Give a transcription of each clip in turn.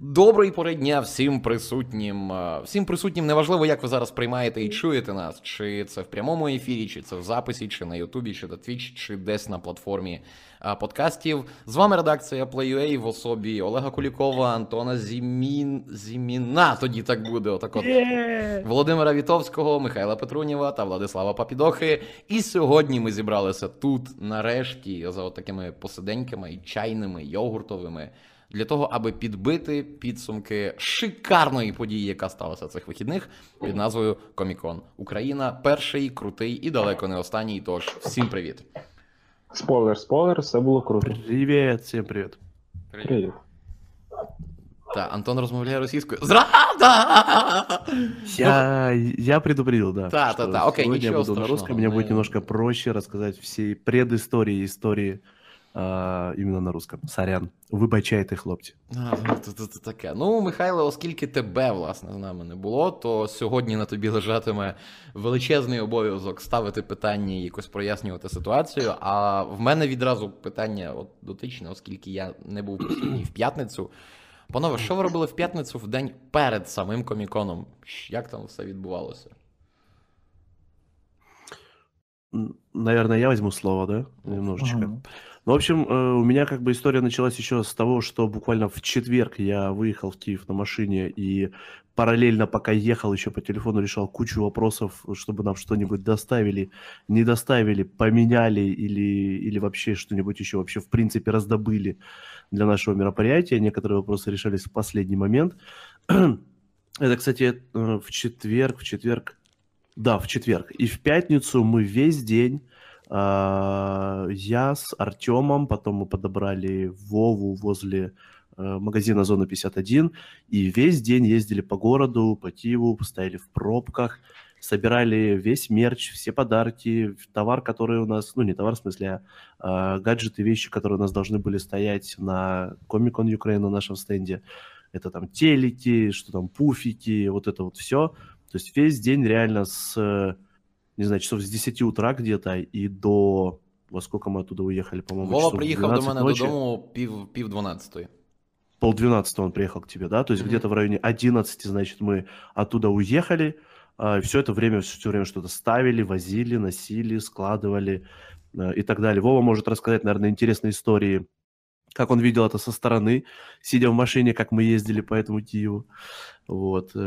Доброї пори дня всім присутнім. Е, Всім присутнім неважливо, як ви зараз приймаєте і чуєте нас, чи це в прямому ефірі, чи це в записі, чи на Ютубі, чи на Twitch, чи десь на платформі подкастів. З вами редакція Play.ua в особі Олега Кулікова, Антона Зімін... Зіміна. Тоді так буде. Отак от. Володимира Вітовського, Михайла Петруніва та Владислава Папідохи. І сьогодні ми зібралися тут, нарешті, за от такими посиденьками і чайними, йогуртовими, для того, аби підбити підсумки шикарної події, яка сталася цих вихідних під назвою Комікон Україна. Перший, крутий і далеко не останній. Тож всім привіт. Спойлер, спойлер, все було круто. Привет, всем привет. Привіт. Та Антон розмовляє російською. Зрада! Я, я предупредил, да. Та, что та, та, окей, сегодня я ничего буду на русском, мне будет немножко проще рассказать всей предыстории истории а, именно на русском. Сорян. Вибачайте, хлопці. А, ну, таке. Ну, Михайло, оскільки тебе, власне, з нами не було, то сьогодні на тобі лежатиме величезний обов'язок ставити питання і якось прояснювати ситуацію. А в мене відразу питання от, дотичне, оскільки я не був присутній в п'ятницю. Панове, що ви робили в п'ятницю в день перед самим коміконом? Як там все відбувалося? Наверное, я возьму слово, да? Немножечко. Ага. Ну, в общем, э, у меня как бы история началась еще с того, что буквально в четверг я выехал в Киев на машине и параллельно, пока ехал, еще по телефону решал кучу вопросов, чтобы нам что-нибудь доставили, не доставили, поменяли или, или вообще что-нибудь еще вообще в принципе раздобыли для нашего мероприятия. Некоторые вопросы решались в последний момент. Это, кстати, э, в четверг, в четверг, да, в четверг. И в пятницу мы весь день я с Артемом, потом мы подобрали Вову возле э, магазина Зона 51, и весь день ездили по городу, по Киеву, стояли в пробках, собирали весь мерч, все подарки, товар, который у нас, ну не товар в смысле, а а, гаджеты, вещи, которые у нас должны были стоять на Comic-Con на нашем стенде. Это там телеки, что там пуфики, вот это вот все. То есть весь день реально с не знаю, часов с 10 утра где-то и до... Во сколько мы оттуда уехали, по-моему, Вова часов в приїхав до 12 мене ночи. додому пів, пів дванадцятої. Пол двенадцатого он приехал к тебе, да? То есть Мгм. где-то в районе 11, значит, мы оттуда уехали. все это время, все время что-то ставили, возили, носили, складывали э, и так далее. Вова может рассказать, наверное, интересные истории, как он видел это со стороны, сидя в машине, как мы ездили по этому Киеву. Вот. э,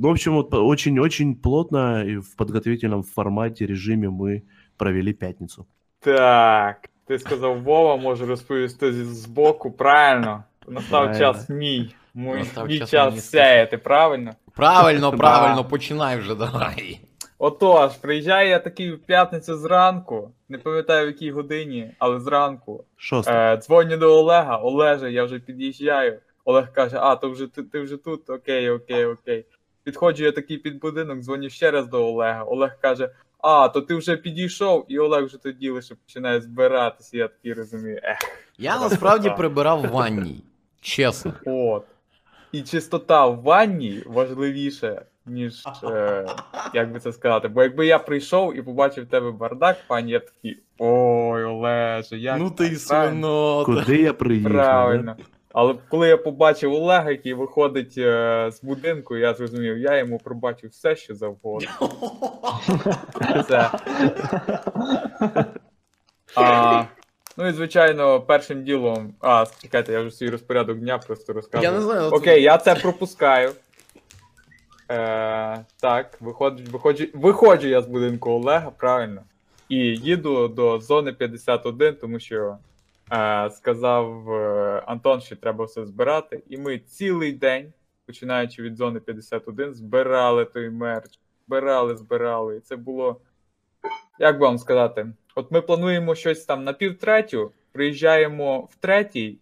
Ну, в общем, вот очень-очень плотно и в подготовительном формате, режиме мы провели пятницу. Так, ти сказав Вова, може розповісти зі- збоку. Правильно. Настав Правильно. час мій. Мій, Настав мій час час, мені сяяти, правильно? Правильно, Да. правильно, починай вже, давай. Отож, приїжджаю я такий в п'ятницю зранку, не пам'ятаю в якій годині, але зранку. Шост. Е, дзвоню до Олега, Олеже, я вже під'їжджаю. Олег каже: А, то вже ти, ти вже тут? Окей, окей, окей. Підходжу я такий під будинок, дзвоню ще раз до Олега. Олег каже: А, то ти вже підійшов, і Олег вже тоді лише починає збиратися. Я такий розумію, ех. Я насправді прибирав в ванній. Чесно. От. І чистота в ванні важливіше, ніж, е, як би це сказати. Бо якби я прийшов і побачив в тебе бардак, пані, я такий, ой, Олеже, як Ну ти свинота. Куди я приїхав? Правильно. Але коли я побачив Олега, який виходить е, з будинку, я зрозумів, я йому пробачив все, що завгодно. Це. А, ну і звичайно, першим ділом. А, чекайте, я вже свій розпорядок дня просто розказую. Я не знаю. Окей, я це пропускаю. Е, так, виходжу, виходжу, виходжу я з будинку Олега, правильно. І їду до зони 51, тому що е, сказав е, Антон, що треба все збирати. І ми цілий день, починаючи від зони 51, збирали той мерч. Збирали, збирали. І це було. Як би вам сказати? От ми плануємо щось там на півтретю, приїжджаємо в третій,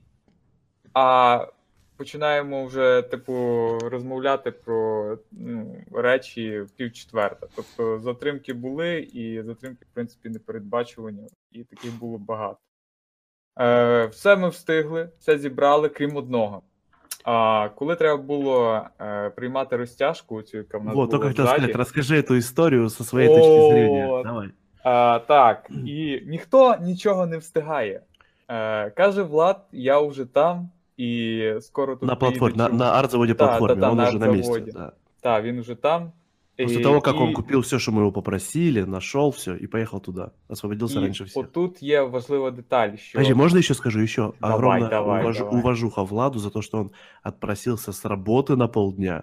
а починаємо вже, типу, розмовляти про ну, речі в півчетверта. Тобто затримки були, і затримки, в принципі, не передбачувані, і таких було багато. Е, все ми встигли, все зібрали, крім одного. А коли треба було е, приймати розтяжку, цю, яка в нас Вот, була ззаді, сказать, расскажи эту историю со своей точки зрения. Вот. Давай. А, так, і ніхто нічого не встигає. Е, каже Влад, я вже там, і скоро тут На платформе, на, приїде на арт-заводе Да, платформе, да, да, он на уже на месте. арт-заводе. да. Так, він уже там. После І- того, как он і- купил все, что мы его попросили, нашел все и поехал туда. Освободился І раньше всех. отут є важлива деталь, що Подожди, можно еще скажу? Еще Давай, огромная давай, уваж- давай. уважуха Владу за то, что он отпросился с работы на полдня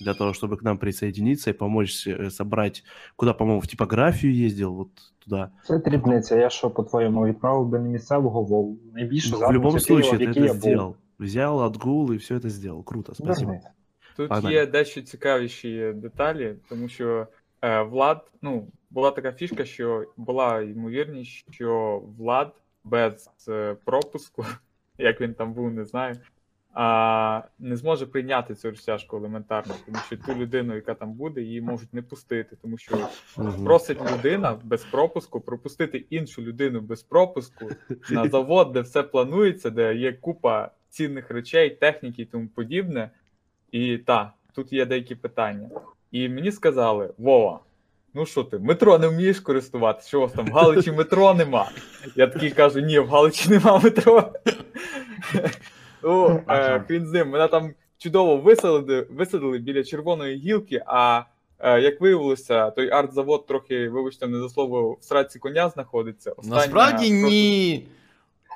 для того, чтобы к нам присоединиться и помочь э, собрать, куда, по-моему, в типографию ездил, вот туда. Це дрібниця. Я що, по-твоєму, відправив би не місцевого Вову. Найбільше Ну, в любом задницю Києва, случае, в ты якій это я був. сделал. Взял отгул и все это сделал. Круто, спасибо. Дурниця. Тут Погнали. є дещо цікавіші деталі, тому що е, Влад, ну, була така фішка, що була ймовірність, що Влад без е, пропуску, як він там був, не знаю, А, не зможе прийняти цю розтяжку елементарно, тому що ту людину, яка там буде, її можуть не пустити, тому що просить людина без пропуску пропустити іншу людину без пропуску на завод, де все планується, де є купа цінних речей, техніки і тому подібне. І так, тут є деякі питання. І мені сказали: Вова, ну що ти, метро не вмієш користуватися? Що у вас там в Галичі метро нема? Я такий кажу: ні, в Галичі нема метро. Ну, е, хрін з ним, мене там чудово висадили, висадили біля червоної гілки, а е, як виявилося, той арт-завод трохи, вибачте, не за слово, в сраці коня знаходиться. Остання- Насправді просто- ні.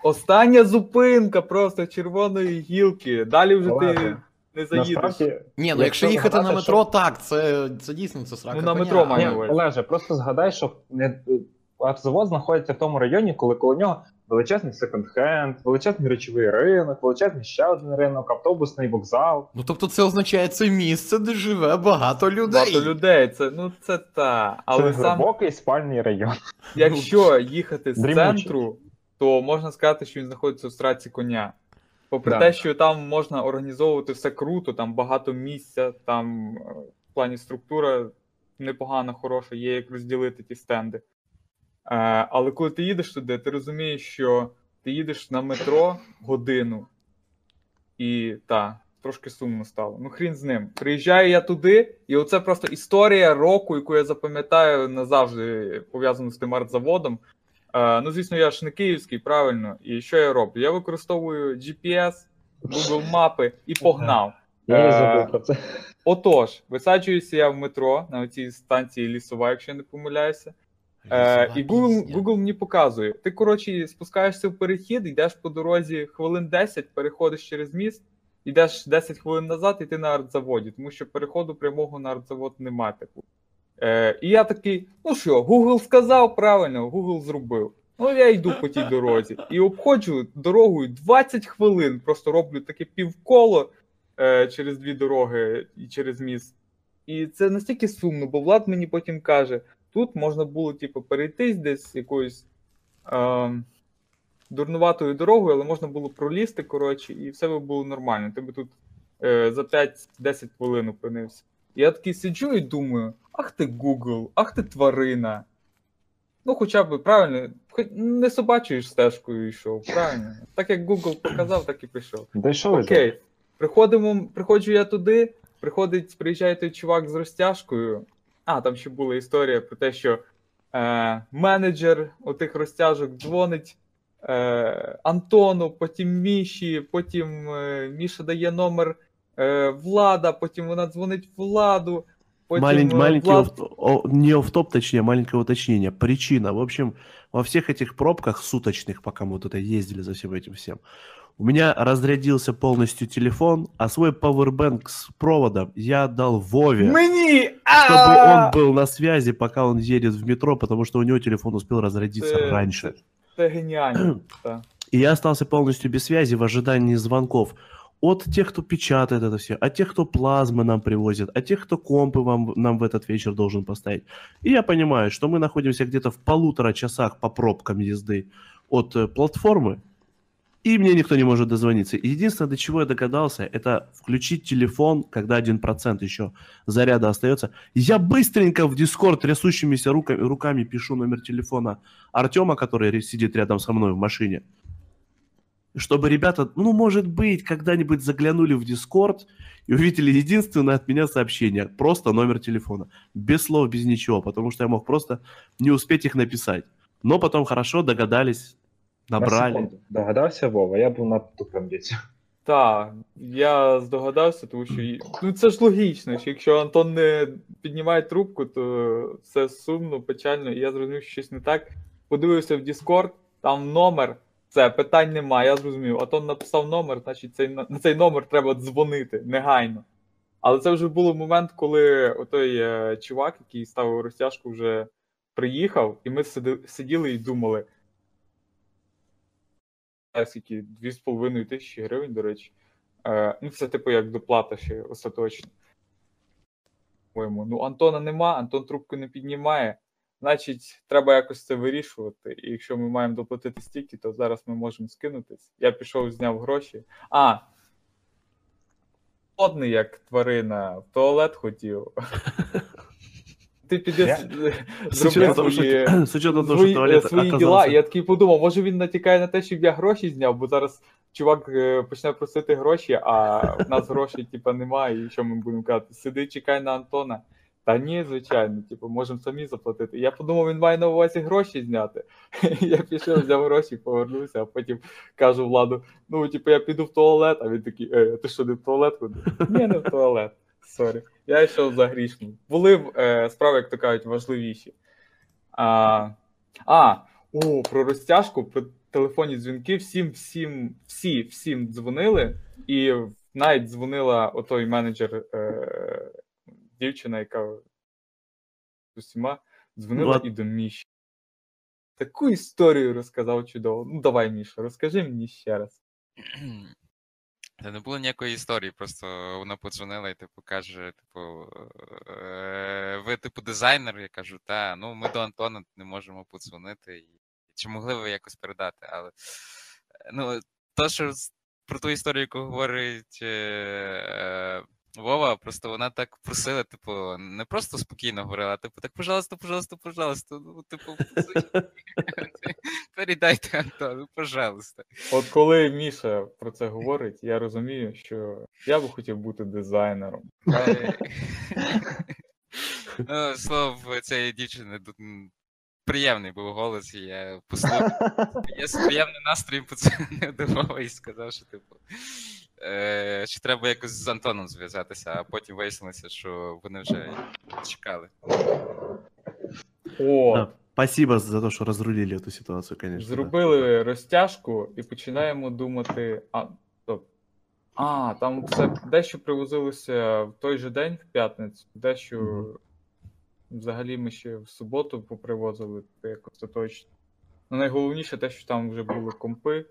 Остання зупинка просто червоної гілки. Далі вже ти не заїдеш. Ні, ну якщо їхати на згадати, метро, так, це, це дійсно це срака Ну, на метро увазі. Олеже, просто згадай, що не- автозавод знаходиться в тому районі, коли коло нього величезний секонд-хенд, величезний речовий ринок, величезний ще один ринок, автобусний вокзал. Ну тобто це означає це місце, де живе багато людей. Багато людей, це ну це та. Але Це сам, глибокий спальний район. якщо їхати з Дрімучий. центру, то можна сказати, що він знаходиться в страці коня. Попри Да. те, що там можна організовувати все круто, там багато місця, там е, в плані структура непогана, хороша, є як розділити ті стенди. Е, але коли ти їдеш туди, ти розумієш, що ти їдеш на метро годину, і та, трошки сумно стало. Ну, хрін з ним. Приїжджаю я туди, і оце просто історія року, яку я запам'ятаю назавжди пов'язану з тим артзаводом. Е, ну, звісно, я ж не київський, правильно. І що я роблю? Я використовую GPS, Google мапи і погнав. Я і Е, забув про це. Отож, висаджуюся я в метро на цій станції лісова, якщо я не помиляюся. Е, і Google, Google мені показує. Ти, коротше, спускаєшся в перехід, йдеш по дорозі хвилин 10, переходиш через міст, йдеш 10 хвилин назад, і ти на артзаводі, тому що переходу прямого на артзавод немає типу. Е, і я такий: ну що, Google сказав правильно, Google зробив. Ну, я йду по тій дорозі і обходжу дорогою 20 хвилин, просто роблю таке півколо е, через дві дороги і через міст. І це настільки сумно, бо Влад мені потім каже: тут можна було, типу, перейти десь якоюсь е, дурнуватою дорогою, але можна було пролізти, коротше, і все би було нормально. Ти би тут е, за 5-10 хвилин опинився. Я такий сиджу і думаю: ах ти Google, ах ти тварина. Ну, хоча б правильно, не собачою стежкою йшов, правильно. Так як Google показав, так і пішов. Дійшов. Окей. Приходимо, приходжу я туди, приходить, приїжджає той чувак з розтяжкою. А, там ще була історія про те, що е, менеджер отих розтяжок дзвонить е, Антону, потім Міші, потім е, Міша дає номер е, Влада, потім вона дзвонить Владу. Потім Малень- е, маленький Влад... оф- о- не оф-топ, точнее, маленькое уточнение. Причина. В общем, во всех этих пробках суточных, пока мы вот это ездили за всем этим всем, у меня разрядился полностью телефон, а свой пауэрбэнк с проводом я отдал Вове, Мені! чтобы А! он был на связи, пока он едет в метро, потому что у него телефон успел разрядиться Це- раньше. Це геніально. так. И я остался полностью без связи в ожидании звонков от тех, кто печатает это все, от тех, кто плазмы нам привозит, от тех, кто компы вам, нам в этот вечер должен поставить. И я понимаю, что мы находимся где-то в полутора часах по пробкам езды от э, платформы, и мне никто не может дозвониться. Единственное, до чего я догадался, это включить телефон, когда 1% еще заряда остается. Я быстренько в Discord трясущимися руками, руками пишу номер телефона Артема, который сидит рядом со мной в машине. Чтобы ребята, ну, может быть, когда-нибудь заглянули в Дискорд и увидели единственное от меня сообщение. Просто номер телефона. Без слов, без ничего. Потому что я мог просто не успеть их написать. Но потом хорошо догадались, набрали. секунду. Догадався Вова, я був надто тупим. Так, я здогадався, тому що ну це ж логічно, що якщо Антон не піднімає трубку, то все сумно, печально, і я зрозумів, що щось не так. Подивився в Discord, там номер. Все, питань немає, я зрозумів. Антон написав номер, значить цей, на на цей номер треба дзвонити негайно. Але це вже був момент, коли отой е, чувак, який ставив розтяжку, вже приїхав, і ми сиди, сиділи і думали. Скільки 2,5 тисячі гривень, до речі. Е, ну, це типу як доплата ще остаточно. Ну, Антона нема, Антон трубку не піднімає. Значить, треба якось це вирішувати. І якщо ми маємо доплатити стільки, то зараз ми можемо скинутись. Я пішов, зняв гроші. А! Одний, як тварина, в туалет хотів. Ти підеш Я- С учетом того, что, свої того, свої, туалет свої оказался... діла. Я такий подумав, може він натякає на те, щоб я гроші зняв, бо зараз чувак е, почне просити гроші, а в нас грошей типа немає. І що ми будемо казати? Сиди, чекай на Антона. Та ні, звичайно, типу, можемо самі заплатити. Я подумав, він має на увазі гроші зняти. Я пішов, взяв гроші, повернувся, а потім кажу Владу: ну, типу, я піду в туалет, а він такий, е, ти що, не в туалет ходив? Ні, не в туалет. Sorry. Я йшов за грошима. Були е, справи, як то кажуть, важливіші. А, а о, про розтяжку, про телефонні дзвінки. Всім, всім, всі, всім дзвонили, і навіть дзвонила отой менеджер, е, дівчина, яка з усіма дзвонила Ну, і до Міші. Таку історію розказав чудово. Ну, давай, Міша, розкажи мені ще раз. Та не було ніякої історії, просто вона подзвонила і типу каже: типу, «Е, ви, типу, дизайнер? Я кажу, та, ну ми до Антона не можемо подзвонити. Чи могли ви якось передати? Але ну, то, що про ту історію, яку говорить е, Вова, просто вона так просила, типу, не просто спокійно говорила, а типу, так, пожалуйста, пожалуйста, пожалуйста. Ну, типу, передайте Антону, пожалуйста. От коли Міша про це говорить, я розумію, що я би хотів бути дизайнером. Е, Ну, слово цієї дівчини приємний був голос, і я послухав. Я з приємним настроєм позвонив до Вова і сказав, що типу. Е, що треба якось з Антоном зв'язатися, а потім вияснилося, що вони вже чекали. О, Да, спасибо за то, что разрулили эту ситуацию, конечно. да. зробили розтяжку і починаємо думати. А, стоп. А, там все дещо привозилося в той же день, в п'ятницю, дещо Мгм. взагалі ми ще в суботу попривозили це як остаточно. Ну, найголовніше те, що там вже були компи.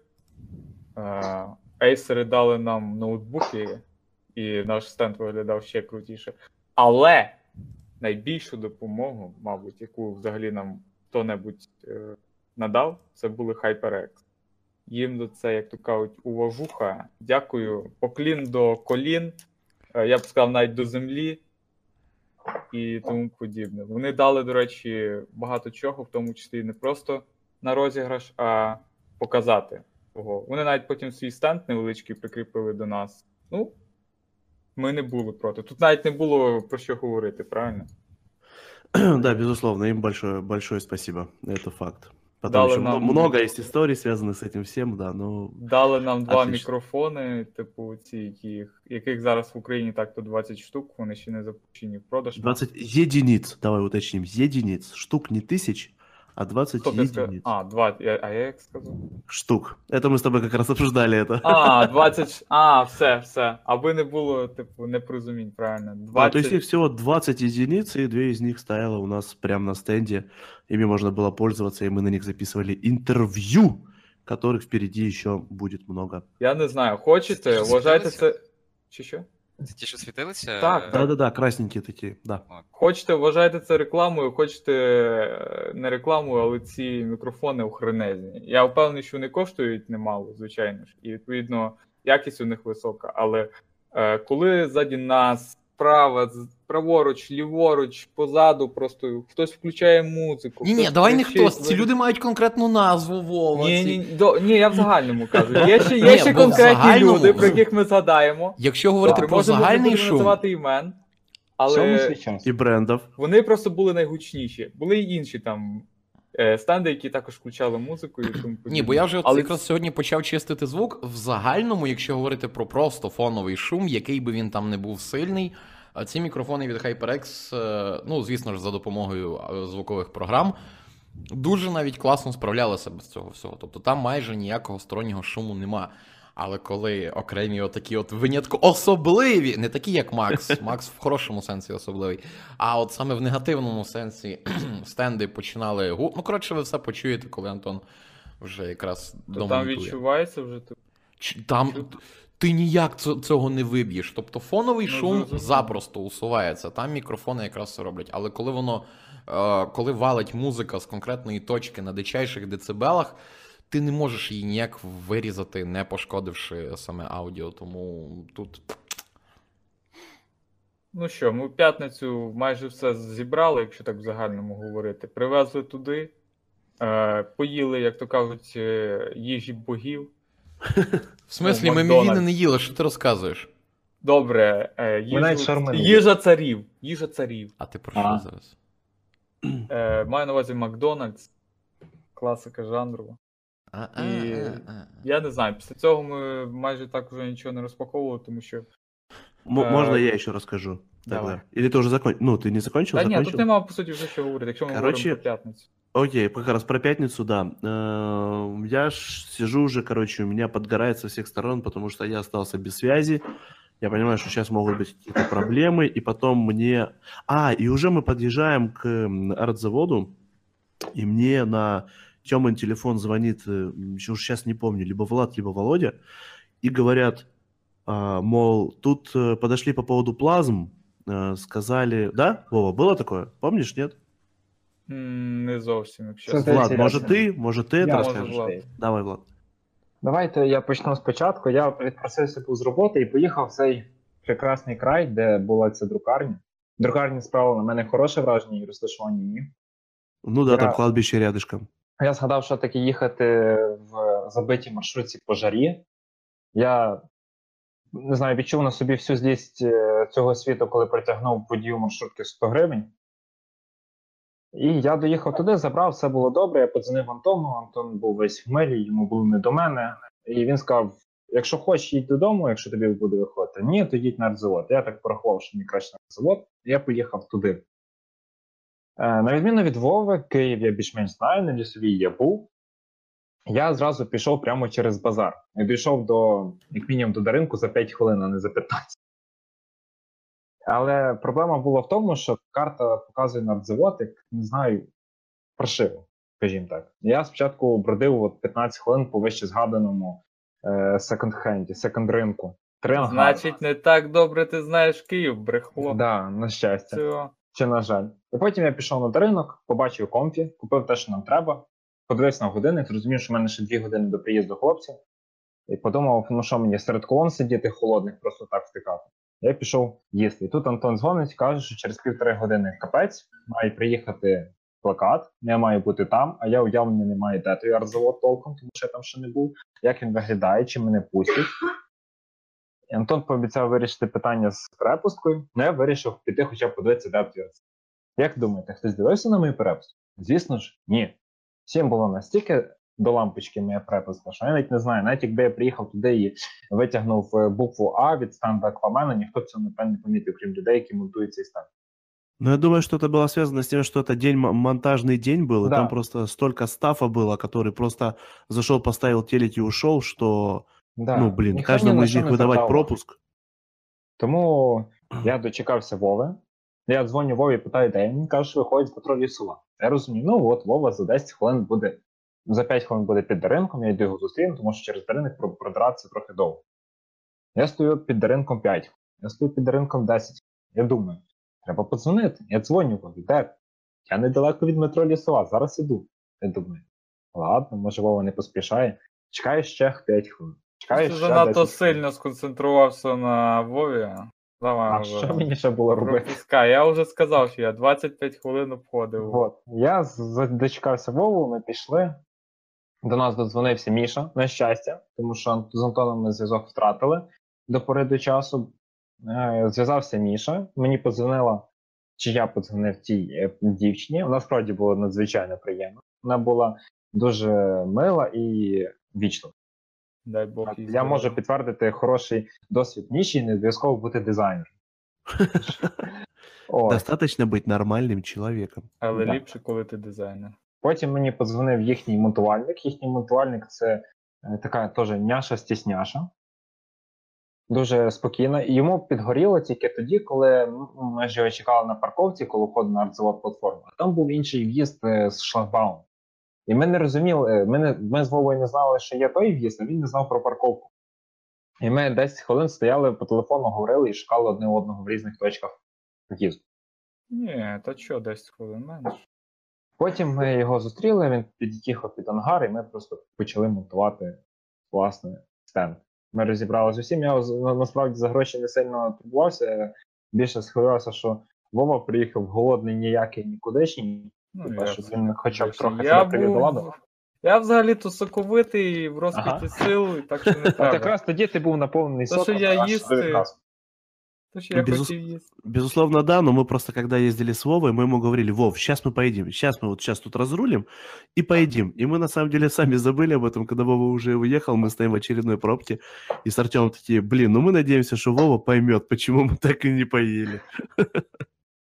Е, Ейсери дали нам ноутбуки, і наш стенд виглядав ще крутіше. Але найбільшу допомогу, мабуть, яку взагалі нам хто-небудь е, надав, це були HyperX. Їм за це, як то кажуть, уважуха. Дякую. Поклін до колін. е, Я б сказав, навіть до землі і тому подібне. Вони дали, до речі, багато чого, в тому числі не просто на розіграш, а показати кого. Вони навіть потім свій стенд невеличкий прикріпили до нас. Ну, ми не були проти. Тут навіть не було про що говорити, правильно? Да, безусловно, им большое, большое спасибо. Это факт. Потом Дали еще мно- нам- много есть историй, связанных с этим всем, да, но Дали нам два Отлично. мікрофони, типу, ці, яких, яких зараз в Україні так-то 20 штук, вони ще не запущені в продаж. 20 единиц, давай уточним, единиц, штук не тысяч, А 20 Хто ти сказав? единиц. А, 20, я- а я як сказав? Штук. Это мы с тобой как раз обсуждали это. А, 20, а, все, все. Аби не було, типу, непорозумінь, правильно. Да, 20, то есть их всего 20 единиц, и две из них стояло у нас прямо на стенде. Ими можно было пользоваться, и мы на них записывали интервью, которых впереди еще будет много. я не знаю, хочете, вважайте це. Чи що? Це ті, що світилися? Так, так. Да-да-да, красненькие такие, да. Хочете, вважайте це рекламою, хочете е, не рекламою, але ці мікрофони охренезні. Я впевнений, що вони коштують немало, звичайно ж, і відповідно якість у них висока. Але е, коли ззаді нас, справа, з- праворуч, ліворуч, позаду, просто хтось включає музику. Ні, ні, давай не хтось. Ці люди мають конкретну назву Вова. Ні, ці- ні, до, ні, я в загальному кажу. Є ще, є Ні, ще конкретні загальному- люди, про яких ми згадаємо. Якщо говорити Добре, про загальний шум, називати імен, але? И брендов. вони просто були найгучніші. Були й інші там е, стенди, які також включали музику і тому. Ні, бо я вже от Але якраз сьогодні почав чистити звук. В загальному, якщо говорити про просто фоновий шум, який би він там не був сильний, а ці мікрофони від HyperX, е, ну, звісно ж, за допомогою е, звукових програм, дуже навіть класно справлялися без цього всього. Тобто там майже ніякого стороннього шуму нема. Але коли окремі отакі от винятко особливі, не такі, як Макс, Макс в хорошому сенсі особливий, а от саме в негативному сенсі стенди починали гу. Ну, коротше, ви все почуєте, коли Антон вже якраз то там відчувається вже типу, Там. Ти ніяк цього не виб'єш. Тобто фоновий Ну, шум запросто усувається. Там мікрофони якраз це роблять. Але коли воно е, коли валить музика з конкретної точки на дичайших децибелах, ти не можеш її ніяк вирізати, не пошкодивши саме аудіо. Тому тут Ну що, ми в п'ятницю майже все зібрали, якщо так в загальному говорити. Привезли туди, е, поїли, як то кажуть, е, їжі богів. в смислі, Ну, ми Макдональдс. мівіни не їли, що ти розказуєш? Добре, е, їжу, навіть шаурми не їжа царів. Їжа царів. А ти про А. що зараз? Е, маю на увазі Макдональдс, класика жанру. А, а, І а, а. Я не знаю, після цього ми майже так вже нічого не розпаковували, тому що. М- Э, Можно я еще расскажу? давай. Тогда? Или ты уже закончил? Ну, ты не закончил? Та ні, закончил? тут нема по суті вже що говорити, якщо ми Короче, говоримо про п'ятницю. Окей, как раз про пятницу, да. Э, Я сижу уже, короче, у меня подгорает со всех сторон, потому что я остался без связи. Я понимаю, что сейчас могут быть какие-то проблемы, и потом мне... А, и уже мы подъезжаем к артзаводу, и мне на Тёмин телефон звонит, э, еще уж сейчас не помню, либо Влад, либо Володя, и говорят, а, мол, тут э, подошли по поводу плазм, э, сказали... Да, Вова, было такое? Помнишь, нет? М, Не зовсім, якщо. Це чесно. Влад, здається, может ясно. ты, может ты это Я можу, расскажешь? Влад. Давай, Влад. Давайте я почну спочатку. Я відпросився був з роботи і поїхав в цей прекрасний край, де була ця друкарня. Друкарня справила на мене хороше враження і розташування ні. Ну да, там Я- кладбище рядышком. Я згадав, що таке їхати в забитій маршрутці по жарі. Я не знаю, відчув на собі всю злість е, цього світу, коли притягнув водію маршрутки 100 гривень. І я доїхав туди, забрав, все було добре. Я подзвонив Антону. Антон був весь в милі, йому було не до мене. І він сказав: якщо хочеш, їдь додому, якщо тобі буде виходити. Ні, то їдь на артзавод. Я так порахував, що мені краще на артзавод. і Я поїхав туди. Е, На відміну від Вови, Київ я більш-менш знаю, на лісовій я був. Я зразу пішов прямо через базар. Я дійшов до, як мінімум, до ринку за 5 хвилин, а не за 15. Але проблема була в тому, що карта показує на Радзавод, як не знаю, паршиво, скажімо так. Я спочатку бродив от 15 хвилин по вище згаданому е, секонд-хенді, секонд-ринку. Значить, не так добре ти знаєш Київ, брехло. Да, на щастя. Все. Чи на жаль. І потім я пішов на ринок, побачив комфі, купив те, що нам треба, подивився на годинник, зрозумів, що в мене ще дві години до приїзду хлопців. І подумав, ну що мені серед колон сидіти холодних, просто так втикати. Я пішов їсти. І тут Антон дзвонить, каже, що через півтори години капець має приїхати плакат, я маю бути там, а я уявлення не маю, де той артзавод толком, тому що я там ще не був. Як він виглядає, чи мене пустять. Антон пообіцяв вирішити питання з перепусткою, але я вирішив піти хоча б подивитися, де той. Як думаєте, хтось дивився на мою перепустку? Звісно ж, ні. Всім було настільки до лампочки моя перепуска, що я навіть не знаю, навіть якби я приїхав туди і витягнув е, букву А від стенду Аквамена, ніхто б цього напевно не помітив, крім людей, які монтують цей стенд. Ну, я думаю, что это было связано с тем, что это день м- монтажный день был, и Да. там просто столько стафа было, который просто зашел, поставил телек и ушел, что, Да. ну, блин, ніхто ні каждому на из що них не выдавать звертав уваги. пропуск. Тому я дочекався Вови. Я дзвоню Вові, питаю, де він Він каже, що виходить з патрулі села. Я розумію, ну от Вова за 10 хвилин буде, за 5 хвилин буде під даринком, я йду його зустріну, тому що через даринок про- продиратися трохи довго. Я стою під даринком 5 хвилин, я стою під даринком 10 хвилин. Я думаю, треба подзвонити. Я дзвоню Вові, де? Я недалеко від метро Лісова, зараз іду. Я думаю, ладно, може Вова не поспішає. Чекаю ще 5 хвилин. Чекаю Ти ще занадто 10 хвилин. сильно сконцентрувався на Вові. Давай, А вже що мені ще було робити? пропускай. Я вже сказав, що я 25 хвилин обходив. От. Я дочекався Вову, ми пішли. До нас додзвонився Міша, на щастя, тому що з Антоном ми зв'язок втратили до пори до часу. Е, Зв'язався Міша, мені подзвонила, чи я подзвонив тій е, дівчині. Вона справді було надзвичайно приємно. Вона була дуже мила і вічлива. Дай Бог Я здоров'я. можу підтвердити хороший досвід в ніші, і не обов'язково бути дизайнером. Достаточно быть нормальным человеком. Але ліпше, коли ти дизайнер. Потім мені подзвонив їхній монтувальник. Їхній монтувальник це е, така теж няша-стісняша. Дуже спокійна. І йому підгоріло тільки тоді, коли ми ж його чекали на парковці, коли входу на артзавод платформу. А там був інший в'їзд е, з шлагбаумом. І ми не розуміли, е, ми, не, ми з Вовою не знали, що є той в'їзд, а він не знав про парковку. І ми 10 хвилин стояли по телефону, говорили і шукали одне одного в різних точках в'їзду. Ні, та що, 10 хвилин менше. Потім ми його зустріли, він під'їхав під ангар, і ми просто почали монтувати власне стенд. Ми розібрали з усім. Я насправді за гроші не сильно турбувався. Більше схвилювався, що Вова приїхав голодний ніякий нікудишній, Ну, щоб він хоча б трохи я себе привів до ладу. Я взагалі-то соковитий в розквіті Ага. сил, так що не От треба. якраз тоді ти був наповнений соком, я їсти- То, що я Безус- хотів їсти. Безусловно, да, но мы просто когда ездили с Вовой, мы ему говорили, Вов, сейчас мы поедим, сейчас мы вот сейчас тут разрулим и поедим. И мы на самом деле сами забыли об этом, когда Вова уже уехал, мы стоим в очередной пробке, и с Артемом такие, блин, ну мы надеемся, что Вова поймет, почему мы так и не поели.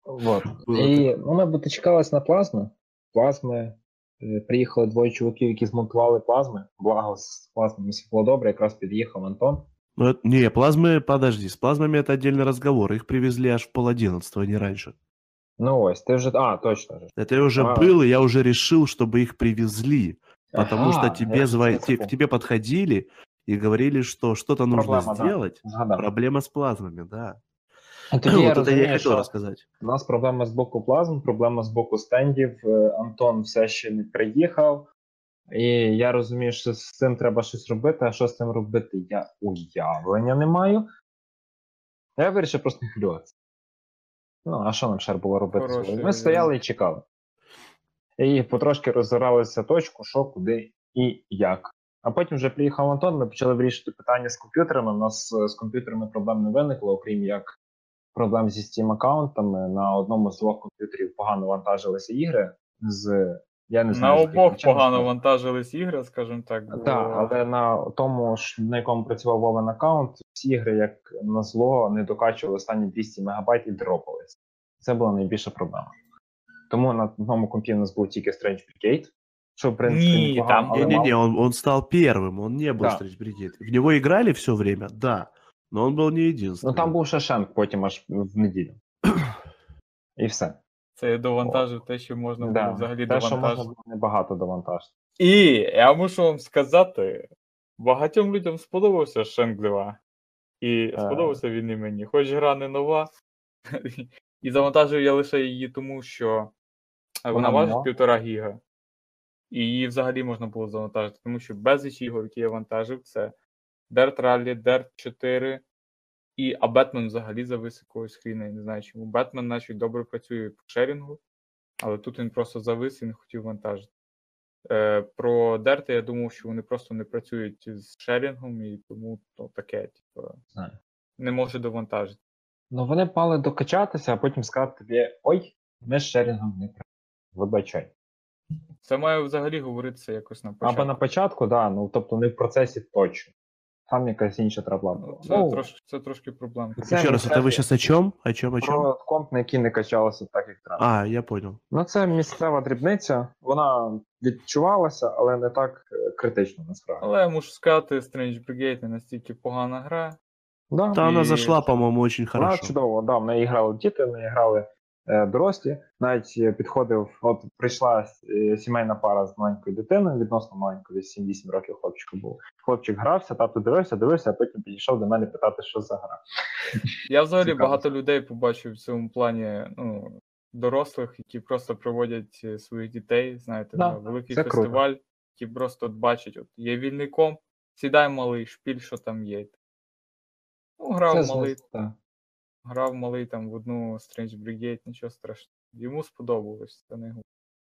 Вот. Було І ну, ми дочекалися на плазми. Плазми. е, Приїхали двоє чуваків, які змонтували плазми. Благо з плазмами все було добре, якраз під'їхав Антон. Ну, это- не, плазмы, подожди, с плазмами это отдельный разговор, их привезли аж в пол одиннадцатого, не раньше. Ну ось, ти вже. А, точно ж. Это я уже А. был, и я уже решил, чтобы их привезли, потому Ага, что я тебе, ж зва- це те- к забув. тебе подходили и говорили, что что-то нужно Проблема, да. сделать. Згадав. Проблема с плазмами, да. І Тоді я вот это я и розумію, хотел що рассказать. у нас проблема з боку плазм, проблема з боку стендів. Е, Антон все ще не приїхав. І я розумію, що з цим треба щось робити, а що з цим робити, я уявлення не маю. Я вирішив просто не хвилюватися. Ну, а що нам ще було робити? Хороший- Ми стояли і чекали. І потрошки розгоралися точку, що, куди і як. А потім вже приїхав Антон, ми почали вирішити питання з комп'ютерами. У нас е, з комп'ютерами проблем не виникло, окрім як проблем зі Steam аккаунтами. На одному з двох комп'ютерів погано вантажилися ігри. З я не На знаю. з яких обох причин, погано насправді. вантажились ігри, скажімо так. бо- Так, але на тому, ж, на якому працював Вовен аккаунт, всі ігри, як на зло, не докачували останні 200 мегабайт і дропались. Це була найбільша проблема. Тому на одному компі у нас був тільки Strange Brigade, що в принципі Ні, непогано, там- але Не-не-не, мало. он, он стал первым, он не был Да. Strange Brigade. В него играли все время, да, но он был не единственным. Ну там був Шашенк потім аж в неділю. І все. Це довантажив те, що можна було Да. взагалі Те, що можна було небагато довантажити. І я мушу вам сказати, багатьом людям сподобався Шенк 2. І Е. сподобався він і мені. Хоч гра не нова. І завантажив я лише її тому, що вона, важить півтора гіга. І її взагалі можна було завантажити, тому що безліч ігор, які я вантажив, це Dirt Rally, Dirt 4, і, а Batman взагалі завис якогось хріна, я не знаю чому. Batman наче добре працює по шерінгу, але тут він просто завис і не хотів вантажити. Е, про Дерти я думав, що вони просто не працюють з шерінгом, і тому то таке, типу, Знаю. не може довантажити. Ну вони мали докачатися, а потім сказати тобі: ой, ми з шерінгом не працюємо. Вибачай. Це має взагалі говоритися якось на початку. Або на початку, да, ну тобто не в процесі точно. Там якась інша трабла була. Ну, Це, Ну, трошки, це трошки проблемка. це Еще раз, вы місцеві- сейчас о чем? О чем, о чем? Про комп, на який не качалося так, як треба. А, я понял. Ну, це місцева дрібниця, вона відчувалася, але не так е, критично насправді. Але я мушу сказати, Strange Brigade не настільки погана гра. Да. Да, она И- зашла, по-моему, очень Вона чудово, да, в неї грали діти, в неї грали дорослі. Навіть е, підходив, от прийшла е, сімейна пара з маленькою дитиною, відносно маленькою, десь 7-8 років хлопчику був. Хлопчик грався, тато дивився, дивився, а потім підійшов до мене питати, що за гра. Я взагалі Цікаво. багато людей побачив в цьому плані ну, дорослих, які просто проводять е, своїх дітей, знаєте, Да, на великий це круто. фестиваль, які просто от бачать, от є вільний комп, сідай малий, шпіль, що там є. Ну, грав Це малий, так. Грав малий там в одну Strange Brigade, нічого страшного. Йому сподобалось, це не гу-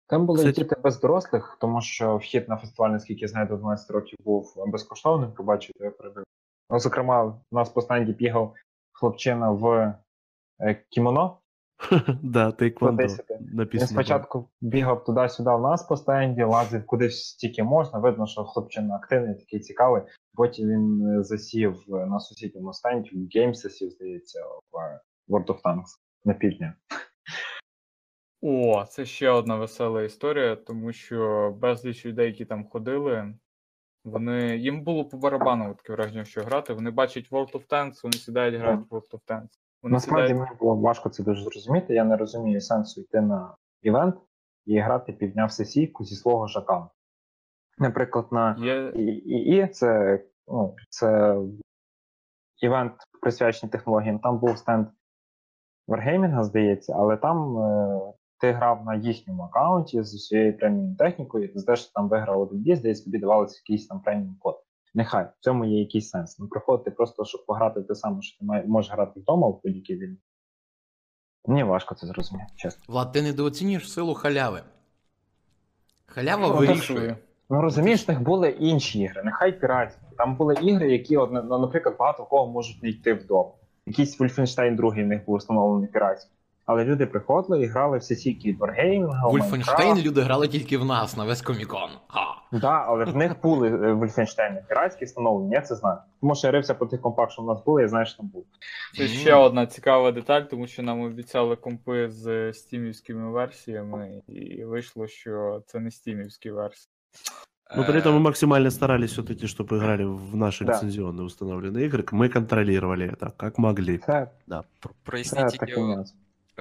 Там були Кстати- діти без дорослих, тому що вхід на фестиваль, наскільки я знаю, до 12 років був безкоштовним, побачити я передаю. Ну, зокрема, у нас по стенді бігав хлопчина в е, кімоно, Да, тейквондо 10. Він спочатку бігав туди-сюди в нас по стенді, лазив кудись стільки можна. Видно, що хлопчина активний, такий цікавий. Потім він е, засів е, на сусідньому стенді, в Games засів, здається, в е, World of Tanks на півдня. О, це ще одна весела історія, тому що безліч людей, які там ходили, вони їм було по барабану таке враження, що грати. Вони бачать World of Tanks, вони сідають грають в World of Tanks. Вони Насправді сідають... мені було важко це дуже зрозуміти. Я не розумію сенсу йти на івент і грати півдня сесійку зі свого ж аккаунту. Наприклад, на Є... Це, ну, це івент присвячений технологіям. Там був стенд Wargaming, здається, але там е, ти грав на їхньому аккаунті з усією преміум технікою, за те, що там виграв один бій, здається, тобі давалося якийсь там преміум код. Нехай в цьому є якийсь сенс. Не приходити просто, щоб пограти те саме, що ти має- можеш грати вдома в будь-якій вільні. Мені важко це зрозуміти, чесно. Влад, ти недооцінюєш силу халяви. Халява Ну, вирішує. Ну розумієш, в них були інші ігри, нехай піратські. Там були ігри, які, ну, наприклад, багато в кого можуть не йти вдома. Якийсь Wolfenstein 2 в них був встановлений піратський Але люди приходили і грали в сесійки від Wargaming, Вольфенштейн люди грали тільки в нас на весь комікон. Ха. Да, але в них були е, Wolfenstein піратські встановлені, я це знаю. Тому що я рився по тих компах, що в нас були, я знаю, що там був. Це ще одна цікава деталь, тому що нам обіцяли компи з стімівськими версіями, і вийшло, що це не стімівські версії. Но при Е, этом мы максимально старались все-таки, чтобы играли в наши Да. лицензионные установленные игры. Мы контролировали это, как могли. Це, про- це Проясніть тільки, такий нюанс.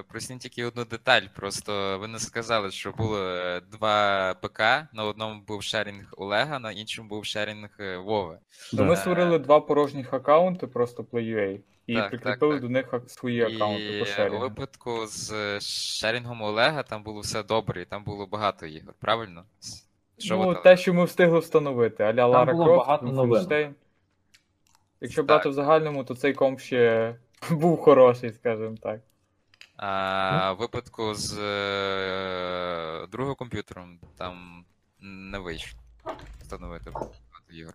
проясніть тільки одну деталь. Просто ви не сказали, що було е, два ПК. На одному був шерінг Олега, на іншому був шерінг е, Вови. Да. ми створили два порожніх аккаунти, просто PlayUA, і Так, прикріпили так, так. до них свої аккаунти І по у випадку з е, шерінгом Олега там було все добре, і там було багато ігор, правильно? Що Ну, те, що ми встигли встановити, аля Лара було Крофт, багато новин. Якщо Так. брати в загальному, то цей комп ще був хороший, скажімо так. А в випадку з е, другим комп'ютером там не вийшло встановити багато ігор.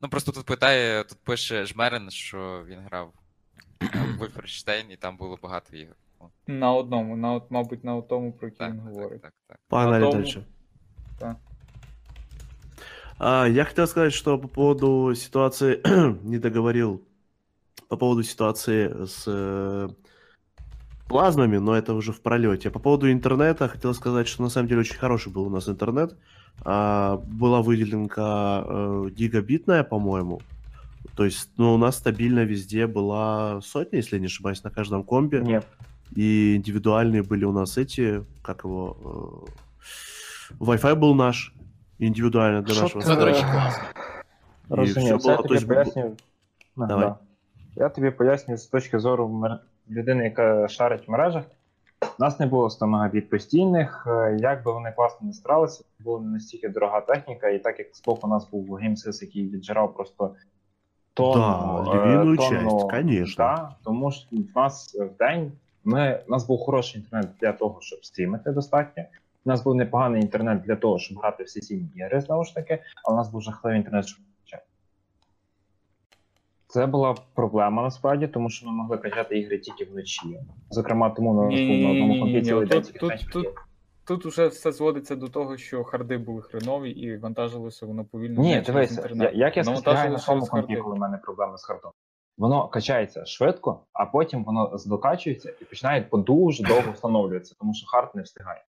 Ну просто тут питає, тут пише Жмерин, що він грав в Wolfenstein і там було багато ігор. На одному, на, от- мабуть, на тому, про який він говорить. так, так. Дальше. А, я хотел сказать, что по поводу ситуации, не договорил, по поводу ситуации с э, плазмами, но это уже в пролете. По поводу интернета хотел сказать, что на самом деле очень хороший был у нас интернет. А, была выделенка э, гигабитная, по-моему. То есть, ну, у нас стабильно везде была сотня, если я не ошибаюсь, на каждом компе. Ні, И индивидуальные были у нас эти, как его, э, Wi-Fi был наш, индивидуально для Що нашего ти- Це, до речі, сайта. класно. І Розумію, все це я було, тобі то есть, пояснюю. Да, Давай. да. Я тобі пояснюю з точки зору мер- людини, яка шарить в мережах. У нас не було 100 мегабіт постійних, е, як би вони класно не старалися, була не настільки дорога техніка, і так як збоку у нас був геймсис, який віджирав просто тонну, Да, е, тонну, часть. Да, тому що в нас в день ми, у нас був хороший інтернет для того, щоб стрімити достатньо. У нас був непоганий інтернет для того, щоб грати в сесійні ігри, знову ж таки, а у нас був жахливий інтернет, щоб. Це була проблема насправді, тому що ми могли качати ігри тільки вночі. Зокрема, тому у нас був на одному компі Ні-ні-ні, цілий день тут- тільки тут- менше тут- ігор. Тут уже все зводиться до того, що харди були хренові і вантажилося воно повільно. Ні, не через дивися, я- інтернет. як я Воно спостерігаю на вантажилося своєму через компі, харди. коли в мене проблеми з хардом. Воно качається швидко, а потім воно здокачується і починає по дуже довго встановлюватися, тому що хард не встигає.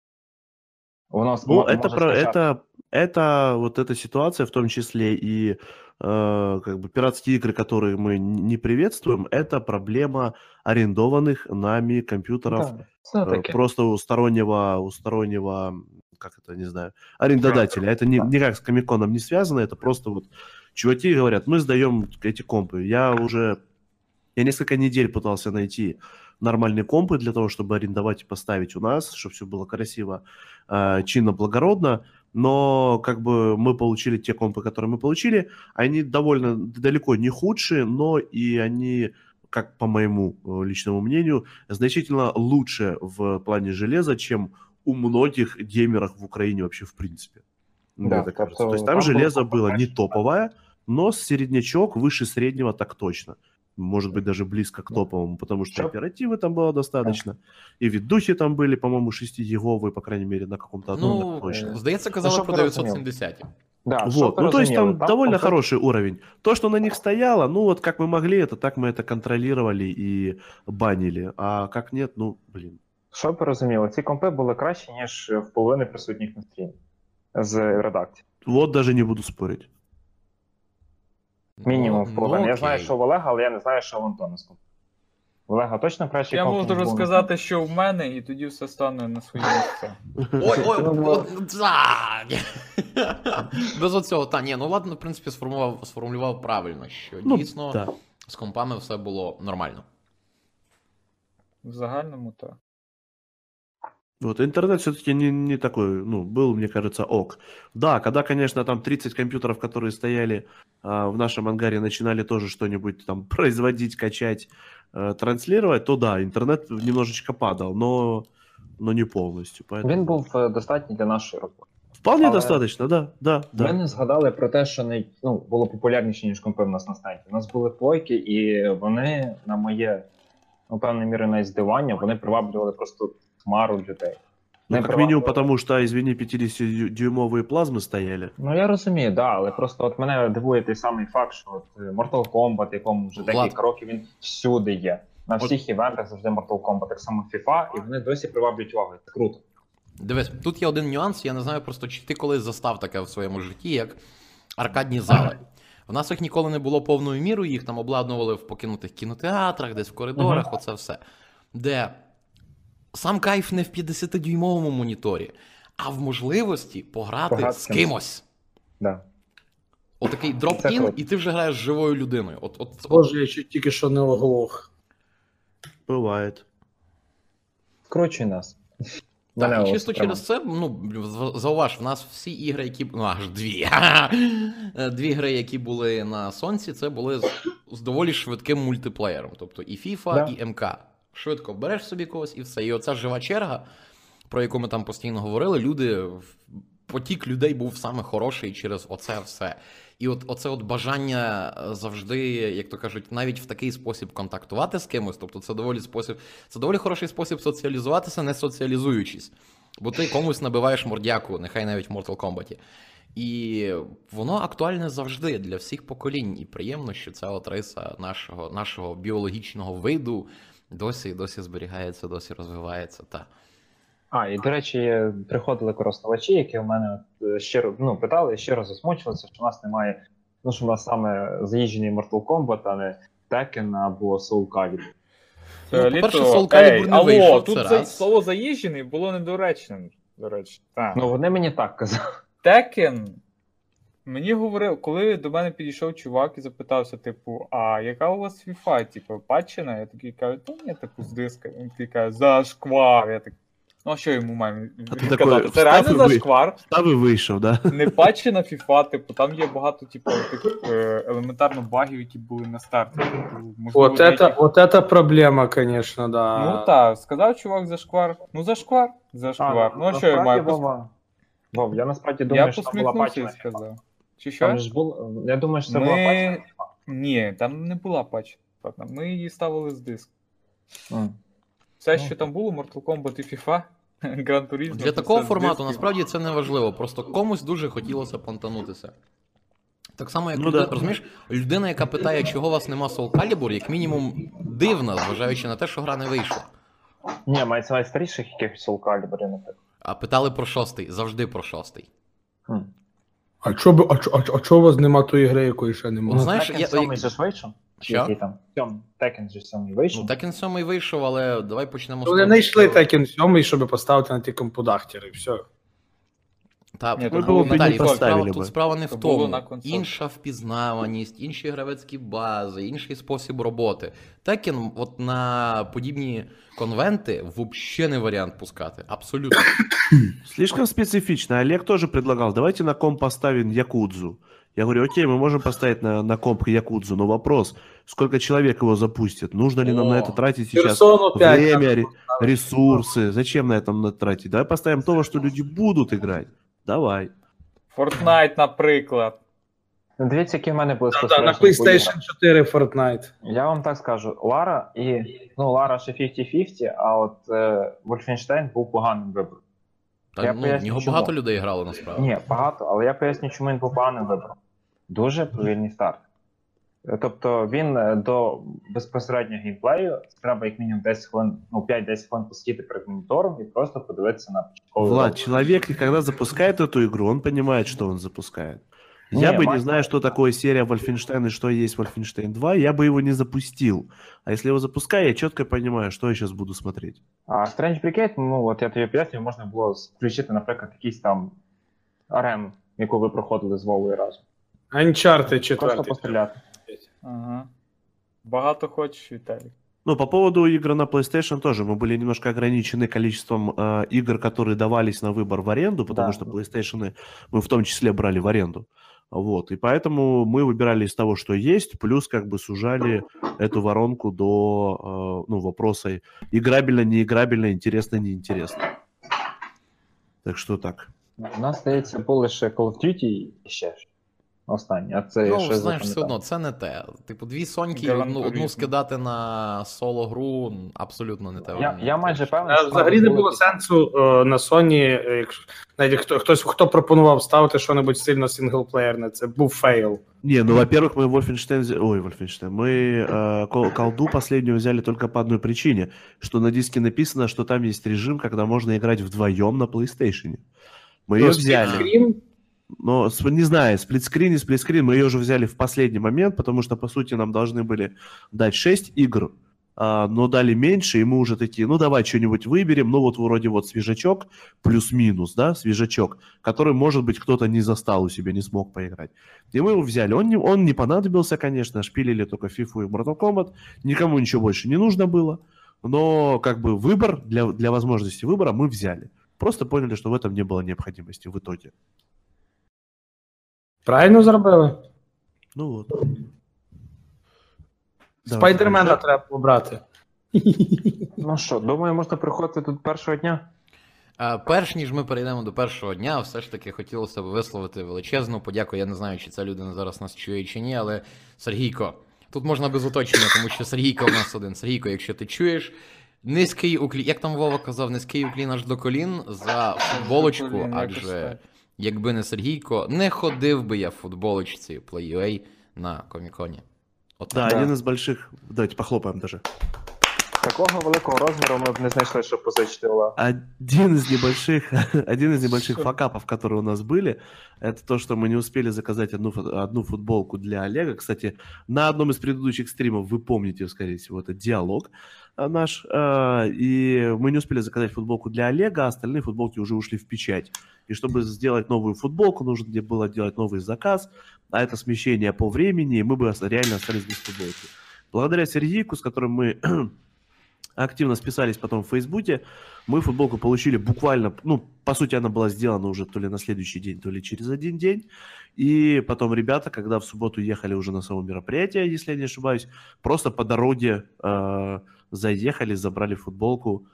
Воно Ну, мо- это, може про, скачати. это, это вот эта ситуация, в том числе и э, как бы пиратские игры, которые мы не приветствуем, это проблема арендованных нами компьютеров це э, просто у стороннего, у стороннего, как это, не знаю, арендодателя. Это не, Да. никак с Комиконом не связано, это просто вот чуваки говорят, мы сдаем эти компы. Я уже, я несколько недель пытался найти нормальные компы для того, чтобы арендовать и поставить у нас, чтобы все было красиво, э, чинно, благородно. Но как бы мы получили те компы, которые мы получили, они довольно далеко не худшие, но и они, как по моему э, личному мнению, значительно лучше в плане железа, чем у многих геймеров в Украине вообще в принципе. Да, так кажется. То есть там там железо было не топовое, но середнячок выше среднего так точно может быть, даже близко к Ну, топовому, потому что чё? оперативы там было достаточно, и ведухи там были, по-моему, 6 по крайней мере, на каком-то одном Ну, точно. здається, Ну, казали щоб про ви розуміли. 970. Да, щоб Вот, ви ну то есть розуміли, там довольно комплекс- хороший уровень. То, что на них стояло, ну вот как мы могли это, так мы это контролировали и банили. А как нет, ну, блин. Щоб ви розуміли, ці компи були кращі, ніж в половини присутніх на стрімі з редакції. Вот даже не буду спорить. Мінімум Ну, в половини. ну, я знаю, окей. що в Олега, але я не знаю, що в Антона з. В Олега точно кращий Я можу був? що в мене, і тоді все стане на свої місця. Ой, ой, Ну, от, так. Без оцього, та ні, ну ладно, в принципі, сформував, сформулював правильно, що Ну, дійсно з компами все було нормально. В загальному так. Вот интернет все-таки не, не такой, ну, был, мне кажется, ок. Да, когда, конечно, там 30 компьютеров, которые стояли а, в нашем ангаре, начинали тоже что-нибудь там производить, качать, э, транслировать, то да, интернет немножечко падал, но, но не полностью. Поэтому... Він був е, достатній для нашої роботи. Вполне але- достаточно, да, да, да. Ми не згадали про те, що не, ну, було популярніше, ніж компи в нас на стенді. У нас були плойки, і вони, на моє, ну, певною мірою, навіть здивання, вони приваблювали просто хмару людей. Ну, минимум, приваблювали. потому что, извини, 50-дюймовые плазмы стояли. Ну я розумію, да, але просто от мене дивує той самий факт, що от е, Mortal Kombat, якому вже декілька років він всюди є. На От- всіх івентах завжди Mortal Kombat, так само FIFA, і вони досі приваблюють увагу. Це круто. Дивись, тут є один нюанс, я не знаю просто, чи ти колись застав таке в своєму житті, як аркадні зали. В нас їх ніколи не було повною мірою, їх там обладнували в покинутих кінотеатрах, десь в коридорах, оце все. Де сам кайф не в 50-дюймовому моніторі, а в можливості пограти Пограти з кимось. Да. Отакий drop-in, і ти вже граєш з живою людиною. От, от, от, Боже, я чуть тільки що не оглох. Бывает. Скручуй нас. Так, Мене і чисто прямо. через це, ну, зауваж, в нас всі ігри, які. Ну, аж дві. Дві гри, які були на соньці, це були з, з доволі швидким мультиплеєром. Тобто і FIFA, Да. і MK. Швидко береш собі когось і все. І оця жива черга, про яку ми там постійно говорили, люди. Потік людей був саме хороший через оце все. І от оце от бажання е, завжди, як то кажуть, навіть в такий спосіб контактувати з кимось. Тобто, це доволі спосіб, це доволі хороший спосіб соціалізуватися, не соціалізуючись. Бо ти комусь набиваєш мордяку, нехай навіть в Mortal Kombat. І воно актуальне завжди для всіх поколінь. І приємно, що ця от риса нашого, нашого біологічного виду досі досі зберігається, досі розвивається. Та. А, і до речі, приходили користувачі, які у мене от, е, щиро ну, питали, щиро засмучувалися, що у нас немає. Ну, що у нас саме заїжджений Mortal Kombat, а не Tekken або Soul Calibur. Ну, по-перше, Soul Calibur Ей, не алло, вийшов, тут це це раз. слово заїжджений було недоречним, до речі. Так. Ну, вони мені так казали. Tekken, мені говорив, коли до мене підійшов чувак і запитався, типу, а яка у вас FIFA? Типу, патчена? Я такий кажу, та ні, типу, з диска. Він такий каже, зашквар. Я так. Ну, а що йому маю А ти відказати? такий, Це реально встав і ви- зашквар. Там и вышел, да? Не патчена FIFA, типу, там є багато, типу, тих е, елементарно багів, які були на старті. Типу, можливо, Вот это, деякі- вот это проблема, конечно, да. Ну так, сказав чувак зашквар. Ну зашквар, зашквар. Ну а що я насправді, маю? Пос- Вова, Вов, я насправді думаю, Я що там була посміхнувся і пачка. сказав. Чи Там ж було, я думаю, що це Ми- була пачка. Ні, там не була патчена. Ми її ставили з диску. М. Все, Ну. що там було, Mortal Kombat і FIFA, Gran Turismo. Для такого формату насправді це не важливо. Просто комусь дуже хотілося понтанутися. Так само, як Ну людина, да. розумієш, людина, яка питає, чого у вас нема Soul Calibur, як мінімум дивна, зважаючи на те, що гра не вийшла. Ні, мається на старіших якихось Soul Calibur, наприклад. А питали про шостий, завжди про шостий. Хм. А чо, б- а, чо, а, чо- а чо у вас нема тої гри, якої ще Ну, немає? знаєш, Tekken я- 7 же ж вийшов? Чи Що? який там? Сьом- Tekken же 7 вийшов? Ну, Tekken 7 вийшов, але давай почнемо з Вони того, йшли що- Tekken 7, щоб поставити на ті компудахтери, все. Та, Ні, ну, то було б і не Віталій, тут поставили справа, би. тут справа не в То було тому. на консоль. Інша впізнаваність, інші гравецькі бази, інший спосіб роботи. Tekken от на подібні конвенти взагалі не варіант пускати. Абсолютно. Слишком специфично. Олег тоже предлагал, давайте на комп поставим Якудзу. Я говорю, окей, мы можем поставить на, на комп Якудзу, но вопрос, сколько человек его запустит? Нужно ли нам на О, это тратить сейчас Персону 5. время, ре- ресурсы? Зачем на этом на- тратить? Давай поставим то, во что люди будут играть. Давай. Fortnite, наприклад. Ну, Дивіться, які в мене були Та-та, на. PlayStation 4 Fortnite. Я вам так скажу, Лара і. Ну, Лара ще 50-50, а от е, Wolfenstein був поганим вибором. Та, Я ну, в поясню, нього чому. багато людей грало насправді. Ні, багато, але я поясню, чому він був поганим вибором. Дуже повільний старт. Е, Тобто він е, до безпосереднього геймплею треба як мінімум 10 хвилин, ну 5-10 хвилин посидіти перед монітором і просто подивитися на початковий Влад, ролик. человек, и когда запускает эту игру, он понимает, что он запускает. Я Не, бы, не Макс- зная, что такое серия Wolfenstein и что есть Wolfenstein 2, я бы его не запустил. А если его запускаю, я четко понимаю, что я сейчас буду смотреть. А Strange Brigade, ну от я тобі пояснюю, можна було включити, наприклад, якийсь там арем, яку ви проходили з Вовою разом. Uncharted Просто 4. постріляти. Ага. Багато хочеш, Віталій. Ну, по поводу игр на PlayStation тоже мы были немножко ограничены количеством э, игр, которые давались на выбор в аренду, потому Да. что PlayStation мы в том числе брали в аренду. Вот, и поэтому мы выбирали из того, что есть, плюс как бы сужали эту воронку до э, ну, вопроса играбельно, неиграбельно, интересно, неинтересно. Так что так. У нас, здається, був лише Call of Duty і ще ж. Останній, а це Ну, ще знаєш, все запам'ятав. одно, це не те. Типу, дві соньки, Gran одну, одну Turismo. скидати на соло гру абсолютно не те. Я, варіант. я майже певний, А що Взагалі не були було якісь- сенсу е, на Sony, е, якщо навіть хто хтось хто пропонував ставити щось сильно синглплеєрне, це був фейл. Не, ну, во-первых, мы Wolfenstein... взя- Ой, Wolfenstein. Мы э, кол- колду последнюю взяли только по одной причине, что на диске написано, что там есть режим, когда можно играть вдвоем на PlayStation. Мы ее Ну, взяли. Но, не знаю, сплитскрин и сплитскрин, мы ее уже взяли в последний момент, потому что, по сути, нам должны были дать 6 игр, а, но дали меньше, и мы уже такие, ну, давай что-нибудь выберем, ну, вот вроде вот свежачок, плюс-минус, да, свежачок, который, может быть, кто-то не застал у себя, не смог поиграть. И мы его взяли. Он не, он не понадобился, конечно, шпилили только FIFA и Mortal Kombat, никому ничего больше не нужно было, но, как бы, выбор, для, для возможности выбора мы взяли. Просто поняли, что в этом не было необходимости в итоге. Правильно зробили. Ну. Давай, Спайдермена треба побрати. Ну що, думаю, можна приходити тут першого дня. А, перш ніж ми перейдемо до першого дня, все ж таки хотілося б висловити величезну подяку. Я не знаю, чи ця людина зараз нас чує чи ні, але Сергійко, тут можна без уточнення, тому що Сергійко в нас один. Сергійко, якщо ти чуєш. Низький уклін, як там Вова казав, низький уклін аж до колін за футболочку, адже. якби не Сергійко, не ходив би я в футболочці Play.ua на коміконі. От Да, Да. один из больших... Давайте похлопаем даже. Такого великого розміру ми б не знайшли, щоб позичити Олег. Один из небольших, один из небольших факапов, которые у нас были, это то, что мы не успели заказать одну, фут- одну футболку для Олега. Кстати, на одном из предыдущих стримов вы помните, скорее всего, это диалог а, наш. а, И мы не успели заказать футболку для Олега, а остальные футболки уже ушли в печать. И чтобы сделать новую футболку, нужно было делать новый заказ, а это смещение по времени, и мы бы реально остались без футболки. Благодаря Сергейку, с которым мы активно списались потом в Фейсбуке, мы футболку получили буквально, ну, по сути, она была сделана уже то ли на следующий день, то ли через один день. И потом ребята, когда в субботу ехали уже на само мероприятие, если я не ошибаюсь, просто по дороге э, заехали, забрали футболку.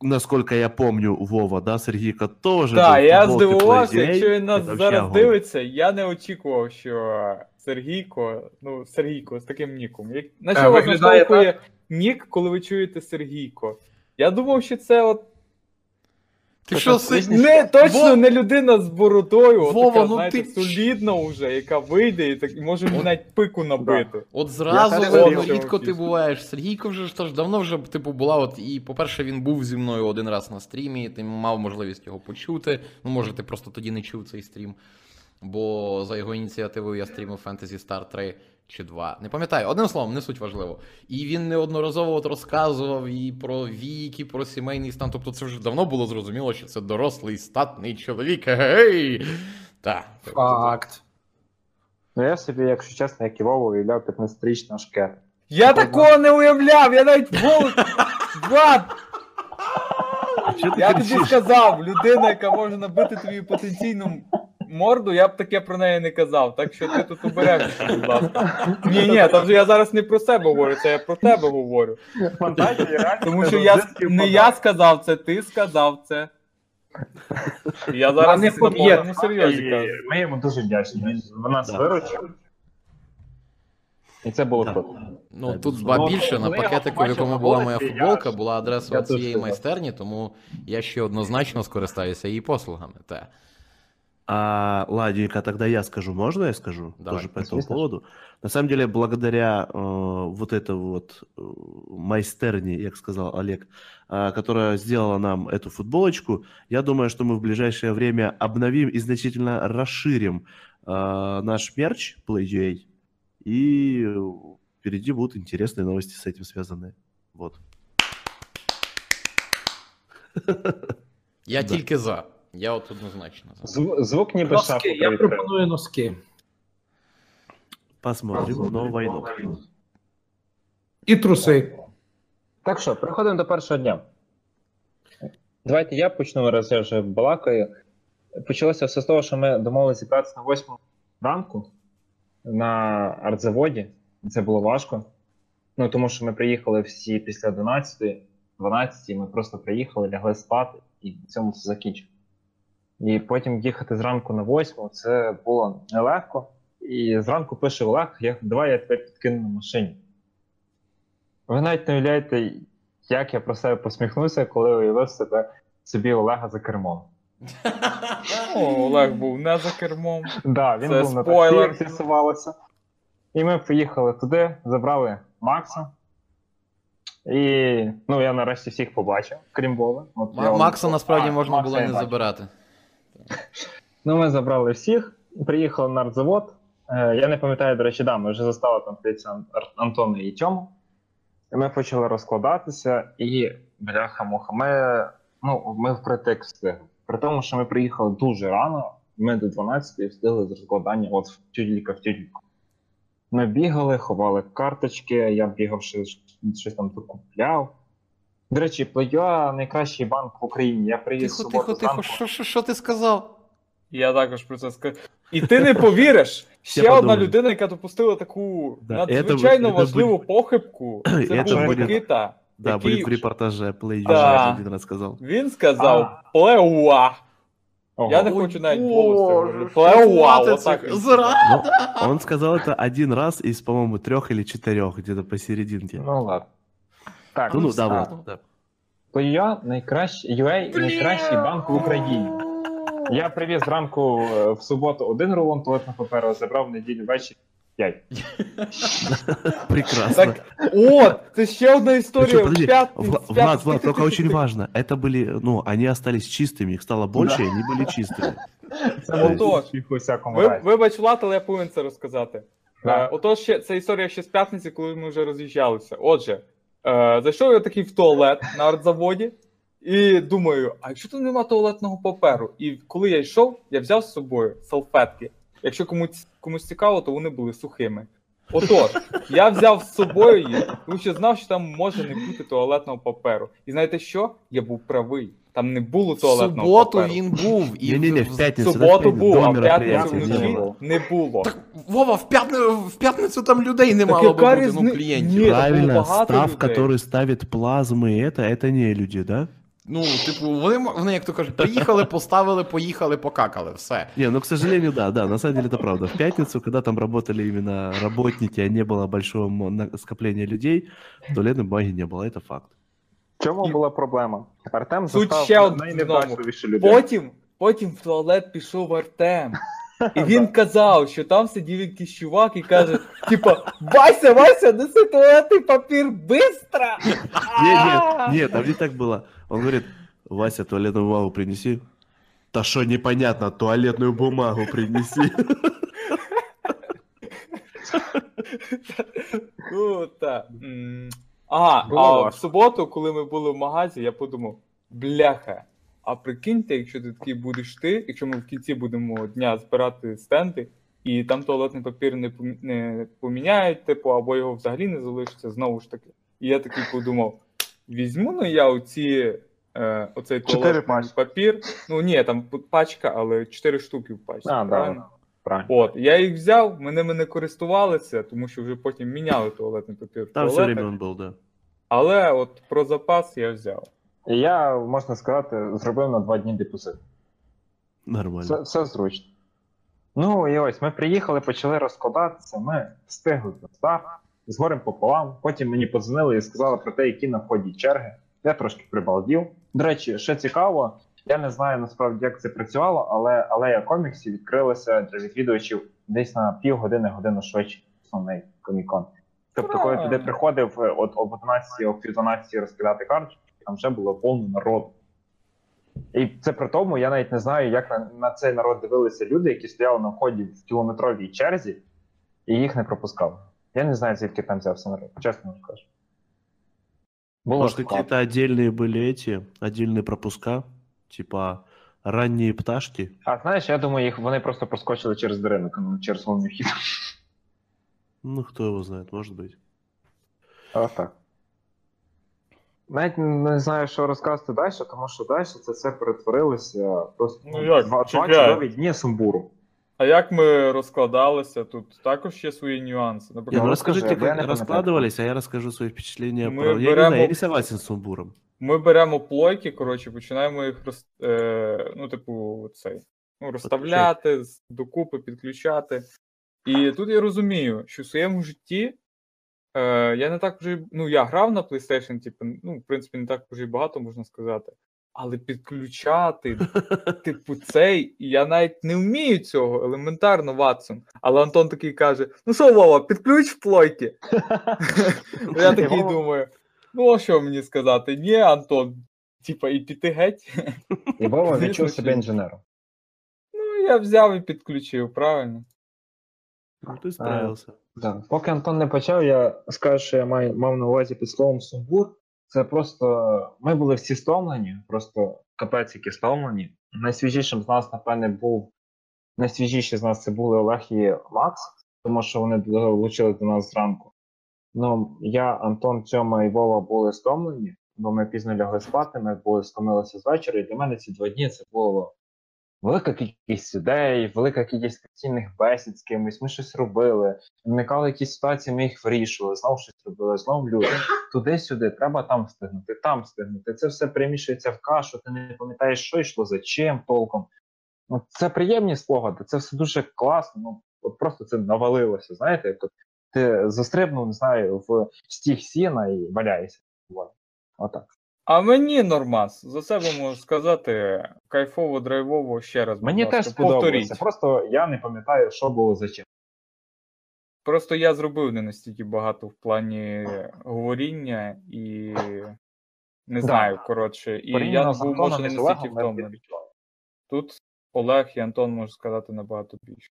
Насколько я помню, Вова, да, Сергейка тоже. Так, был в я футболке здивувався, Play.ua. якщо він нас Это вообще зараз огонь. дивиться, я не очікував, що Сергійко, ну, Сергійко з таким ніком. Як... На Е, що вас виглядає наштовхує нік, коли ви чуєте Сергійко? Я думав, що це от Ти що, си... не точно Вов- не людина з бородою, от Вова, така, ну знаєте, ти- солідна вже, яка вийде і так і може От- навіть пику набити. От зразу теж рідко ти буваєш. Сергійко вже ж теж давно вже типу була. От і, по-перше, він був зі мною один раз на стрімі, ти мав можливість його почути. Ну, може, ти просто тоді не чув цей стрім. Бо за його ініціативою я стрімив Fantasy Star 3 чи 2. Не пам'ятаю, одним словом, не суть важливо. І він неодноразово от розказував і про вік, і про сімейний стан. Тобто це вже давно було зрозуміло, що це дорослий статний чоловік. Гей! Так. Факт. Ну я собі, якщо чесно, як і Вова, уявляв 15-річного шкет. Я такого не уявляв, я навіть голос. Влад, Я тобі сказав, людина, яка може набити твою потенційну морду, я б таке про неї не казав. Так що ти тут обережся, будь ласка. Ні, ні, там же я зараз не про себе говорю, це я про тебе говорю. Тому що я не я сказав це, ти сказав це. Я зараз не поб'є. серйозі кажу. ми йому дуже вдячні. Він нас Да. виручив. І це було круто. Ну тут ба більше на пакетику, в якому була моя футболка, була адреса цієї майстерні, тому я ще однозначно скористаюся її послугами. Та. А, ладненько, тогда я скажу. Можно я скажу? Давай. Тоже по этому поводу. На самом деле, благодаря э, вот этой вот э, майстерне, як сказал Олег, э, которая сделала нам эту футболочку, я думаю, что мы в ближайшее время обновим и значительно расширим э, наш мерч Play.ua, и впереди будут интересные новости с этим связанные. Вот. Я Да. тільки за. Я от однозначно за. Зв- Звук ніби шафу Носки. Я привідкрив. пропоную носки. Посмотрим, но войну. І труси. Так що, переходимо до першого дня. Давайте я почну, раз я вже балакаю. Почалося все з того, що ми домовилися зібратися на 8 ранку на артзаводі. Це було важко. Ну, тому що ми приїхали всі після 11, 12, ми просто приїхали, лягли спати, і в цьому це закінчило. І потім їхати зранку на 8 це було нелегко. І зранку пише Олег, я, давай я тебе підкину на машині. Ви навіть не уявляєте, як я про себе посміхнувся, коли уявив себе собі Олега за кермом. О, Олег був не за кермом. Да, він Це був на таксі, як з'ясувалося. І ми поїхали туди, забрали Макса. І ну, я нарешті всіх побачив, крім вам- Макса насправді можна було не забирати. Ну, ми забрали всіх, приїхали на артзавод. Е, я не пам'ятаю, до речі, да, ми вже застали там здається, Ар- Антона і Тьому. І ми почали розкладатися, і бляха-муха, ми, ну, ми впритик встигли. При тому, що ми приїхали дуже рано, ми до 12 встигли з розкладання от в тюділька в тюдільку. Ми бігали, ховали карточки, я бігав щось, щось там докупляв. До речі, Плея найкращий банк в Україні. Я приїзд Тихо, суботу тихо, тихо, зранку. що, що, що ти сказав? Я також про це скажу. І ти не повіриш, ще Я одна подумаю. людина, яка допустила таку Да, надзвичайно это буде- важливу похибку. Це Это був буде- Микита. Да, який будет в репортаже Play.ua, Да. один раз сказал. Він сказав плеуа. Ого. Я не Ой, хочу навіть Боже, голосом говорити. що Плеуа, ти отак. це- він Зрада! Он сказал это один раз из, по-моему, трех или четырех, где-то посерединке. Ну ладно. Так, Ну, ну, да, а, вот. Да. Плея найкращий, UA найкращий банк в Україні. Я привіз зранку е, в суботу один рулон туалетного паперу, забрав в неділю ввечері п'ять. Прекрасно. Так, от, це ще одна історія. Причем, подожди, в п'ятницю- Вла- в Влад, п'ятницю- Влад, только очень важно. Это были, ну, они остались чистыми, их стало больше, и они были чистыми. Це Отож. було успіх у всякому Ви, разі. вибач, Влад, але я повинен це розказати. Да. Е, отож, ще, це історія ще з п'ятниці, коли ми вже роз'їжджалися. Отже, е, зайшов я такий в туалет на артзаводі, і думаю, а якщо тут нема туалетного паперу? І коли я йшов, я взяв з собою салфетки. Якщо комусь, комусь цікаво, то вони були сухими. Отож, я взяв з собою їх, тому що знав, що там може не бути туалетного паперу. І знаєте що? Я був правий. Там не було В туалетного суботу паперу. він був. І Не-не-не, в- в В пятницу. да, в суботу пятницу, був, до а в п'ятницю мероприятия вночі вночі сделано. не було. Так, Вова, в, п'ятни... в п'ятницю там людей не Так мало би яка бути, ну, різни- клієнтів. Ні, там було Правильно, багато став, людей. который ставит плазмы, это, это не люди, да? Ну, типу, вони, м- вони, як то кажуть, приїхали, поставили, поїхали, покакали, все. Не, ну, к сожалению, да, да, на самом деле это правда. В пятницу, когда там работали именно работники, а не было большого мо- на- скопления людей, туалетной бумаги не было, это факт. В чому була проблема? Артем Суть застав ще одному. найнебачливішу людину. Потім, потім в туалет пішов Артем. І він казав, що там сидів якийсь чувак і каже: типа, Вася, Вася, неси туалетний папір бистро! Нет, нет, нет, там не так было. Он говорит, Вася, туалетную бумагу принеси. Да что непонятно, туалетную бумагу принеси. Ну, так. Ага, а в суботу, коли ми були в магазі, я подумав: бляха, а прикиньте, якщо ти такий будеш ти, якщо ми в кінці будемо дня збирати стенди, і там туалетний папір не, помі- не поміняють, типу, або його взагалі не залишиться, знову ж таки. І я такий подумав: візьму ну я оці, е, оцей туалетний папір. Ну ні, там пачка, але 4 штуки в пачці. А, да, правильно? Правильно. От, я їх взяв, мене не користувалися, тому що вже потім міняли туалетний папір Там все он был, да. Але от про запас я взяв. І я, можна сказати, зробив на два дні депозит. Нормально. Все, все зручно. Ну і ось ми приїхали, почали розкладатися. Ми встигли старт з горем пополам. Потім мені подзвонили і сказали про те, які на вході черги. Я трошки прибалдів. До речі, що цікаво, я не знаю насправді, як це працювало, але алея коміксів відкрилася для відвідувачів десь на півгодини, годину швидше, основний комікон. Тобто, коли туди приходив е, от об 11, об пів 12 розкидати карточки, там вже було повно народу. І це при тому, я навіть не знаю, як на, на цей народ дивилися люди, які стояли на вході в кілометровій черзі, і їх не пропускали. Я не знаю, звідки там взявся народ, чесно вам скажу. Було Может, складно. какие-то отдельные были эти, отдельные пропуска, типа ранние пташки. А знаєш, я думаю, їх вони просто проскочили через ринок, ну, через головний вхід. Ну, кто его знает, может быть. Ось так. Навіть не знаю, що розказати далі, тому що далі це все перетворилося просто Ну як, два, два чекай. чудові дні сумбуру. А як ми розкладалися, тут також є свої нюанси. Наприклад, расскажите, расскажи, не раскладывались, а я расскажу свои впечатления Мы про... Я не знаю, я не согласен с Сумбуром. ми беремо плойки, коротше, починаємо їх роз... е... ну, типу, цей, ну, розставляти, докупи, підключати. І тут я розумію, що в своєму житті е... я не так вже, ну, я грав на PlayStation, типу, ну, в принципі, не так вже й багато можна сказати. Але підключати, типу, цей, я навіть не вмію цього, елементарно, Ватсон. Але Антон такий каже: ну що, Вова, підключ плойки. Я такий думаю, ну а що мені сказати? Ні, Антон, типа, і піти геть. І Вова відчув себе інженером. Ну, я взяв і підключив, правильно? Ну, ты справился. Да. Поки Антон не почав, я скажу, що я маю, мав на увазі під словом сумбур. Це просто ми були всі стомлені, просто капець, які стомлені. Найсвіжішим з нас, напевне, був найсвіжіші з нас це були Олег і Макс, тому що вони долучили до нас зранку. Ну, я, Антон, Тьома і Вова були стомлені, бо ми пізно лягли спати, ми були стомилися з вечора, і для мене ці два дні це було велика кількість ідей, велика кількість постійних бесід з кимось, ми щось робили, виникали якісь ситуації, ми їх вирішували, знову щось робили, знову люди. Туди-сюди, треба там встигнути, там встигнути. Це все перемішується в кашу, ти не пам'ятаєш, що йшло, за чим толком. Ну, це приємні спогади, це все дуже класно. Ну, от просто це навалилося. Знаєте, як от ти застрибнув, не знаю, в стіг сіна і валяєшся. Отак. А мені нормас. За себе можу сказати кайфово, драйвово ще раз. Мені теж сподобалося. Просто я не пам'ятаю, що було за чим. Просто я зробив не настільки багато в плані говоріння і не знаю, коротше, і я Порівняно був може не настільки втомлений. Тут Олег і Антон можуть сказати набагато більше.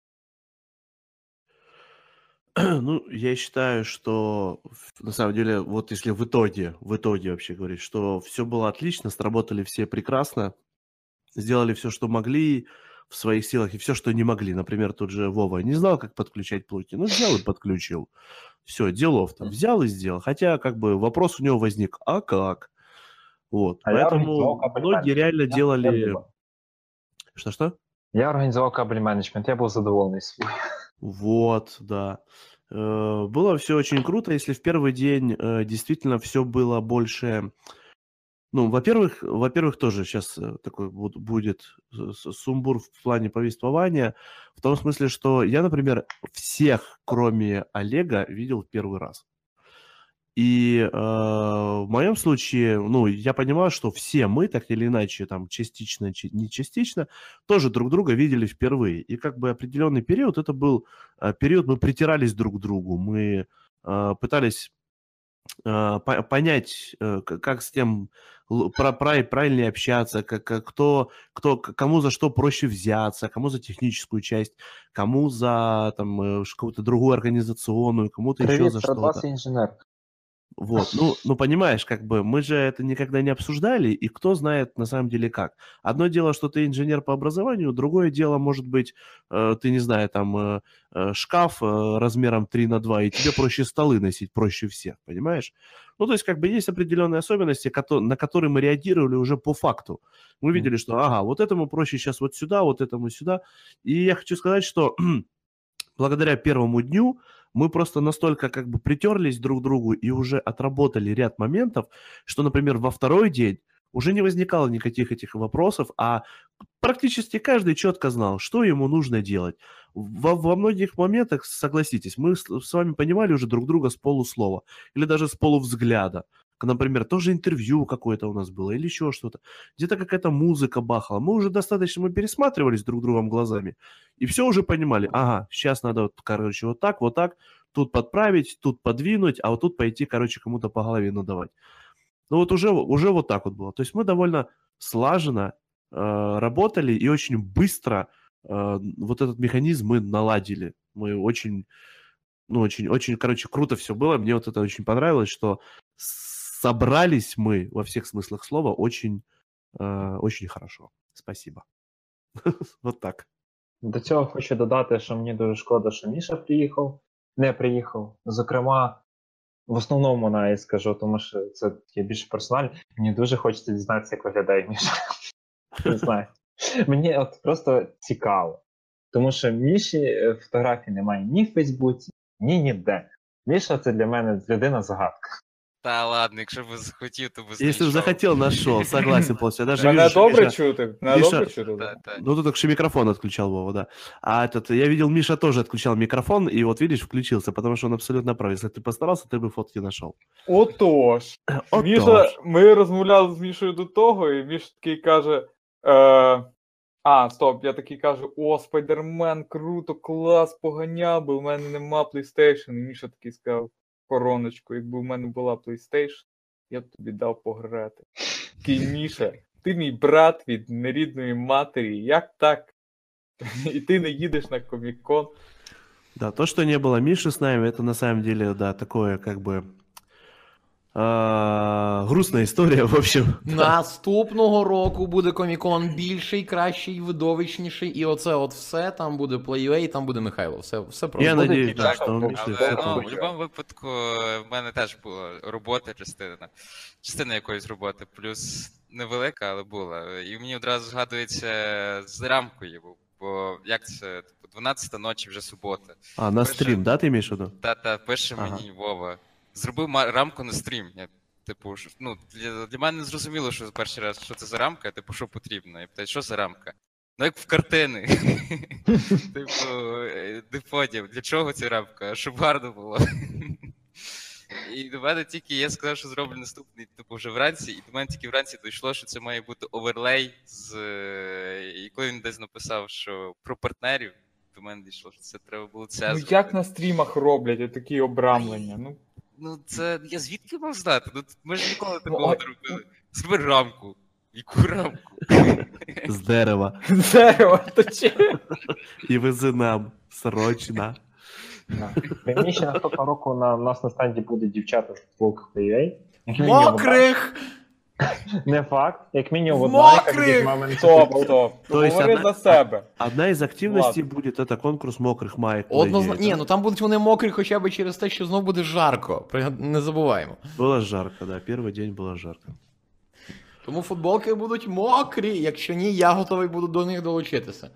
Ну, я считаю, что на самом деле, вот если в итоге, в итоге вообще говорить, что все было отлично, сработали все прекрасно, сделали все, что могли в своих силах, и все, что не могли. Например, тот же Вова не знал, как подключать плойки, ну, взял и подключил. Все, делов-то взял и сделал. Хотя, как бы, вопрос у него возник, а как? Вот, А организовал поэтому многие реально делали... Что-что? Я організував кабель менеджмент, я був задоволений своїм. Вот, да. Э, Было все очень круто, если в первый день э, действительно все было больше. Ну, во-первых, во-первых, тоже сейчас такой вот будет сумбур в плане повествования, в том смысле, что я, например, всех, кроме Олега, видел в первый раз. И э, в моем случае, ну, я понимаю, что все мы, так или иначе, там, частично, чи- не частично, тоже друг друга видели впервые. И как бы определенный период, это был э, период, мы притирались друг к другу, мы э, пытались э, по- понять, э, к- как с тем л- про, про- правильнее общаться, как, как- кто, кто, к- кому за что проще взяться, кому за техническую часть, кому за там э, ш- какую-то другую организационную, кому-то еще Привіт, за серед что-то. вас є інженер. Вот, ну, ну, понимаешь, как бы мы же это никогда не обсуждали, и кто знает на самом деле как. Одно дело, что ты инженер по образованию, другое дело, может быть, э, ты, не знаю, там, э, э, шкаф э, размером 3 на 2, и тебе проще столы носить, проще всех, понимаешь? Ну, то есть, как бы есть определенные особенности, на которые мы реагировали уже по факту. Мы видели, что, ага, вот этому проще сейчас вот сюда, вот этому сюда. И я хочу сказать, что благодаря первому дню мы просто настолько как бы притерлись друг к другу и уже отработали ряд моментов, что, например, во второй день уже не возникало никаких этих вопросов, а практически каждый четко знал, что ему нужно делать. Во, во многих моментах, согласитесь, мы с, с вами понимали уже друг друга с полуслова или даже с полувзгляда. Например, тоже интервью какое-то у нас было или еще что-то. Где-то какая-то музыка бахала. Мы уже достаточно мы пересматривались друг другом глазами. И все уже понимали. Ага, сейчас надо, вот, короче, вот так, вот так. Тут подправить, тут подвинуть, а вот тут пойти, короче, кому-то по голове надавать. Ну вот уже, уже вот так вот было. То есть мы довольно слаженно э, работали и очень быстро э, вот этот механизм мы наладили. Мы очень, ну очень, очень, короче, круто все было. Мне вот это очень понравилось, что собрались мы во всех смыслах слова очень, э, очень хорошо. Спасибо. Вот так. До цього хочу додати, що мені дуже шкода, що Міша приїхав, не приїхав. Зокрема, в основному навіть скажу, тому що це таке більше персонально. Мені дуже хочеться дізнатися, як виглядає Міша. Не знаю. Мені от просто цікаво. Тому що Міші е, фотографій немає ні в Фейсбуці, ні ніде. Міша це для мене людина загадка. Та ладно, якщо б захотів, то б Если бы знайшов. захотел, нашел. Согласен полностью. Я даже Мене вижу, что добре Миша- чути? Мене Міша- добре чути? Та, та. Ну, тут только что микрофон отключал Вова, да. А этот, я видел, Миша тоже отключал микрофон, и вот видишь, включился, потому что он абсолютно прав. Если ты постарался, ты бы фотки нашел. Отож. Отож. Міша, ми розмовляли з Мішою до того, і Міша такий каже. Е, а, стоп, я такий кажу: о, Спайдермен, круто, клас, поганяв, бо в мене нема PlayStation. І Міша такий сказав короночку, якби в мене була PlayStation, я б тобі дав пограти. Такий Міша, ти мій брат від нерідної матері, як так? І ти не їдеш на комік-кон. Да, то, что не было Миши с нами, это на самом деле, да, такое как бы а, грустная история, в общем. Наступного року буде комікон більший, кращий, видовищніший, і оце от все там буде плейвей, там буде Михайло. Все, все просто. Я да, так, что у Але все ну, в будь-якому випадку в мене теж була робота, частина. Частина якоїсь роботи, плюс невелика, але була. І мені одразу згадується з рамкою, бо- бо як це, типу, 12 ночі вже субота. А, на Хорошо. стрим, да, ты имеешь в виду? Та-та, пише Ага. мені Вова. Зробив рамку на стрім. Я, типу, ну, для, для мене не зрозуміло, що перший раз, що це за рамка, типу, що потрібно. Я питаю, що за рамка? Ну, як в картини. типу, е, поняв, для чого ця рамка? Щоб гарно було. І до мене тільки я сказав, що зроблю наступний, типу, вже вранці, і до мене тільки вранці дійшло, що це має бути оверлей з. е, І коли він десь написав, що про партнерів, до мене дійшло, що це треба було це. Ну як на стрімах роблять такі обрамлення? Ну, Ну, це я звідки мав знати? Ну, ми ж ніколи Ну, такого не робили. Зроби рамку. Яку рамку? З дерева. дерево, то чи? І вези нам срочно. Мені ще наступного року на у нас на стенді буде дівчата в футболках. Мінімум. Мокрих! Не факт. Як мінімум В одна, яка мокрих! візьме мене цю Стоп, футболку. стоп. То есть Говори одна- за себе. Одна из активностей Ладно. будет это конкурс мокрых маек. на Однозначно. идее, Ні, да? ну там будуть вони мокрі хоча б через те, що знов буде жарко. При- Не забуваємо. Было жарко, да, первый день было жарко. Тому футболки будуть мокрі. Якщо ні, я готовий буду до них долучитися.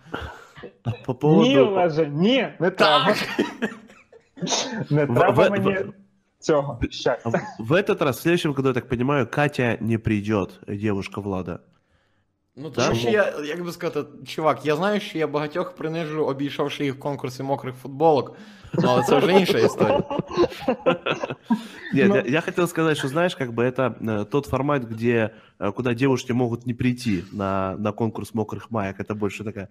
По поводу... Ні, Олеже, ні, не треба. Так! Не В- треба в- мені в- цього щастя. В- В этот раз, в следующем году, я так понимаю, Катя не придет, девушка Влада. Ну, Да? тому що я, як би сказати, чувак, я знаю, що я багатьох принижу, обійшовши їх в конкурсі мокрих футболок. Ну, але це вже інша історія. Нет, Ну. я, я хотел сказать, что знаешь, как бы это э, тот формат, где э, куда девушки могут не прийти на, на конкурс мокрых маек. Это больше такая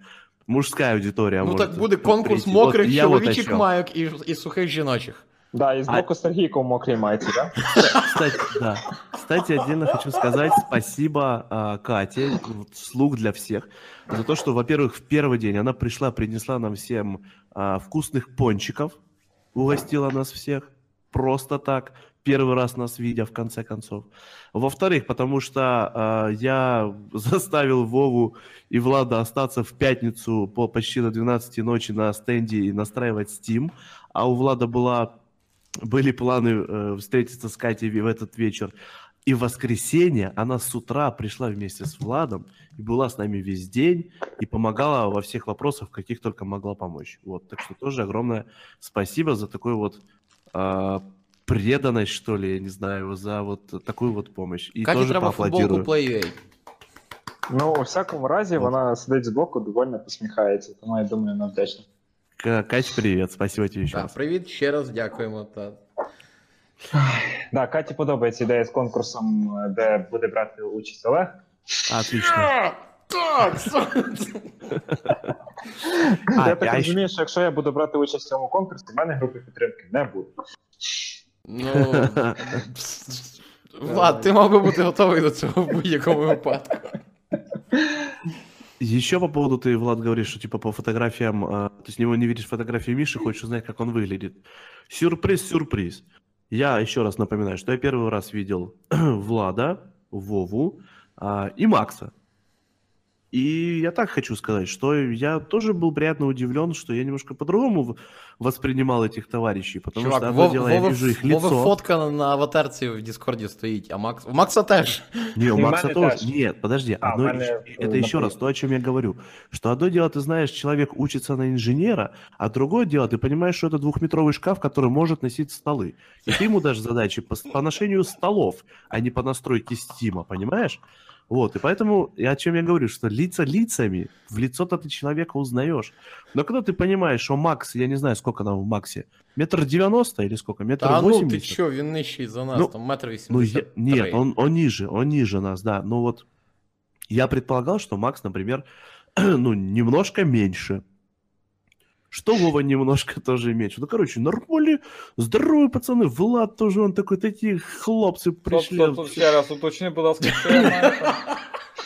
мужская аудитория. Ну может так буде конкурс прийти. Вот мокрих я вот о чоловічих чём. майок і, і сухих жіночих. Да, і з А- боку Сергійко в мокрій майці, да? Кстати, да. Кстати, отдельно хочу сказать спасибо а, Кате, вот, слуг для всех, за то, что, во-первых, в первый день она пришла, принесла нам всем а, вкусных пончиков, угостила нас всех просто так, первый раз нас видя, в конце концов. Во-вторых, потому что а, я заставил Вову и Влада остаться в пятницу по почти до 12 ночи на стенде и настраивать Steam, а у Влада была были планы э, встретиться с Катей в этот вечер. И в воскресенье она с утра пришла вместе с Владом и была с нами весь день и помогала во всех вопросах, в каких только могла помочь. Вот, так что тоже огромное спасибо за такой вот а, преданность, что ли, я не знаю, за вот такую вот помощь. И Каті тоже треба футболку поаплодирую. Play.ua. Ну, у всякому разі, От. вона сидить збоку, довольно посміхається, тому я думаю, вона вдячна. К- Кать, привет, спасибо тебе еще Так, раз. привіт, ще раз дякуємо. Та. Да, Каті подобається ідея з конкурсом, де буде брати участь Олег. Отлично. Так, А, я так розумію, що якщо я буду брати участь в цьому конкурсі, в мене групи підтримки не буде. Ну. Влад, ти мав би бути готовий до цього в будь-якому випадку. Еще по поводу, ты, Влад, говоришь, что типа по фотографиям, а, то есть не, не видишь фотографии Миши, хочешь узнать, как он выглядит. Сюрприз, сюрприз. Я еще раз напоминаю, что я первый раз видел Влада, Вову а, и Макса. И я так хочу сказать, что я тоже был приятно удивлен, что я немножко по-другому в- воспринимал этих товарищей, потому Чувак, что одно Вов, дело, я Вова, вижу их Вова лицо. фотка на, на аватарці в Діскорді стоїть, а Макс. У Макса теж. Не, у И Макса Мане тоже. тоже. Нет, подожди. А, одно Мане, еще- э, это еще раз например. то, о чем я говорю. Что одно дело, ты знаешь, человек учится на инженера, а другое дело, ты понимаешь, что это двухметровый шкаф, который может носить столы. И ты ему дашь задачи по, по ношению столов, а не по настройке стима, понимаешь? Вот, и поэтому, и о чем я говорю, что лица лицами, в лицо-то ты человека узнаешь. Но когда ты понимаешь, что Макс, я не знаю, сколько там в Максе, метр девяносто или сколько, метр Та ну ти восемьдесят? що, він нижчий за нас, Ну, там метр Ну, я- вісімдесят. нет, он, он ниже, он ниже нас, да. Ну вот, я предполагал, что Макс, например, ну, немножко меньше. Что Вова немножко тоже меньше. Ну, короче, нормальные, здоровые пацаны. Влад тоже, он такой, такие хлопцы пришли. Тобто тут ще раз уточни, будь ласка, що я маю там.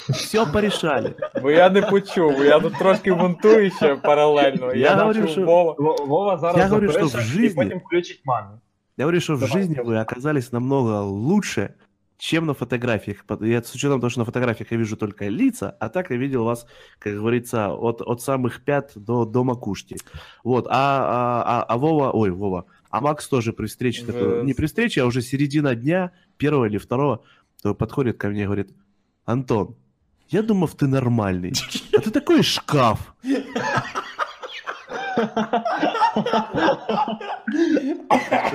Все порешали. Бо я не почув, бо я тут трошки монтую ще паралельно. Я Я, говорю, бачив що- Вова. В- Вова зараз Я говорю, запише що в і жизни- потім включить мамі. Я говорю, что в Давай, жизни давай. вы оказались намного лучше, чем на фотографиях. Я с учетом того, что на фотографиях я вижу только лица, а так я видел вас, как говорится, от, от самых пят до, до макушки. Вот, а, а, а, а Вова, ой, Вова, а Макс тоже при встрече, такой, Жесть. не при встрече, а уже середина дня, первого или второго, то подходит ко мне и говорит, Антон, я думал, ты нормальный, а ты такой шкаф.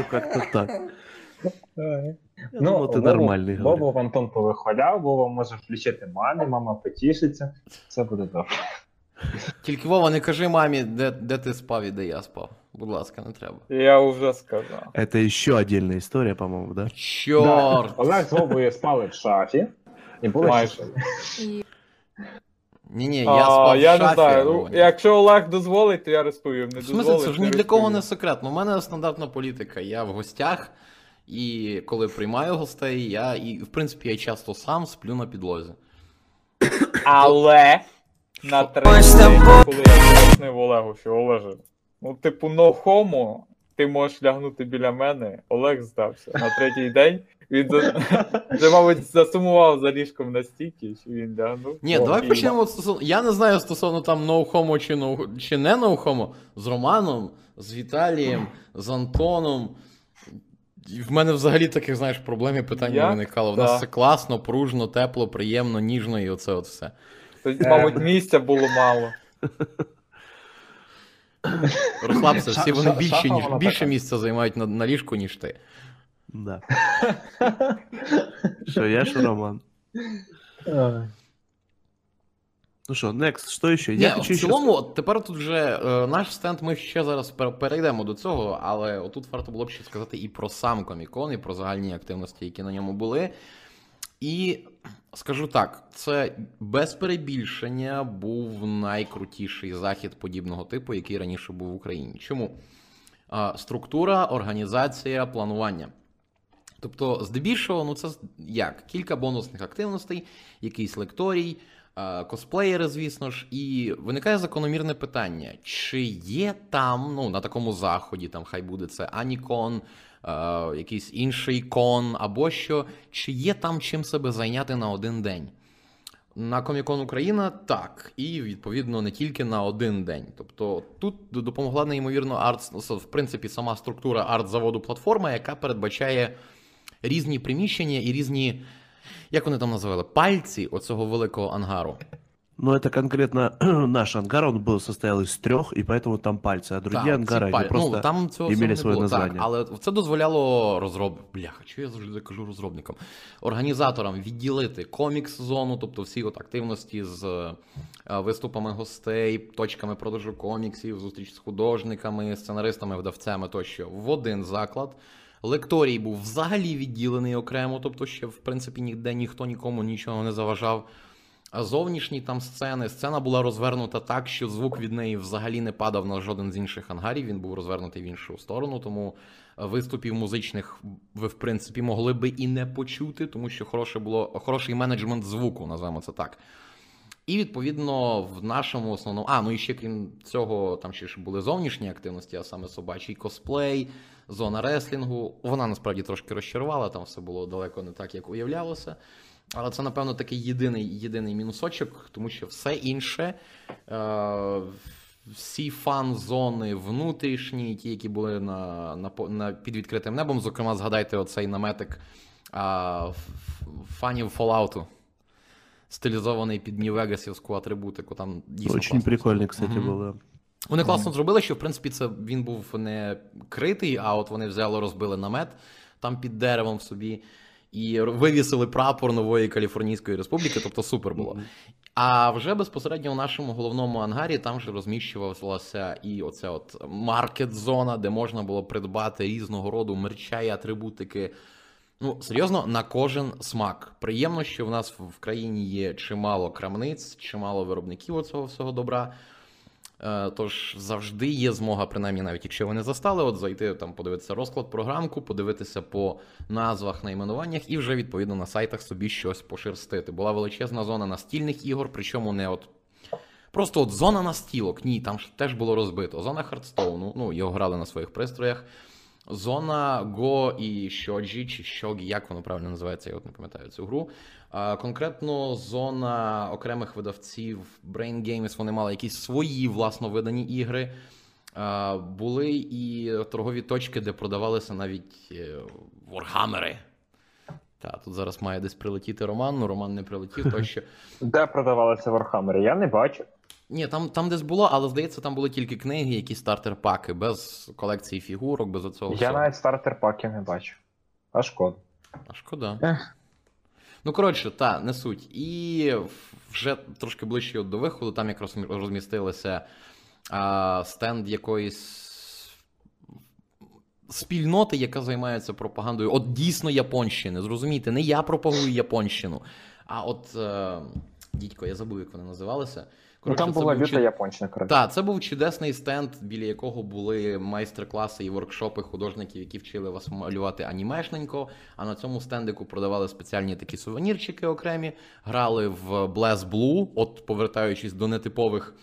Как-то так. Я думал, ты Вову- нормальный. говорит. Вову Антон повихваляв, Вова може включити мамі, мама потішиться. Все буде добре. Тільки Вова, не кажи мамі, де, де ти спав і де я спав. Будь ласка, не треба. Я вже сказав. Это еще отдельная история, по-моему, да? Чорт! Да. Олег з Вовою спали в шафі. І були Майже. щасливі. Ні, ні, я А, спав я в шафі. не знаю. а Ну, Вова ні. якщо Олег дозволить, то я розповім. Не В смысле, дозволить, це ж не ні для кого розповім. не секрет. Ну, У мене стандартна політика. Я в гостях, і коли приймаю гостей, я і, в принципі, я часто сам сплю на підлозі. Але на третій коли я пояснив Олегу, що Олеже, ну, типу, no homo, ти можеш лягнути біля мене, Олег здався. На третій день він вже, мабуть, засумував за ліжком настільки, що він лягнув. Ні, О, давай почнемо стосовно. Я не знаю стосовно там no homo чи, no, чи не no homo, з Романом, з Віталієм, з Антоном. В мене взагалі таких, знаєш, проблем і питань не виникало. В Да. нас все класно, пружно, тепло, приємно, ніжно і оце от все. Тоді, мабуть, місця було мало. Розслабся, всі вони більше, ніж, більше місця займають на, на ліжку, ніж ти. Да. Что, я что, Роман? Ну что, next, еще? Ні, Я в хочу еще... цілому, от тепер тут вже е, наш стенд, ми ще зараз перейдемо до цього, але отут варто було б ще сказати і про сам Комікон, і про загальні активності, які на ньому були. І скажу так, це без перебільшення був найкрутіший захід подібного типу, який раніше був в Україні. Чому? Структура, організація, планування. Тобто, здебільшого, ну це як? Кілька бонусних активностей, якийсь лекторій, косплеєри, звісно ж, і виникає закономірне питання: чи є там, ну, на такому заході, там хай буде це Анікон, е, якийсь інший кон, або що, чи є там чим себе зайняти на один день? На Комікон Україна так, і відповідно не тільки на один день. Тобто тут допомогла неймовірно арт, в принципі, сама структура арт-заводу платформа, яка передбачає різні приміщення і різні, як вони там називали, пальці оцього великого ангару. Но это конкретно наш ангар, он был состоял из трех, и поэтому там пальцы, а другие Так, ці ангары, они паль- просто ну, там цього імели всього не своє було. Так, названня. але це дозволяло розроб... Бляха, що я завжди кажу розробникам? Організаторам відділити комікс-зону, тобто всі от активності з е, виступами гостей, точками продажу коміксів, зустріч з художниками, сценаристами, видавцями тощо в один заклад. Лекторій був взагалі відділений окремо, тобто ще, в принципі, ніде ніхто нікому нічого не заважав. А зовнішні там сцени, сцена була розвернута так, що звук від неї взагалі не падав на жоден з інших ангарів. Він був розвернутий в іншу сторону, тому е, виступів музичних ви, в принципі, могли би і не почути, тому що хороше було хороший менеджмент звуку, назвемо це так. І відповідно в нашому основному. А, ну і ще крім цього, там ще ж були зовнішні активності, а саме собачий косплей, зона реслінгу. Вона насправді трошки розчарувала, там все було далеко не так, як уявлялося. Але це, напевно, такий єдиний, єдиний мінусочок, тому що все інше, е, всі фан-зони внутрішні, ті, які були на, на, на, під відкритим небом, зокрема, згадайте оцей наметик а, ф- фанів Fallout, стилізований під Нью-Вегасівську атрибутику. Там дійсно Очень класно. прикольный, кстати, Мгм. было. Вони класно зробили, що в принципі це він був не критий, а от вони взяли, розбили намет там під деревом собі і вивісили прапор нової Каліфорнійської республіки, тобто супер було. А вже безпосередньо у нашому головному ангарі там же розміщувалася і оця от маркет-зона, де можна було придбати різного роду мерча і атрибутики. Ну, серйозно, на кожен смак. Приємно, що в нас в країні є чимало крамниць, чимало виробників оцього всього добра. Е, Тож завжди є змога, принаймні, навіть якщо ви не застали, от зайти там, подивитися розклад програмку, подивитися по назвах, найменуваннях і вже відповідно на сайтах собі щось пошерстити. Була величезна зона настільних ігор, причому не от. Просто от зона настілок, ні, там ж теж було розбито. Зона Хардстоуну, ну, його грали на своїх пристроях. Зона Go і Shoji, чи Shogi, як воно правильно називається, я от не пам'ятаю цю гру. Конкретно зона окремих видавців Brain Games, вони мали якісь свої власно видані ігри. Були і торгові точки, де продавалися навіть е, Warhammer. Та, тут зараз має десь прилетіти Роман, ну Роман не прилетів, тощо. Де продавалися Вархаммери? Я не бачу. Ні, там, там десь було, але здається, там були тільки книги, якісь стартер-паки, без колекції фігурок, без оцього. Я всього. навіть стартер паків не бачу. А шкода. А шкода. Ех. Ну, коротше, та, не суть. І вже трошки ближче до виходу, там якраз розмістилися а, стенд якоїсь спільноти, яка займається пропагандою. От дійсно Японщини. Зрозумійте, не я пропагую Японщину. А от е, дідько, я забув, як вони називалися. Ну там була люта чи- японщина, коротше. так, це був чудесний стенд, біля якого були майстер-класи і воркшопи художників, які вчили вас малювати анімешненько. А на цьому стендику продавали спеціальні такі сувенірчики окремі, грали в Blast Blue, от повертаючись до нетипових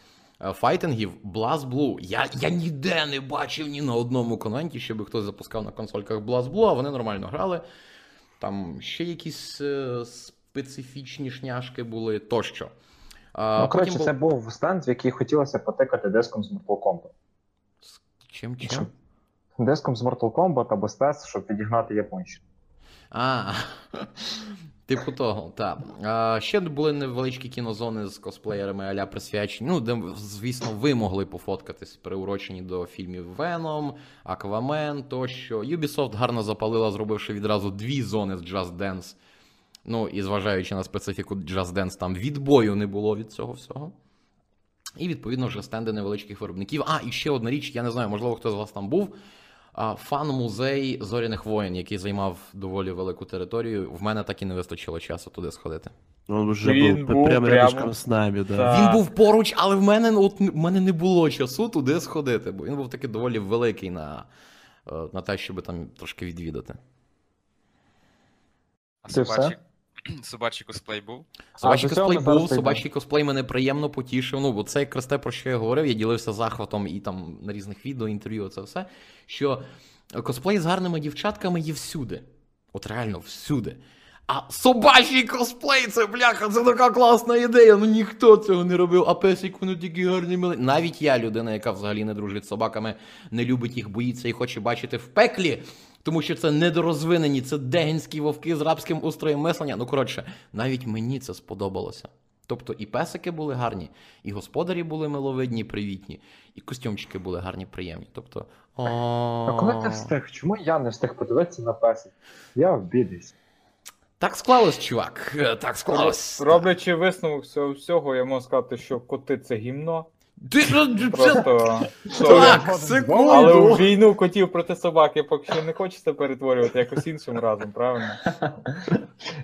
е, файтингів, Blast Blue. Я, я ніде не бачив ні на одному конвенті, щоб хтось запускав на консольках Blast Blue, а вони нормально грали. Там ще якісь е, специфічні шняшки були тощо. А, Ну, коротше, був- це був стенд, в який хотілося потикати диском з Mortal Kombat. Чим чим? Диском з Mortal Kombat або STES, щоб відігнати японщину. А, типу того, так. А, ще були невеличкі кінозони з косплеєрами аля присвячені. Ну, де, звісно, ви могли пофоткатись, приурочені до фільмів Venom, Aquaman тощо. Ubisoft гарно запалила, зробивши відразу дві зони з Just Dance. Ну, і зважаючи на специфіку Just Dance, там відбою не було від цього всього. І відповідно вже стенди невеличких виробників. А, і ще одна річ, я не знаю, можливо, хто з вас там був. А, Фан-музей зоряних воїн, який займав доволі велику територію. В мене так і не вистачило часу туди сходити. Он уже Блин, был был прямо прямо- рядышком с нами, да. Да. Він був поруч, але в мене ну, от в мене не було часу туди сходити, бо він був такий доволі великий на, е, на те, щоб там трошки відвідати. А Це все? Собачий, косплей був? Собачий цього косплей був, собачий косплей мене приємно потішив. Ну, бо це якраз те, про що я говорив, я ділився захватом і там на різних відео, інтерв'ю, це все. Що косплей з гарними дівчатками є всюди. От реально всюди. А собачий косплей, це бляха, це така класна ідея. Ну ніхто цього не робив. А песик, вони такі гарні мили. Навіть я, людина, яка взагалі не дружить з собаками, не любить їх, боїться і хоче бачити в пеклі. Тому що це недорозвинені, це дегенські вовки з рабським устроєм мислення. Ну коротше, навіть мені це сподобалося. Тобто і песики були гарні, і господарі були миловидні, привітні, і костюмчики були гарні, приємні. Тобто. А коли ти встиг? Чому я не встиг подивитися на песик? Я обідаюсь. Так склалось, чувак. е, Так склалось. Роблячи висновок всього, я можу сказати, що коти це гімно. Ти Просто Так, секунду. Але у війну котів проти собак я поки що не хочеться перетворювати якось іншим разом, правильно?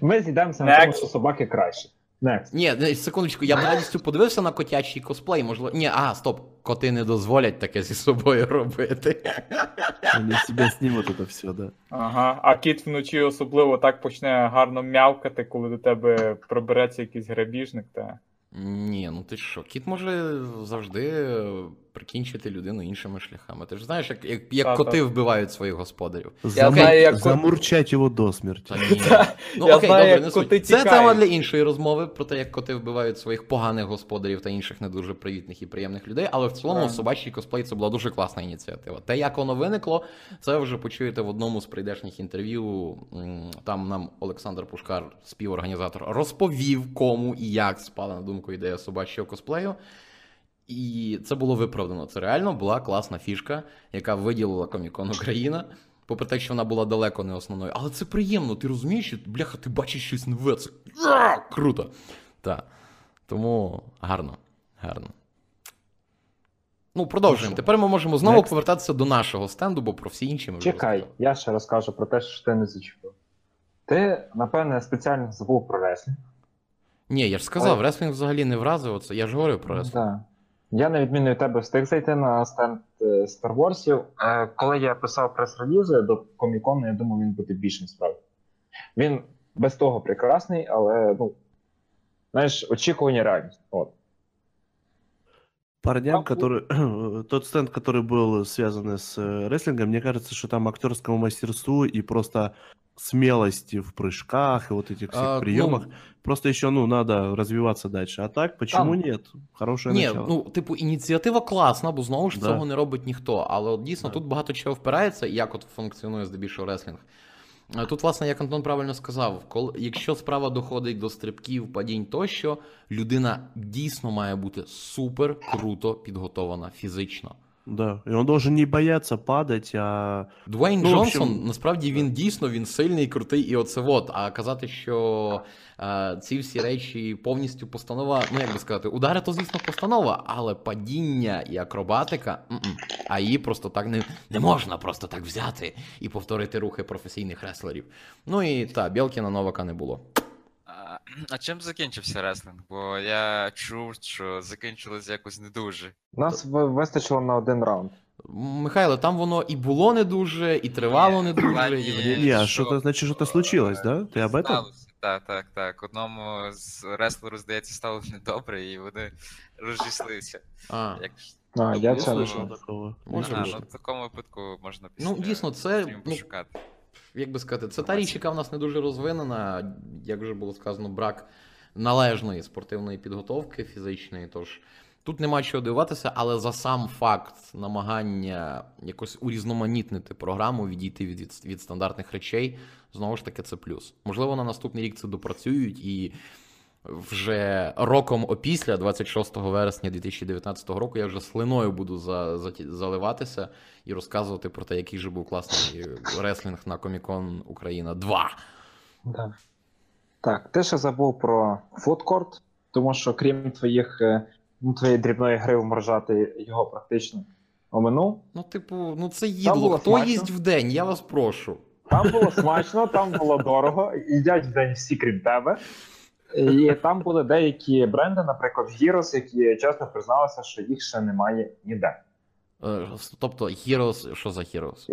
Ми зійдемося на тому, що собаки краще. Next. Ні, секундочку, я б радістю подивився на котячий косплей, можливо. Ні, а, стоп, коти не дозволять таке зі собою робити. Они с себя снимут это все, да. Ага. А кіт вночі особливо так почне гарно м'явкати, коли до тебе пробереться якийсь грабіжник. Та... Ні, ну ти що, кіт може завжди е, прикінчити людину іншими шляхами. Ти ж знаєш, як, як, як коти вбивають своїх господарів. Я знаю, як Замурчать его до ні. Ну, Я окей, знаю, добре, як не коти суть. Це тема для іншої розмови про те, як коти вбивають своїх поганих господарів та інших не дуже привітних і приємних людей. Але в цілому собачий косплей це була дуже класна ініціатива. Те, як воно виникло, це ви вже почуєте в одному з прийдешніх інтерв'ю. Там нам Олександр Пушкар, співорганізатор, розповів, кому і як спала на думку ідея собачого косплею. І це було виправдано. Це реально була класна фішка, яка виділила Комікон Україна. Попри те, що вона була далеко не основною. Але це приємно, ти розумієш, що, бляха, ти бачиш щось нове. Це а, круто. Так. Тому гарно, гарно. Ну, продовжуємо. Тепер ми можемо знову Next. повертатися до нашого стенду, бо про всі інші ми Чекай, розказали. я ще розкажу про те, що ти не зачепив. Ти, напевне, спеціально забув про реслінг. Ні, я ж сказав, Ой. реслінг взагалі не вразив. Оце. Я ж говорив про реслінг. Да. Я, на відміну від тебе, встиг зайти на стенд е, Star Wars. Е, Коли я писав прес-релізи до комікону, я думав, він буде більшим справді. Він без того прекрасний, але, ну, знаєш, очікування реальність. От. Парням, Там который... Тот стенд, который был связан с э, рестлингом, мне кажется, что там актерскому мастерству и просто смелости в прыжках и вот этих всех А, ну. Просто еще, ну, надо развиваться дальше. А так, почему Там- нет? Хорошее Ні, начало. ну, типу, ініціатива класна, бо знову ж Да. цього не робить ніхто. Але от дійсно Да. тут багато чого впирається, як от функціонує здебільшого реслінг. Тут, власне, як Антон правильно сказав, коли, якщо справа доходить до стрибків, падінь тощо, людина дійсно має бути супер круто підготована фізично. Да, и он должен не бояться падать, а... Дуейн Ну, Джонсон, общем, насправді він дійсно він сильний, крутий і оце от. А казати, що е, ці всі речі повністю постанова, ну як би сказати, удари то, звісно, постанова, але падіння і акробатика, м-м. а її просто так не, не можна просто так взяти і повторити рухи професійних реслерів. Ну і та, Білкіна Новака не було. А, а чим закінчився реслінг? Бо я чув, що закінчилось якось не дуже. Нас ви- вистачило на один раунд. Михайло, там воно і було не дуже, і тривало не дуже. І... ні. Не, а что? что-то, значит, что-то случилось, да? Ты об этом? Сталося. Так, так, так. Одному з реслеру, здається, стало недобре, і вони розійшлися. А. Як... А, я Ну, це не ну, чув. такого. Може а, бути. ну, в такому випадку можна Ну, дійсно, це, стріму ну, пошукати. Як би сказати, це та річ, яка в нас не дуже розвинена, як вже було сказано, брак належної спортивної підготовки фізичної. Тож тут нема чого дивуватися, але за сам факт намагання якось урізноманітнити програму, відійти від, від, від стандартних речей, знову ж таки, це плюс. Можливо, на наступний рік це допрацюють і. Вже роком опісля, 26 вересня 2019 року, я вже слиною буду за, за, заливатися і розказувати про те, який же був класний реслінг на Комікон Україна 2. Да. Так, ти ще забув про фудкорт, тому що крім твоїх, е, ну, твоєї дрібної гри вморжати його практично оминув. Ну, типу, ну це їдло. Хто смачно. їсть в день? Я вас прошу. Там було смачно, там було дорого, їдять в день всі крім тебе. І там були деякі бренди, наприклад, Heroes, які чесно призналися, що їх ще немає ніде. Е, Тобто, Heroes, що за Heroes?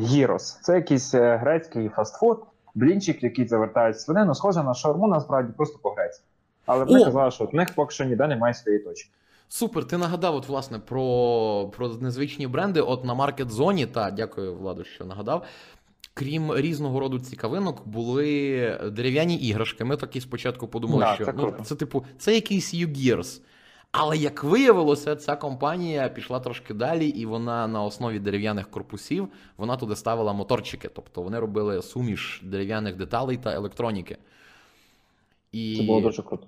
Gyros. Це якийсь е, грецький фастфуд, блінчик, який завертають свинину, схоже на шаурму, насправді просто по-грецьки. Але вони казали, що в них поки що ніде немає своєї точки. Супер, ти нагадав, от, власне, про, про незвичні бренди. От на Market Zone, та дякую, Владу, що нагадав. Крім різного роду цікавинок, були дерев'яні іграшки. Ми такі спочатку подумали, Да, що це ну, це типу, це якийсь U-Gears. Але як виявилося, ця компанія пішла трошки далі, і вона на основі дерев'яних корпусів вона туди ставила моторчики. Тобто вони робили суміш дерев'яних деталей та електроніки. І... Це було дуже круто.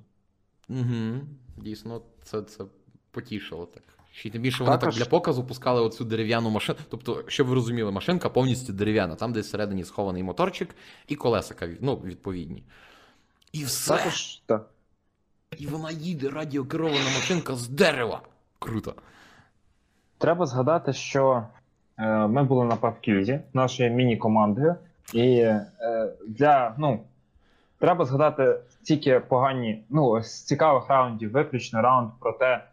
Угу. Дійсно, це, це потішило так. Ще й тим більше вони Також- так для показу пускали оцю дерев'яну машину. Тобто, щоб ви розуміли, машинка повністю дерев'яна, там десь всередині схований моторчик і колесика, ну, відповідні. І все. Також так. І вона їде радіокерована машинка з дерева. Круто. Треба згадати, що е, ми були на пабкюзі нашою міні-командою, і е, для ну треба згадати тільки погані, ну з цікавих раундів, виключно раунд про те,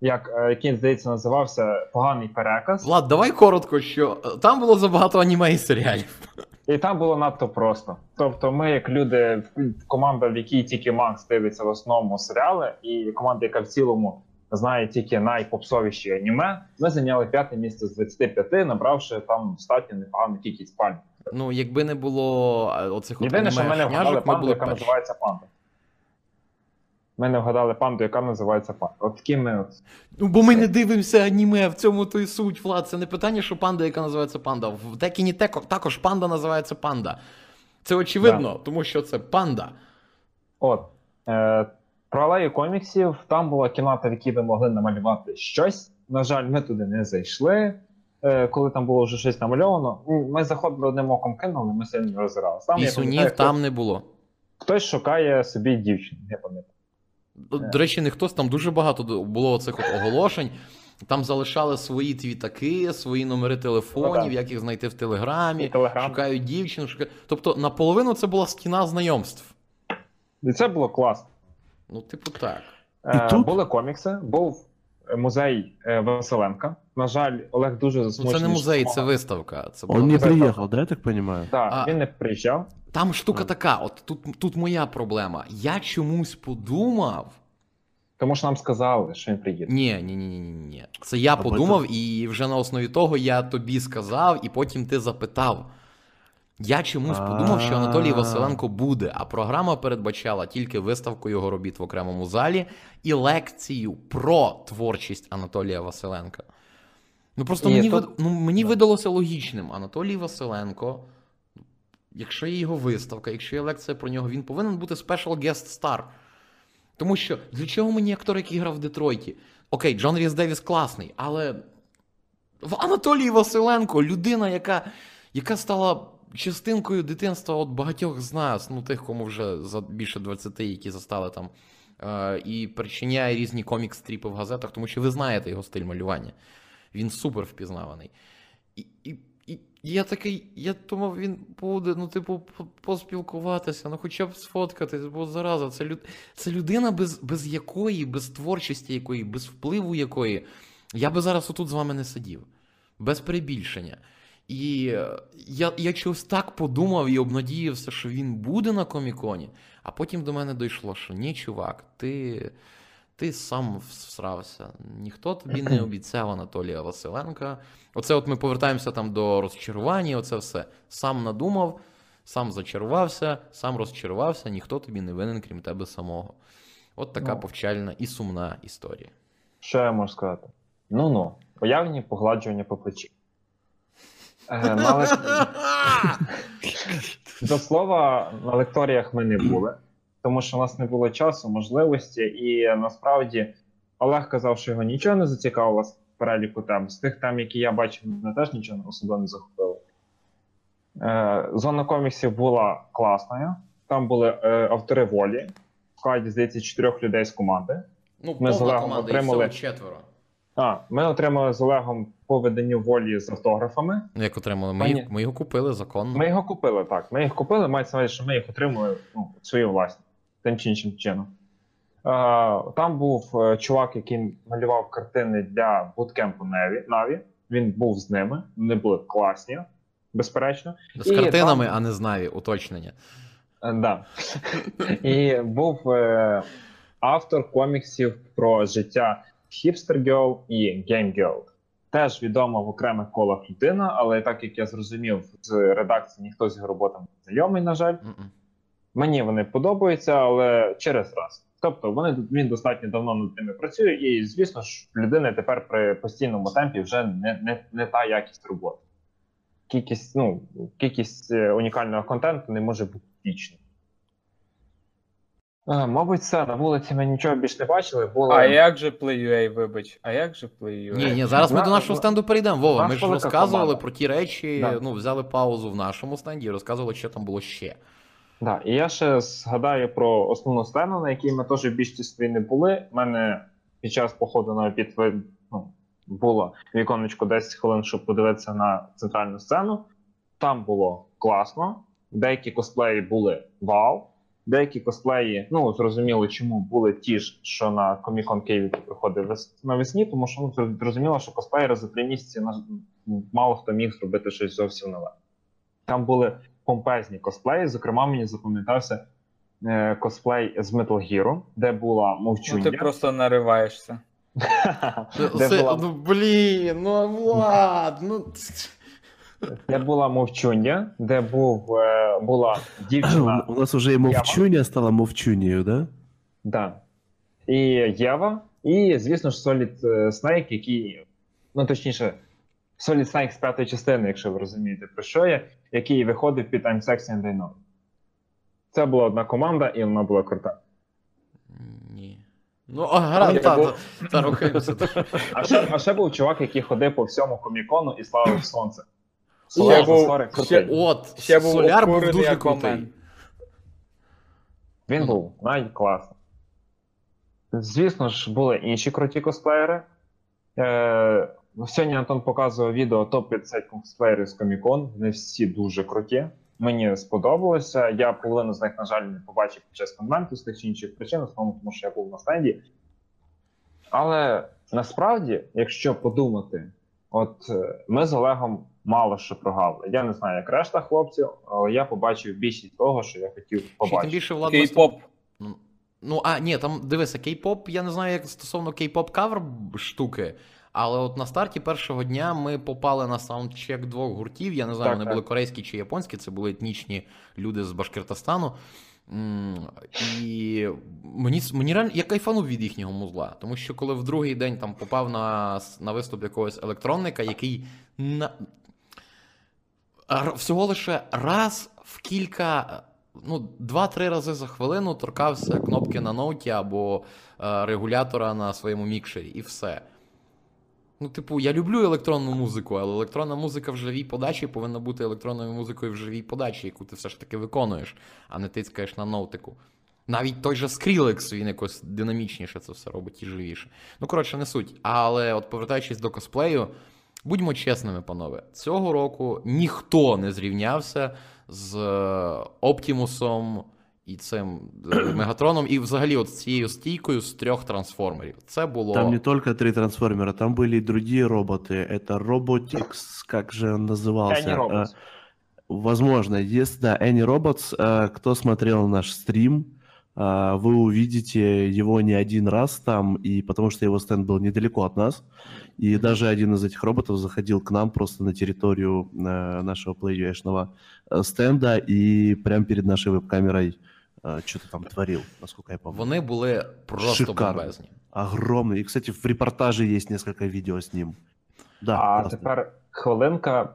як е, який здається називався поганий переказ. Влад, давай коротко, що е, там було забагато аніме і серіалів. І там було надто просто. Тобто, ми, як люди, команда, в якій тільки Макс дивиться в основному серіали, і команда, яка в цілому знає тільки найпопсовіші аніме, ми зайняли п'яте місце з 25, набравши там достатньо непогану кількість пальм. Ну, якби не було е, оцих Єдине, що ми не вгадали панду, яка перші. називається панда. Ми не вгадали панду, яка називається панда. От такі ми от. Ну, бо ми не дивимося аніме, в цьому то й суть, Влад. Це не питання, що панда, яка називається панда. В Текіні Теко також панда називається панда. Це очевидно, тому що це панда. От. Е, про алею коміксів там була кімната, в якій ви могли намалювати щось. На жаль, ми туди не зайшли. Е, коли там було вже щось намальовано, ми заходили одним оком кинули, ми сильно не роззиралися. Там, Пісунів там не було. хтось шукає собі дівчину, я пам'ятаю. До, до речі, не хтось, там дуже багато було цих оголошень. Там залишали свої твітаки, свої номери Ну, телефонів, так. як їх знайти в Телеграмі. Телеграм. Шукають дівчину, шукають. Тобто, наполовину це була стіна знайомств. І це було класно. Ну, типу, так. Е, І тут- Були комікси, був музей е, Василенка. На жаль, Олег дуже Ну, засмучений. це не музей, це виставка. Це була не приехал, да, я так понимаю? Так, А- він не приїжджав. Там штука така, от тут, тут моя проблема. Я чомусь подумав. Тому що нам сказали, що він приїде. Ні, ні, ні, ні, ні, ні. Це я Або подумав, і вже на основі того я тобі сказав, і потім ти запитав. Я чомусь подумав, що Анатолій Василенко буде, а програма передбачала тільки виставку його робіт в окремому залі і лекцію про творчість Анатолія Василенка. Ну просто І мені, тут- вид- ну, мені видалося логічним. Анатолій Василенко, якщо є його виставка, якщо є лекція про нього, він повинен бути special guest star. Тому що для чого мені актор, який грав в Детройті? Окей, Джон Ріс Девіс класний, але в Анатолій Василенко людина, яка, яка стала частинкою дитинства от багатьох з нас, ну тих, кому вже за більше 20, які застали там, е, і причиняє різні комікс-стріпи в газетах, тому що ви знаєте його стиль малювання. Він супер впізнаваний. І, і я такий, я думав, він буде, ну, типу, поспілкуватися, ну хоча б сфоткатись, бо зараза, це, люд... це людина, без, без якої, без творчості якої, без впливу якої, я би зараз отут з вами не сидів. Без перебільшення. І е, я, я чогось так подумав і обнадіявся, що він буде на коміконі, а потім до мене дійшло, що ні, чувак, ти, ти сам всрався. Ніхто тобі не обіцяв Анатолія Василенка. Оце от ми повертаємося там до розчарування, оце все. Сам надумав, сам зачарувався, сам розчарувався, ніхто тобі не винен, крім тебе самого. От така Ну. повчальна і сумна історія. Що я можу сказати? Ну ну, уявні погладжування по плечі. Е, на лек- До слова, на лекторіях ми не були, тому що у нас не було часу, можливості, і насправді Олег казав, що його нічого не зацікавило з переліку тем. З тих тем, які я бачив, мене теж нічого особливо не захопило. Е, зона коміксів була класною. Там були е, автори волі. В складі, здається, чотирьох людей з команди. Ну, Ми з повна Олегом команда, отримали- четверо. А, ми отримали з Олегом по виданню волі з автографами. Ну, як отримали? Ми, Пані- їх, ми його купили законно. Ми його купили, так. Ми їх купили, мається на увазі, що ми їх отримали ну, свої власні, тим чи іншим чином. Е, там був е, чувак, який малював картини для буткемпу Наві. Наві. Він був з ними, вони були класні, безперечно. З і картинами, там- а не з Наві, уточнення. Е, Да. І був е, автор коміксів про життя Hipster Girl і Game Girl. Теж відома в окремих колах людина, але так як я зрозумів, з редакції ніхто з його роботами не знайомий, на жаль. Мгм. Мені вони подобаються, але через раз. Тобто вони він достатньо давно над ними працює, і звісно ж, людини тепер при постійному темпі вже не, не, не та якість роботи. Кількість, ну, кількість е, унікального контенту не може бути вічною. Е, Мабуть, все, на вулиці ми нічого більш не бачили, було... А як же Play.ua, вибач? А як же Play.ua? Ні, ні, зараз ми На- до нашого стенду перейдемо. Вова, ми ж розказували команда. про ті речі, Да. ну, взяли паузу в нашому стенді і розказували, що там було ще. Да, і я ще згадаю про основну сцену, на якій ми теж в більшості не були. У мене під час походу на обід ну, було віконечко 10 хвилин, щоб подивитися на центральну сцену. Там було класно. Деякі косплеї були вау. Деякі косплеї, ну зрозуміло, чому були ті ж, що на Comic-Con Києві приходив навесні, тому що ну, зрозуміло, що косплеєри за три місяці мало хто міг зробити щось зовсім нове. Там були помпезні косплеї. Зокрема, мені запам'ятався е, косплей з Metal Hero, де була Ну ти просто нариваєшся. де, Це- була, Ну, блін, ну Влад, ну. де була мовчуння, де був, е, була дівчина. У нас уже и Мовчуня стала Мовчунею, да? Да. І Єва, і, звісно ж, Solid е, Snake, який, ну точніше, Solid Snake з п'ятої частини, якщо ви розумієте, про що я, який виходив під I'm Sexy and I Know. Це була одна команда, і вона була крута. Ні. Ну, а Я та, був- та, та рухаємося. А ще, а ще був чувак, який ходив по всьому комікону і славив сонце. Ще був- ще- От, Ще був Соляр був дуже крутий. Він був найкласний. Звісно ж, були інші круті косплеєри. Е, сьогодні Антон показував відео топ-50 косплеєрів з Комікон. Вони всі дуже круті. Мені сподобалося. Я половину з них, на жаль, не побачив під час конвенту з тих чи інших причин, основному тому що я був на стенді. Але насправді, якщо подумати, от е, ми з Олегом мало що прогавили. Я не знаю, як решта хлопців, але я побачив більшість того, що я хотів Ще тим побачити. більше Влад Кей-поп. Ну, Ну, а, ні, там дивися, кей-поп, я не знаю, як стосовно кей-поп кавер штуки. Але от на старті першого дня ми попали на саундчек двох гуртів. Я не знаю, Так, вони так. були корейські чи японські, це були етнічні люди з Башкортостану. І мені, мені реально я кайфанув від їхнього музла. Тому що коли в другий день там попав на, на виступ якогось електронника, який на... всього лише раз в кілька, ну, два-три рази за хвилину торкався кнопки на ноуті або е, регулятора на своєму мікшері, і все. Ну, типу, я люблю електронну музику, але електронна музика в живій подачі повинна бути електронною музикою в живій подачі, яку ти все ж таки виконуєш, а не тискаєш на ноутику. Навіть той же Skrillex, він якось динамічніше це все робить і живіше. Ну, коротше, не суть. Але от повертаючись до косплею, будьмо чесними, панове, цього року ніхто не зрівнявся з е, Оптімусом і цим е, Мегатроном, і взагалі от з цією стійкою з трьох трансформерів. Це було. Там не только три трансформера, там были и другие роботы. Это Robotics, как же он назывался? Any Robots. Э, Возможно, если да, Any Robots, э, кто смотрел наш стрим, э, вы увидите его не один раз там, и потому что его стенд был недалеко от нас, и даже один из этих роботов заходил к нам просто на территорию э, нашего PlayUashного э, стенда и прямо перед нашей веб-камерой э, что-то там творил, насколько я помню. Вони були просто Шикарно. бомбезні. Огромный. И, кстати, в репортаже есть несколько видео с ним. Да, А классно. тепер хвилинка,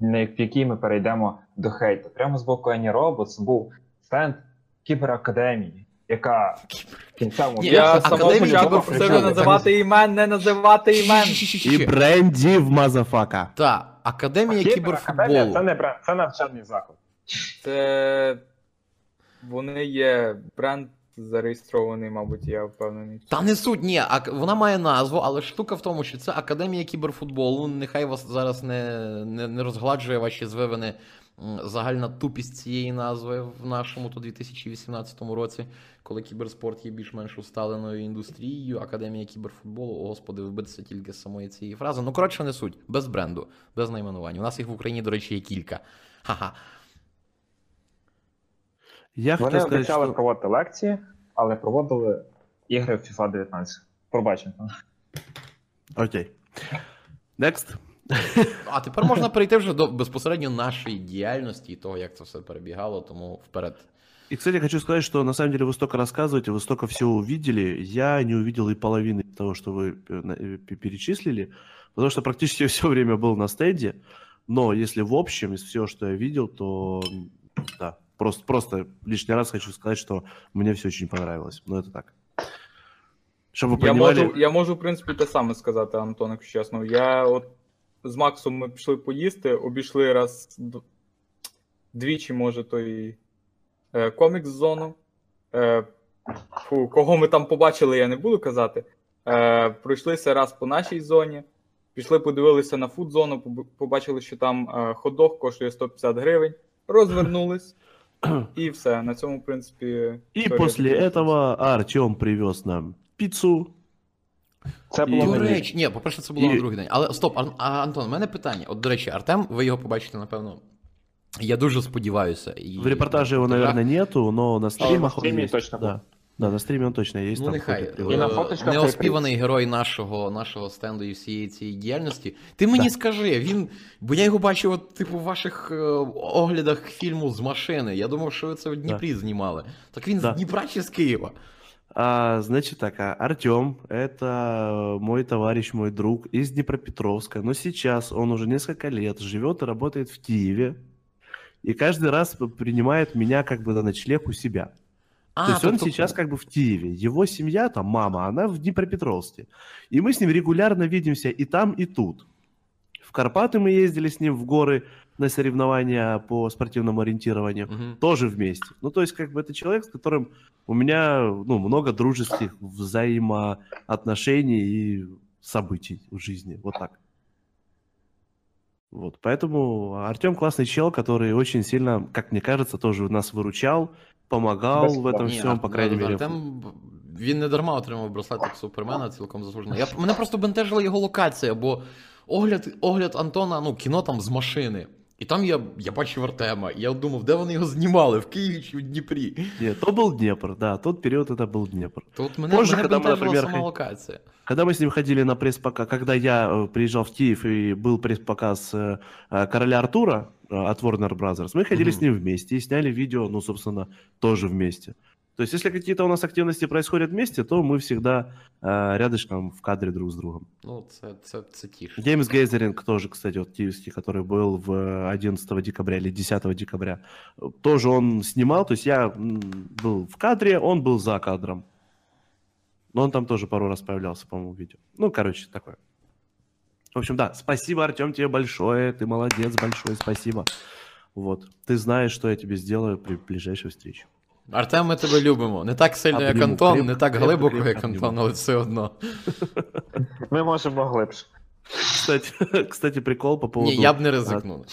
на якій ми перейдемо до хейту. Прямо з боку Any Robots був стенд кіберакадемії, яка кінцевому Ні, Я Академія з самого початку Кібер просив не Футболу. називати імен, не називати імен. И бренди motherfucker. Та, Академія Кіберакадемія це не бренд, це навчальний заклад. Це вони є бренд зареєстрований, мабуть, я впевнений. Та не суть, ні, ак- вона має назву, але штука в тому, що це Академія кіберфутболу. Нехай вас зараз не, не, не розгладжує ваші звивини загальна тупість цієї назви в нашому то 2018 році, коли кіберспорт є більш-менш усталеною індустрією. Академія кіберфутболу, о господи, вбитися тільки з самої цієї фрази. Ну, коротше, не суть, без бренду, без найменування. У нас їх в Україні, до речі, є кілька. Ха-ха. Я Вони хотел сказать, обіцяли что... проводити лекції, але проводили ігри в FIFA 19. Пробачимо. Окей. Next. А тепер можна перейти вже до безпосередньо нашої діяльності і того, як це все перебігало, тому вперед. И, кстати, хочу сказать, что на самом деле вы столько рассказываете, вы столько всего увидели. Я не увидел и половины того, что вы э, на- э, п- перечислили, потому что практически все время был на стенде. Но если в общем, из всего, что я видел, то м, да, Просто, просто лишний раз хочу сказать, что мне все очень понравилось. Но это так. Чтобы вы Я понимали... можу, я можу, в принципі, те саме сказати, Антон, якщо чесно. Я от з Максом ми пішли поїсти, обійшли раз д- двічі, може, той е, комікс-зону. Е, фу, кого ми там побачили, я не буду казати. Е, пройшлися раз по нашій зоні, пішли, подивилися на фуд-зону, поб- побачили, що там е, хот-дог коштує 150 гривень, розвернулись, і все. На цьому, в принципі. И історія после закінчилась. этого Артем привез нам пиццу. Це І- було До на ніч. речі, ні, по-перше, це було І- на другий день. Але стоп, Ар- а, Антон, у мене питання. От, до речі, Артем, ви його побачите, напевно. Я дуже сподіваюся. І... В репортаже его, наверное, нету, но на стримах он стриме есть. точно да. да, на стриме он точно есть. Ну, там нехай. ходит, І приводит. на Е, фоточках Неоспіваний герой нашого, нашого стенду і всієї цієї діяльності. Ти мені скажи, він. Бо я його бачив, от, типу, в ваших е, оглядах фільму з машини. Я думав, що ви це в Дніпрі знімали. Так він Да. з Дніпра чи з Києва? А, значит так, а, Артем – это мой товарищ, мой друг из Днепропетровска, но сейчас он уже несколько лет живет и работает в Киеве, и каждый раз п- принимает меня как бы на ночлег у себя. А, То есть он тобто- сейчас как бы в Киеве, его семья, там мама, она в Днепропетровске. И мы с ним регулярно видимся и там, и тут. В Карпаты мы ездили с ним в горы на соревнования по спортивному ориентированию Мгм. тоже вместе. Ну, то есть, как бы это человек, с которым у меня ну, много дружеских взаимоотношений и событий в жизни. Вот так. Вот, поэтому Артем классный чел, который очень сильно, как мне кажется, тоже нас выручал, помогал в этом Ні, всем, по Ар- крайней мере. Артем, він не дарма отримав браслетик Супермена, цілком заслужено. Я, мене просто бентежила його локація, бо огляд, огляд Антона, ну, кіно там з машини. І там я, я бачив Артема, і я думав, де вони його знімали, в Києві чи в Дніпрі. Нет, то был Днепр, да, тот период это был Днепр. То от мене, Позже, мене коли ми, бентежила наприклад, сама хай- локація. Когда мы с ним ходили на пресс-показ, когда я э, приезжал в Киев и был пресс-показ э, э, Короля Артура э, от Warner Brothers, мы ходили Мгм. с ним вместе и сняли видео, ну, собственно, тоже вместе. То есть, если какие-то у нас активности происходят вместе, то мы всегда э, рядышком в кадре друг с другом. Ну, це, це, це тіше. Геймс Гейзеринг тоже, кстати, вот киевский, который был в 11 декабря или 10 декабря, тоже он снимал, то есть я был в кадре, он был за кадром. Но он там тоже пару раз появлялся, по-моему, в видео. Ну, короче, такое. В общем, да, спасибо, Артем, тебе большое, ты молодец, большое спасибо. Вот, ты знаешь, что я тебе сделаю при ближайшей встрече. Артем, ми тебе любимо. Не так сильно, як Обніму, Антон, крепко, не так крепко, глибоко, крепко як обніму. Антон, але все одно. Ми можемо глибше. Кстати, кстати, прикол по поводу... Ні, я б не ризикнув.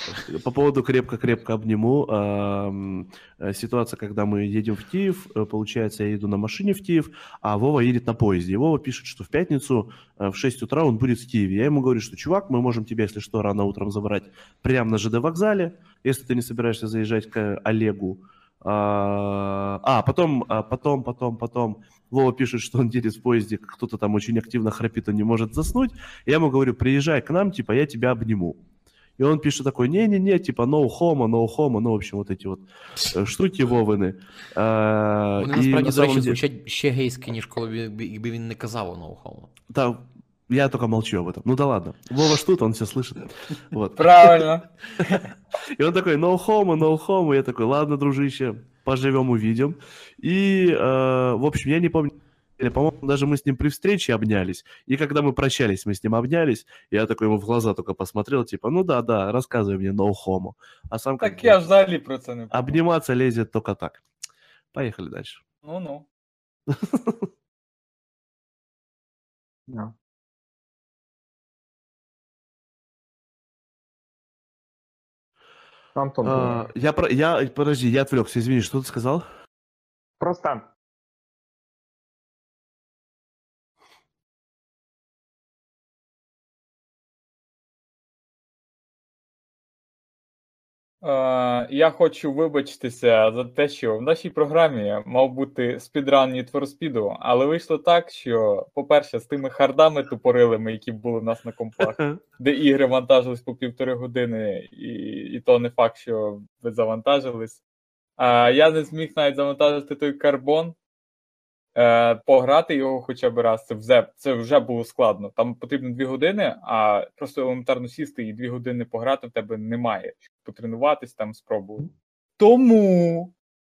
По поводу крепко-крепко обниму. эм, э, Ситуация, когда мы едем в Киев, э, получается, я еду на машине в Киев, а Вова едет на поезде. И Вова пишет, что в пятницу э, в 6 утра он будет в Киеве. Я ему говорю, что, чувак, мы можем тебя, если что, рано утром забрать прямо на ЖД вокзале, если ты не собираешься заезжать к Олегу. А, а, потом, а, потом, потом, потом Вова пишет, что он едет в поезде, кто-то там очень активно храпит, он не может заснуть. Я ему говорю, приезжай к нам, типа, я тебя обниму. И он пишет такой, не-не-не, типа, no homo, no homo, ну, в общем, вот эти вот э, штуки Вовины. А, Вони и насправді, на до самом речі, деле- звучать ще гейськи, ніж коли б- якби він не казав ноу-хоу. Да, я только молчу об этом. Ну да ладно. Вова ж тут, он все слышит. Вот. Правильно. И он такой, no homo, no homo. Я такой, ладно, дружище, поживем, увидим. И, э, в общем, я не помню, или, по-моему, даже мы с ним при встрече обнялись. И когда мы прощались, мы с ним обнялись. Я такой ему в глаза только посмотрел, типа, ну да, да, рассказывай мне no homo. А сам как Так бы я ж взагалі про це не подумав. обниматься лезет только так. Поехали дальше. Ну-ну. Да. Антон, А, я, про- я, подожди, я отвлекся, извини, что ты сказал? просто я хочу вибачитися за те, що в нашій програмі мав бути спідран for але вийшло так, що, по-перше, з тими хардами тупорилими, які були в нас на компах, де ігри вантажились по півтори години, і, і то не факт, що ви завантажились. А я не зміг навіть завантажити той карбон, е, пограти його хоча б раз. Це вже, це вже було складно. Там потрібно дві години, а просто елементарно сісти і дві години пограти в тебе немає. Потренуватись там, спробувати. Тому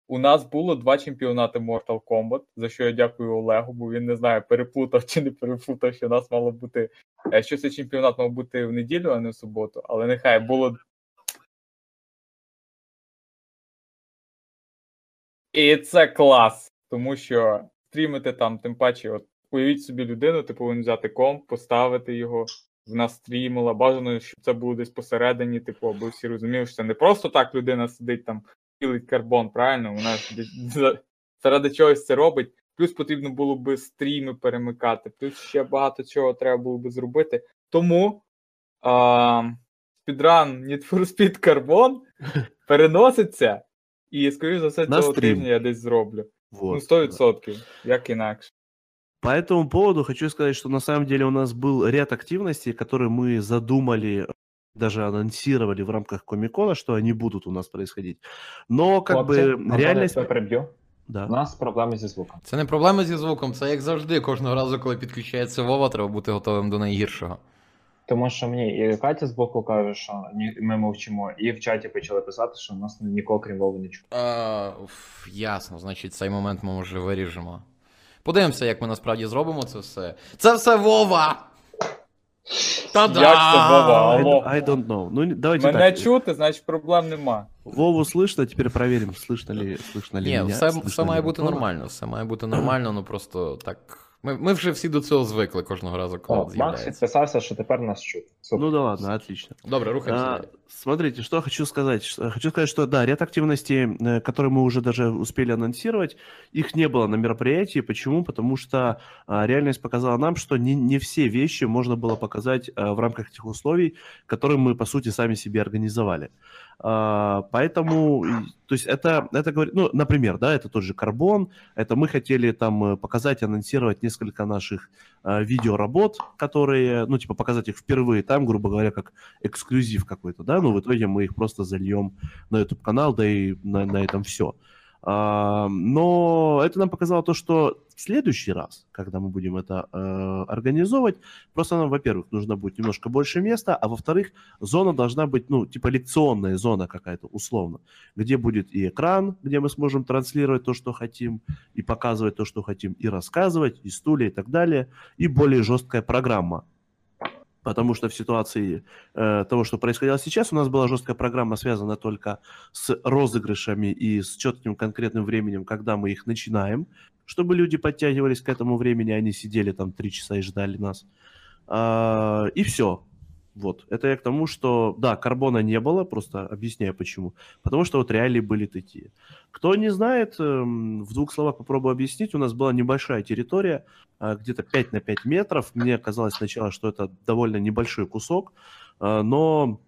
у нас було два чемпіонати Mortal Kombat, за що я дякую Олегу, бо він не знає, переплутав чи не переплутав, що у нас мало бути. е, Що цей чемпіонат мав бути в неділю, а не в суботу. Але нехай було. І це клас, тому що стрімити там, тим паче, от уявіть собі людину, ти повинен взяти комп, поставити його, вона стрімила. Бажано, щоб це було десь посередині, типу, аби всі розуміли, що це не просто так людина сидить там, пілить карбон, правильно? Вона ж заради чогось це робить. Плюс потрібно було би стріми перемикати, плюс ще багато чого треба було би зробити. Тому а, speedrun Need for Speed Carbon переноситься, і, скоріш за все, цього тижня я десь зроблю. Вот. Ну, 100%, як інакше. По этому поводу хочу сказать, что на самом деле у нас был ряд активностей, которые мы задумали, даже анонсировали в рамках Комикона, что они будут у нас происходить. Но как Хлопці, бы Антоне, реальность... я тебе переб'ю. У Да. нас проблеми зі звуком. Це не проблема зі звуком, це як завжди, кожного разу, коли підключається Вова, треба бути готовим до найгіршого. Тому що мені і Катя з боку каже, що ні, ми мовчимо, і в чаті почали писати, що у нас нікого крім Вови не чує. А, уф, ясно, значить, цей момент ми може виріжемо. Подивимося, як ми насправді зробимо це все. Це все Вова! Та-да! Як це, Вова? I, Алло. I don't know. Ну, не- давайте Мене так. чути, значить проблем нема. Вову слышно, теперь проверим, слышно ли, слышно ли Ні, меня. все, слышно все ли має бути Антона. нормально, все має бути нормально, ну просто так. ми, ми вже всі до цього звикли кожного разу, коли О, Макс відписався, що тепер нас чути. Супер. Ну да ладно, отлично. Добре, рухаємося. А, смотрите, что хочу сказать. Хочу сказать, что да, ряд активностей, э, которые мы уже даже успели анонсировать, их не было на мероприятии. Почему? Потому что а, реальность показала нам, что не, не все вещи можно было показать а, в рамках этих условий, которые мы, по сути, сами себе организовали. А, поэтому, то есть это, это говорит, ну, например, да, это тот же карбон, это мы хотели там э, показать, анонсировать несколько наших а, видеоработ, которые, ну, типа, показать их впервые там, грубо говоря, как эксклюзив какой-то, да, но в итоге мы их просто зальем на YouTube канал, да и на, на этом все. Но это нам показало то, что в следующий раз, когда мы будем это э, организовывать, просто нам, во-первых, нужно будет немножко больше места, а во-вторых, зона должна быть, ну, типа лекционная зона какая-то, условно, где будет и экран, где мы сможем транслировать то, что хотим, и показывать то, что хотим, и рассказывать, и стулья, и так далее, и более жесткая программа, потому что в ситуации э, того, что происходило сейчас, у нас была жесткая программа, связана только с розыгрышами и с четким конкретным временем, когда мы их начинаем, чтобы люди подтягивались к этому времени, они сидели там три часа и ждали нас. А, и все. Вот, это я к тому, что, да, карбона не было, просто объясняю почему. Потому что вот реалии были такие. Кто не знает, эм, в двух словах попробую объяснить. У нас была небольшая территория, а, где-то 5 на 5 метров. Мне казалось сначала, что это довольно небольшой кусок, а, но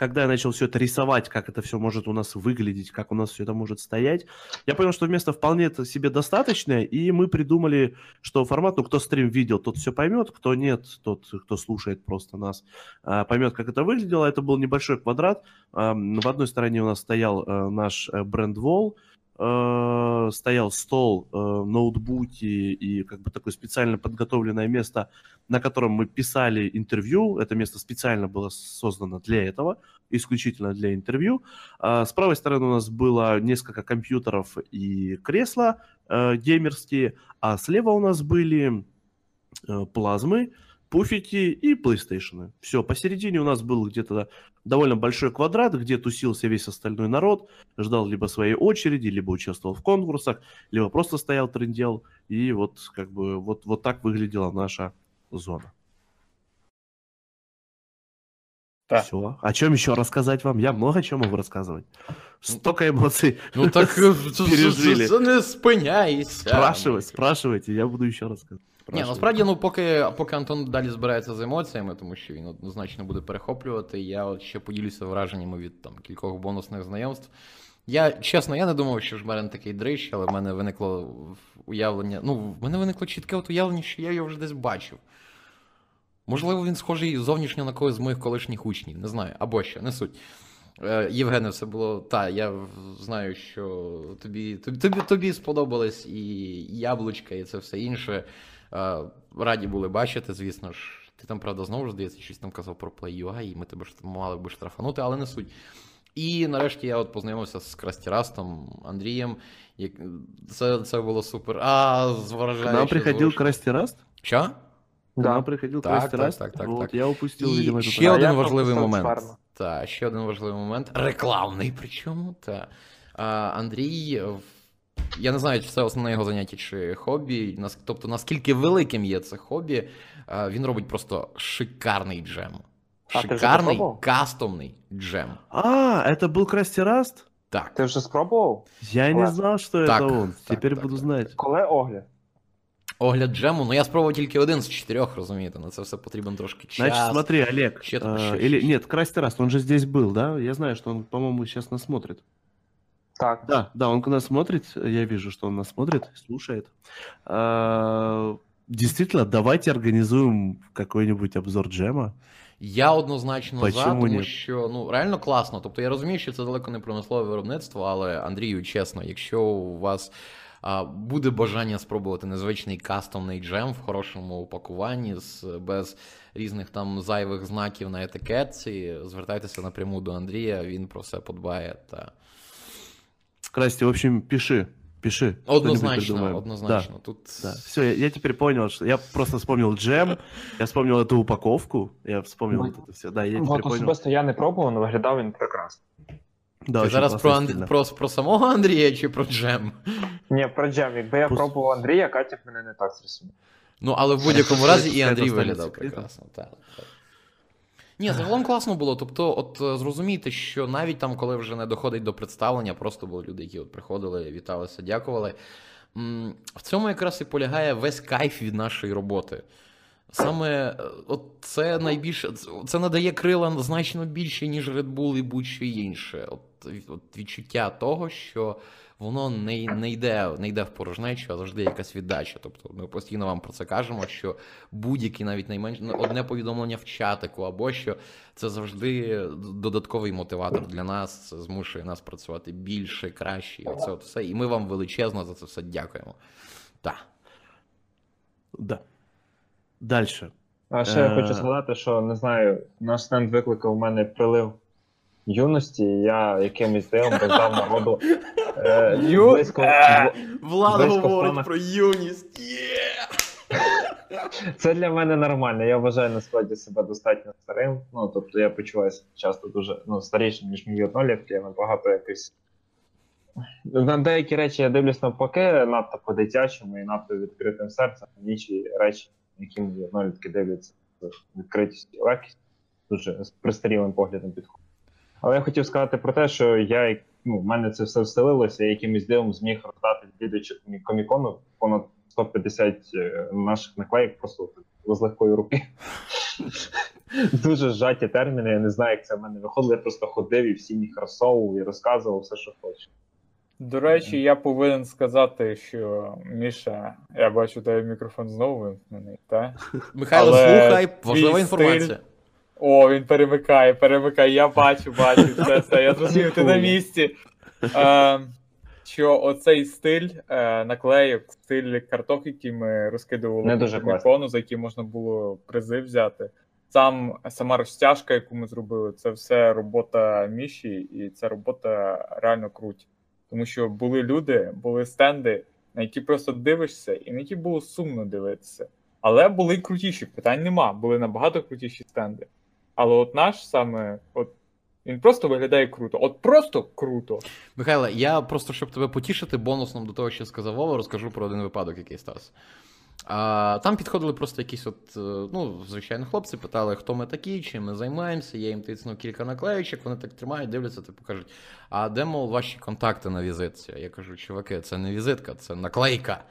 когда я начал все это рисовать, как это все может у нас выглядеть, как у нас все это может стоять, я понял, что место вполне это себе достаточное, и мы придумали, что формат, ну, кто стрим видел, тот все поймет, кто нет, тот, кто слушает просто нас, а, поймет, как это выглядело. Это был небольшой квадрат. В одной стороне у нас стоял э, наш э, бренд-вол, э, стоял стол, э, ноутбуки и как бы такое специально подготовленное место, на котором мы писали интервью. Это место специально было создано для этого, исключительно для интервью. А С правой стороны у нас было несколько компьютеров и кресла э, геймерские, а слева у нас были плазмы, пуфики и PlayStation. Все, посередине у нас был где-то довольно большой квадрат, где тусился весь остальной народ, ждал либо своей очереди, либо участвовал в конкурсах, либо просто стоял трендел. И вот как бы вот, вот так выглядела наша зона. Так. Все. О чем еще рассказать вам? Я много чего могу рассказывать. Столько эмоций. Ну так пережили. не спиняйся. Спрашивайте, спрашивайте, я буду еще рассказывать. Ні, насправді, ну поки, поки Антон далі збирається з емоціями, тому що він однозначно буде перехоплювати, я от ще поділюся враженнями від там кількох бонусних знайомств. Я чесно, я не думав, що Жмерен такий дрищ, але в мене виникло уявлення. Ну, в мене виникло чітке от уявлення, що я його вже десь бачив. Можливо, він схожий зовнішньо на когось з моїх колишніх учнів, не знаю, або що, не суть. Е, Євгене, все було. Та, я знаю, що тобі, тобі, тобі, тобі сподобалось і яблучка, і це все інше. Е, Раді були бачити, звісно ж. Ти там, правда, знову ж здається, щось там казав про Play.ua, і ми тебе ж мали би штрафанути, але не суть. І нарешті я от познайомився з Крастірастом Андрієм. Як... Це, це було супер. А, зважаючи... нам приходил Красти Раст? Що? Да. нам приходил Так, Красти так, так, так, Вот, так. я упустил, І видимо, ще. А один важливий момент. Та, ще один важливий момент. Рекламний, причому. Та. А, Андрій, в- я не знаю, чи це основне його заняття чи хобі. Нас- Тобто, наскільки великим є це хобі, а, він робить просто шикарний джем. А ти вже Шикарний попробував? кастомний джем. А, это был Красти Раст? Так. Ти вже спробував? Я не Класс. знал, что Так, это он. так, Теперь так, буду так, знать. Коли огляд? Огляд джему, ну я спробував тільки один з чотирьох, розумієте, на це все потрібен трошки час. Значит, смотри, Олег. Щет- э, щет- или щет. нет, Красти Раст, он же здесь был, да? Я знаю, что он, по-моему, сейчас нас смотрит. Так. Да, да, он нас смотрит. Я вижу, что он нас смотрит, слушает. А, Действительно, давайте организуем какой-нибудь обзор джема. Я однозначно за, тому ні? що ну реально класно. Тобто я розумію, що це далеко не промислове виробництво, але Андрію, чесно, якщо у вас а, буде бажання спробувати незвичний кастомний джем в хорошому упакуванні, з, без різних там зайвих знаків на етикетці, звертайтеся напряму до Андрія, він про все подбає. Та... Красти, в общем, пиши, пиши. Однозначно, однозначно. Тут Да, все, я, я теперь понял, что я просто вспомнил джем, я вспомнил эту упаковку, я вспомнил Ну, вот это все. Да, я От теперь понял. особисто я не пробував, але виглядав він прекрасно. Да, ти зараз про, Анд... про, про самого Андрія чи про джем? Ні, про джем. Якби я Пус- пробував Андрія, Катя б мене не так зрисує. Ну, але в будь-якому разі і Андрій виглядав прекрасно. Так, так. Ні, загалом класно було. Тобто, от е, зрозуміти, що навіть там, коли вже не доходить до представлення, просто були люди, які от приходили, віталися, дякували. В цьому якраз і полягає весь кайф від нашої роботи. Саме е, от це найбільше, це надає крила значно більше, ніж Red Bull і будь-що інше. От, от відчуття того, що воно не, не, йде, не йде в порожнечу, а завжди якась віддача. Тобто ми постійно вам про це кажемо, що будь-який навіть найменше ну, одне повідомлення в чатику, або що це завжди додатковий мотиватор для нас, це змушує нас працювати більше, краще. І оце от все. І ми вам величезно за це все дякуємо. Так. Да. Дальше. А ще я Е. хочу сказати, що не знаю, наш стенд викликав у мене прилив юності, я якимось дивом роздав народу е, Ю- близько. Е. Влад Близько говорить плана. про юність. Це для мене нормально. Я вважаю насправді себе достатньо старим. Ну тобто я почуваюся часто дуже ну, старішим, ніж мої однолітки, я набагато якось. На деякі речі я дивлюсь навпаки, надто по-дитячому і надто відкритим серцем, інші речі, які мої однолітки дивляться з відкритістю і легкістю, дуже з пристарілим поглядом підходять. Але я хотів сказати про те, що я як- ну, в мене це все вселилося, я якимось дивом зміг роздати відвідувачів комікону понад 150 е, наших наклеїк просто з легкої руки. Дуже зжаті терміни, я не знаю, як це в мене виходило. Я просто ходив і всім їх розсовував і розказував все, що хочу. До речі, я повинен сказати, що Міша, я бачу, тебе мікрофон знову вимкнений, так? Михайло, Але слухай, важлива інформація. стиль- О, він перемикає, перемикає. Я бачу, бачу, все, все. Я зрозумів, ти на місці. Е, що оцей стиль е, наклеїв, стиль карток, які ми розкидували Не дуже Комікону, за які можна було призи взяти. Сам сама розтяжка, яку ми зробили, це все робота Міші, і ця робота реально круть. Тому що були люди, були стенди, на які просто дивишся, і на які було сумно дивитися. Але були крутіші, питань нема. Були набагато крутіші стенди. Але от наш саме, от він просто виглядає круто. От просто круто. Михайло, я просто щоб тебе потішити, бонусом до того, що сказав Вова, розкажу про один випадок, який стався. А, там підходили просто якісь, от, е, ну, звичайно, хлопці, питали, хто ми такі, чим ми займаємося. Я їм тиснув кілька наклеючок, вони так тримають, дивляться, типу кажуть, а де, мов, ваші контакти на візитці? Я кажу, чуваки, це не візитка, це наклейка.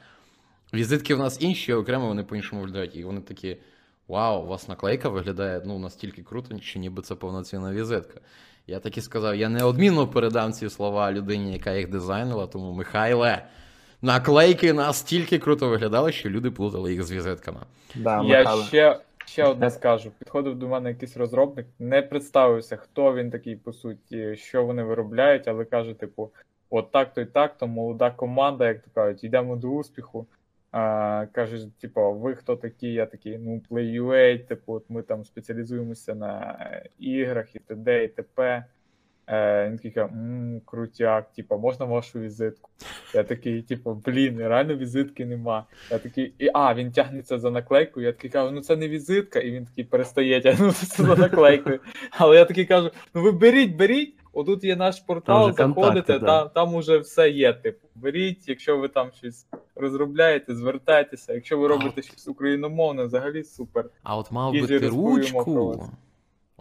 Візитки в нас інші, окремо вони по-іншому виглядають. І вони такі: Вау, у вас наклейка виглядає ну, настільки круто, що ніби це повноцінна візитка. Я так і сказав, я неодмінно передам ці слова людині, яка їх дизайнила, тому Михайле, наклейки настільки круто виглядали, що люди плутали їх з візитками. Да, Я Михайло. ще, ще одне скажу: підходив до мене якийсь розробник, не представився, хто він такий, по суті, що вони виробляють, але каже, типу, от так то і так, то молода команда, як то кажуть, йдемо до успіху. А, каже, типу, ви хто такі? Я такий, ну, Play.ua, типу, от ми там спеціалізуємося на іграх і т.д. і т.п. Е, він такий крутяк, типа, можна вашу візитку? Я такий, типу, блін, реально візитки нема. Я такий, і, а, він тягнеться за наклейкою, я такий кажу, ну це не візитка, і він такий перестає тягнутися за наклейкою. Але я такий кажу, ну ви беріть, беріть, отут є наш Там портал, контакти, заходите, да. там, там уже все є. Типу, беріть, якщо ви там щось розробляєте, звертайтеся. Якщо ви робите щось україномовне, взагалі супер. А от мав би ти ручку.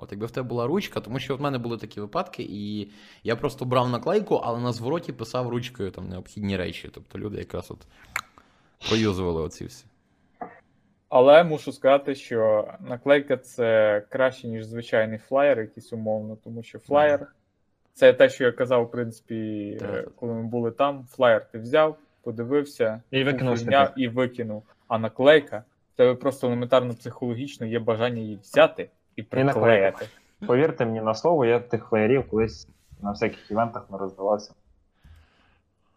От якби в тебе була ручка, тому що в мене були такі випадки, і я просто брав наклейку, але на звороті писав ручкою там необхідні речі. Тобто люди якраз от проюзували оці всі. Але мушу сказати, що наклейка це краще, ніж звичайний флаєр, якийсь умовно, тому що флаєр це те, що я казав, в принципі, Так, е, коли ми були там. Флаєр ти взяв, подивився, І викинув фігня, і викинув. А наклейка, в тебе просто елементарно психологічно є бажання її взяти і приклеїти. Повірте мені на слово, я тих флеєрів колись на всяких івентах не роздавався.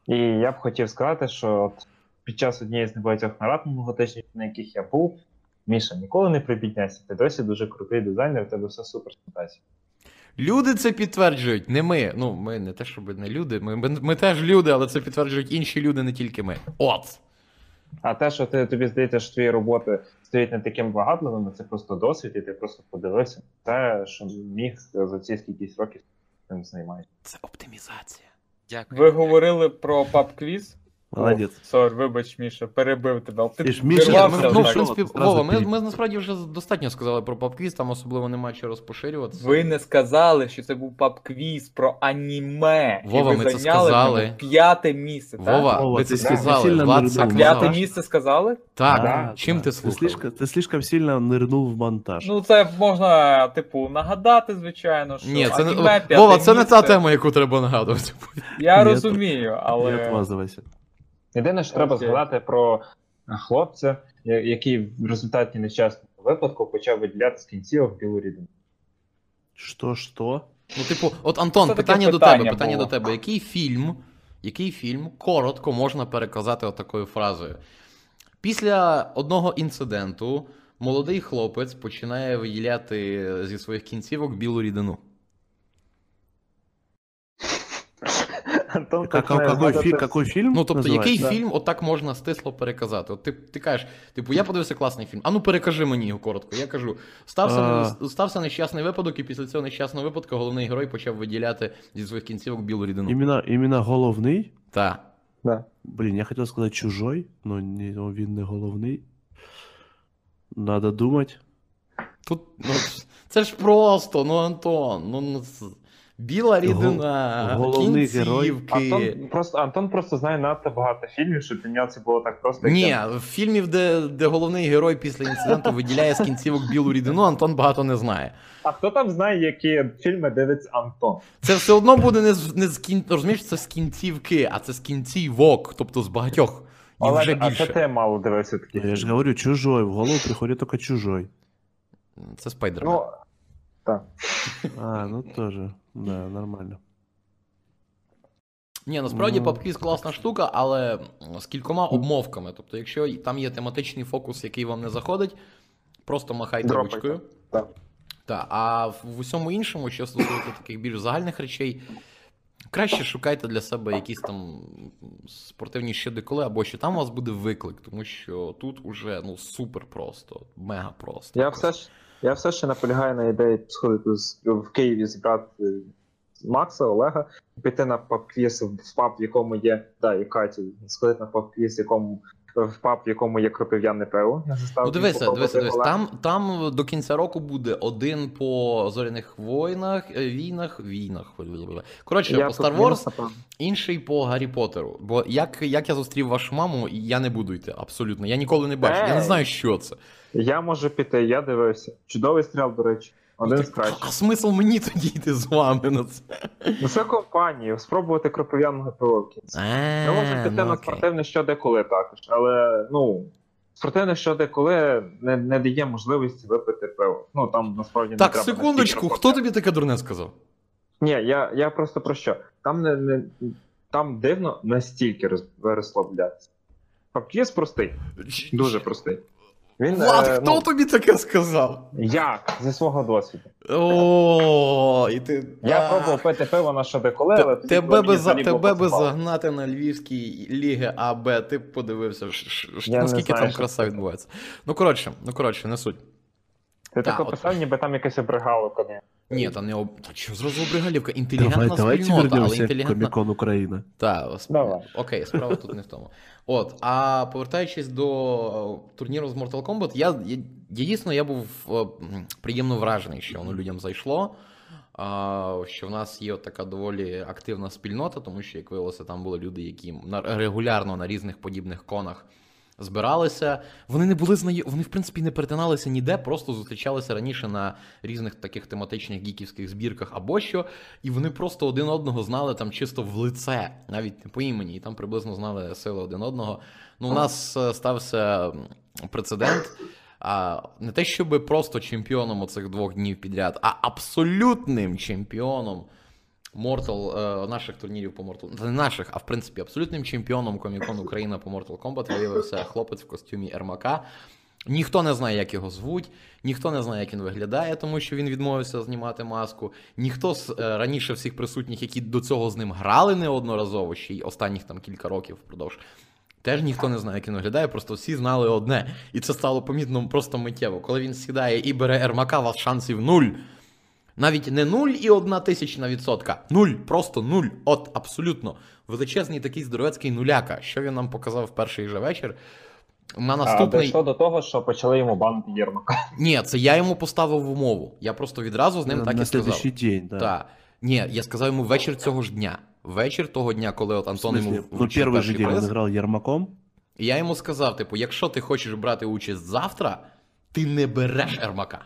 І я б хотів сказати, що от під час однієї з небагатьох нарад минулотижніх, на яких я був, Міша, ніколи не припідняйся, ти досі дуже крутий дизайнер, у тебе все супер спитайся. Люди це підтверджують, не ми. Ну, ми не те, щоб не люди. Ми, ми, ми теж люди, але це підтверджують інші люди, не тільки ми. От. А те, що ти, тобі здається, що твої роботи стоять не таким багатливими, це просто досвід, і ти просто подивився. Те, що міг за ці скількись років цим займаєшся. Це оптимізація. Дякую. Ви говорили про паб-квіз? Молодец. Сор, вибач, Міша, перебив тебе. але Ти Ти ж, Міша, Ні, вирвався ми, ну, в так. принципі, Зразу Вова, ми, підійди. ми насправді вже достатньо сказали про PubQuiz, там особливо немає що розпоширюватися. Ви не сказали, що це був паб-квіз про аніме. Вова, і ви ми це зайняли в сказали. ньому п'яте місце. Вова, так? Вова, ви ти це сильно- сказали, сильно Влад нырнул. це А сказав. П'яте місце сказали? Так, Да, чим да. ти Ты слухав? слишком, ты слишком сильно нырнул в монтаж. Ну, це можна, типу, нагадати, звичайно, що Ні, це не аніме, п'яте Вова, це не та місце. тема, яку треба нагадувати. Я Ні, розумію, Не але отмазывайся. Єдине, що треба згадати про хлопця, який в результаті нещасного випадку почав виділяти з кінцівок білу рідину. Что, что? Ну, типу, от Антон, Це таке питання до питання тебе, питання було. до тебе. Який фільм, який фільм коротко можна переказати отакою фразою? Після одного інциденту молодий хлопець починає виділяти зі своїх кінцівок білу рідину. Антон Как, какой, фи- какой фильм Ну, тобто, який называется? фільм отак можна стисло переказати? От ти, ти кажеш, типу, я подивився класний фільм. А ну перекажи мені його коротко. Я кажу: стався, стався нещасний випадок, і після цього нещасного випадку головний герой почав виділяти зі своїх кінцівок білу рідину. Именно, именно головный? Так. Да. Блин, я хотел сказать чужой, но не, він не головний. Надо думать. Тут, ну, це ж просто, ну Антон, ну, ну біла рідина, головний герой. Антон просто, Антон просто знає надто багато фільмів, щоб для нього це було так просто. Ні, в фільмів, де, де головний герой після інциденту виділяє з кінцівок білу рідину, Антон багато не знає. А хто там знає, які фільми дивиться Антон? Це все одно буде не з, не з кін... розумієш, це з кінцівки, а це з кінцівок, тобто з багатьох. І Олег, вже а це ти мало дивився такі. Я же говорю, чужой. В голову приходит только чужой. Це Spider-Man. Ну, так. А, ну тоже. Да, нормально. Ні, насправді Ну. PubQuiz класна штука, але з кількома обмовками. Тобто, якщо там є тематичний фокус, який вам не заходить, просто махайте Дропайте. ручкою. Так. Так, а в усьому іншому, що стосується таких більш загальних речей, краще шукайте для себе якісь там спортивні щодеколи, або що там у вас буде виклик, тому що тут уже ну супер просто, мега просто. Я все, ж, я все ще наполягаю на ідеї сходити з, в Києві зібрати Макса, Олега, піти на паб-квіз в паб, в якому є, да, і Катю, сходити на паб-квіз, в якому в паб, в якому є кропив'яне пиво. Я заставив Ну дивися, дивися, дивися. Там, там до кінця року буде один по зоряних воїнах, е, війнах, війнах. Коротше, Я по Star Wars, інший по Гаррі Поттеру. Бо як, як я зустрів вашу маму, я не буду йти, абсолютно. Я ніколи не бачив. Я не знаю, що це. Я можу піти, я дивився. Чудовий стріл, до речі. Один з А кращих. смисл мені тоді йти з вами на це? Ну, це компанію, спробувати кропив'яного пиво в кінці. Я можу піти ну, на спортивне що деколи також, але ну. Спортивне що деколи не, не дає можливості випити пиво. Ну там насправді Так, не треба секундочку, хто тобі таке дурне сказав? Ні, я, я просто про що? Там не, не там дивно настільки роз, розслаблятися. Папкіс простий, дуже простий. Він, Влад, е, хто ну, тобі таке сказав? Я зі свого досвіду. О, і ти. Я пробував пити пиво на тоді, Тебе би за тебе би загнати на львівській ліги АБ. Ти б подивився, наскільки знаю, там краса відбувається. Ну коротше, ну коротше, не суть. Ти Та, таке писав, ніби там якесь обригало не? Ні, та не об... Та що зразу обригалівка? Давай, Інтелігентна давайте спільнота, але вернемся к інтелігентна. Комикон Украина. Так, Давай. окей, справа тут не в тому. От, а повертаючись до е, турніру з Mortal Kombat, я, я, я дійсно я був е, м, приємно вражений, що воно людям зайшло. А, що в нас є от така доволі активна спільнота, тому що, як виявилося, там були люди, які на, регулярно на різних подібних конах збиралися. Вони не були знайомі, вони, в принципі, не перетиналися ніде, просто зустрічалися раніше на різних таких тематичних гіківських збірках або що, і вони просто один одного знали там чисто в лице, навіть не по імені, і там приблизно знали сили один одного. Ну, у нас е, стався прецедент. А не те, щоб просто чемпіоном оцих двох днів підряд, а абсолютним чемпіоном Mortal, е, наших турнірів по Mortal не наших, а в принципі абсолютним чемпіоном Комікон Україна по Mortal Kombat виявився хлопець в костюмі Ермака. Ніхто не знає, як його звуть, ніхто не знає, як він виглядає, тому що він відмовився знімати маску. Ніхто з е, раніше всіх присутніх, які до цього з ним грали неодноразово, ще й останніх там кілька років впродовж. Теж ніхто не знає, як він виглядає, просто всі знали одне. І це стало помітно просто миттєво. Коли він сідає і бере Ермака, вас шансів нуль. Навіть не нуль і одна тисячна відсотка. Нуль, просто нуль. От, абсолютно. Величезний такий здоровецький нуляка. Що він нам показав в перший же вечір. На А дійшло до того, що почали йому банити Єрмака. Ні, це я йому поставив умову. Я просто відразу з ним На- так на і сказав. следующий день, да. Так. Ні, я сказав йому вечір цього ж дня. Вечір того дня, коли от Антон йому ну, вручив первый же день он приз. играл Ермаком. І я йому сказав: типу, якщо ти хочеш брати участь завтра, ти не береш Ермака.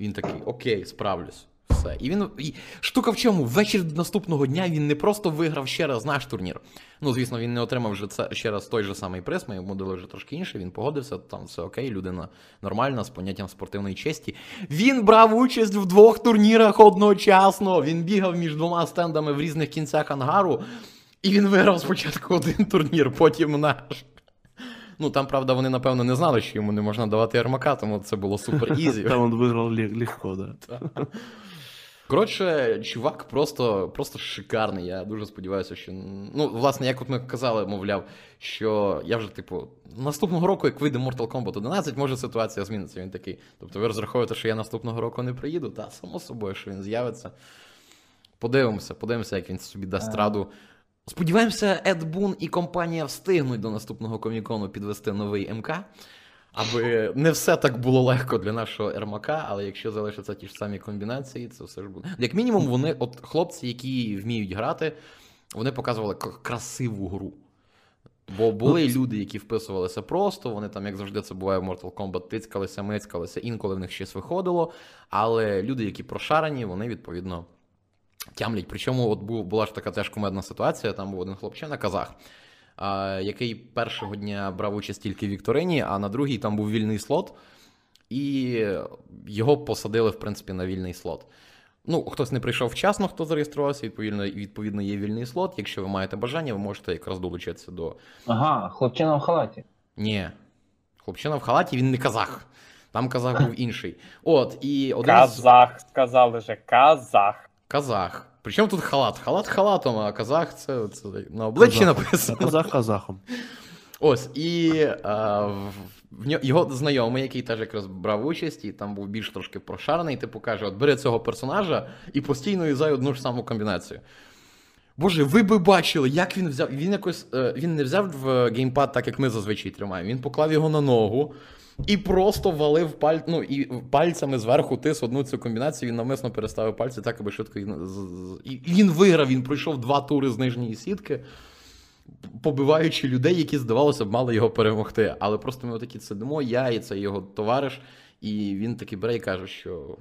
Він такий, окей, справлюсь. Все. І він. І штука в чому? Ввечір наступного дня він не просто виграв ще раз наш турнір. Ну, звісно, він не отримав вже це ще раз той же самий приз, ми йому дали вже трошки інше, він погодився, там все окей, людина нормальна, з поняттям спортивної честі. Він брав участь в двох турнірах одночасно. Він бігав між двома стендами в різних кінцях ангару, і він виграв спочатку один турнір, потім наш. Ну, там, правда, вони, напевно, не знали, що йому не можна давати Ермака, тому це було супер easy. Там он выиграл лег- легко, да. Коротше, чувак просто, просто шикарний. Я дуже сподіваюся, що. Ну, власне, як от ми казали, мовляв, що я вже, типу, наступного року, як вийде Mortal Kombat 11, може ситуація зміниться. Він такий. Тобто ви розраховуєте, що я наступного року не приїду? Та, само собою, що він з'явиться. Подивимося, подивимося, як він собі дасть Е. раду. Сподіваємося, Ед Бун і компанія встигнуть до наступного комікону підвести новий МК. Аби не все так було легко для нашого Ермака, але якщо залишаться ті ж самі комбінації, це все ж буде. Як мінімум, вони, от хлопці, які вміють грати, вони показували красиву гру. Бо були люди, які вписувалися просто, вони там, як завжди, це буває в Mortal Kombat, тицькалися, мицькалися, інколи в них щось виходило. Але люди, які прошарені, вони відповідно тямлять. Причому от був, була ж така теж кумедна ситуація, там був один хлопчина, казах, а, який першого дня брав участь тільки в Вікторині, а на другий там був вільний слот, і його посадили, в принципі, на вільний слот. Ну, хтось не прийшов вчасно, хто зареєструвався, відповідно, відповідно, є вільний слот. Якщо ви маєте бажання, ви можете якраз долучитися до. Ага, хлопчина в халаті. Ні. Хлопчина в халаті, він не казах. Там казах був інший. От, і один з... Казах, сказали же, казах. Казах. Причому тут халат? Халат халатом, а казах це, це на обличчі написано. Казах казахом. Ось, і а, в, в його знайомий, який теж якраз брав участь, і там був більш трошки прошарений, типу каже: от бери цього персонажа і постійно юзай одну ж саму комбінацію. Боже, ви би бачили, як він взяв. Він якось е, він не взяв в геймпад, так як ми зазвичай тримаємо. Він поклав його на ногу і просто валив паль... ну, і пальцями зверху тис одну цю комбінацію. Він навмисно переставив пальці так, аби швидко. І, він виграв, він пройшов два тури з нижньої сітки побиваючи людей, які, здавалося б, мали його перемогти. Але просто ми отакі сидимо, я і це його товариш, і він такий бере і каже, що.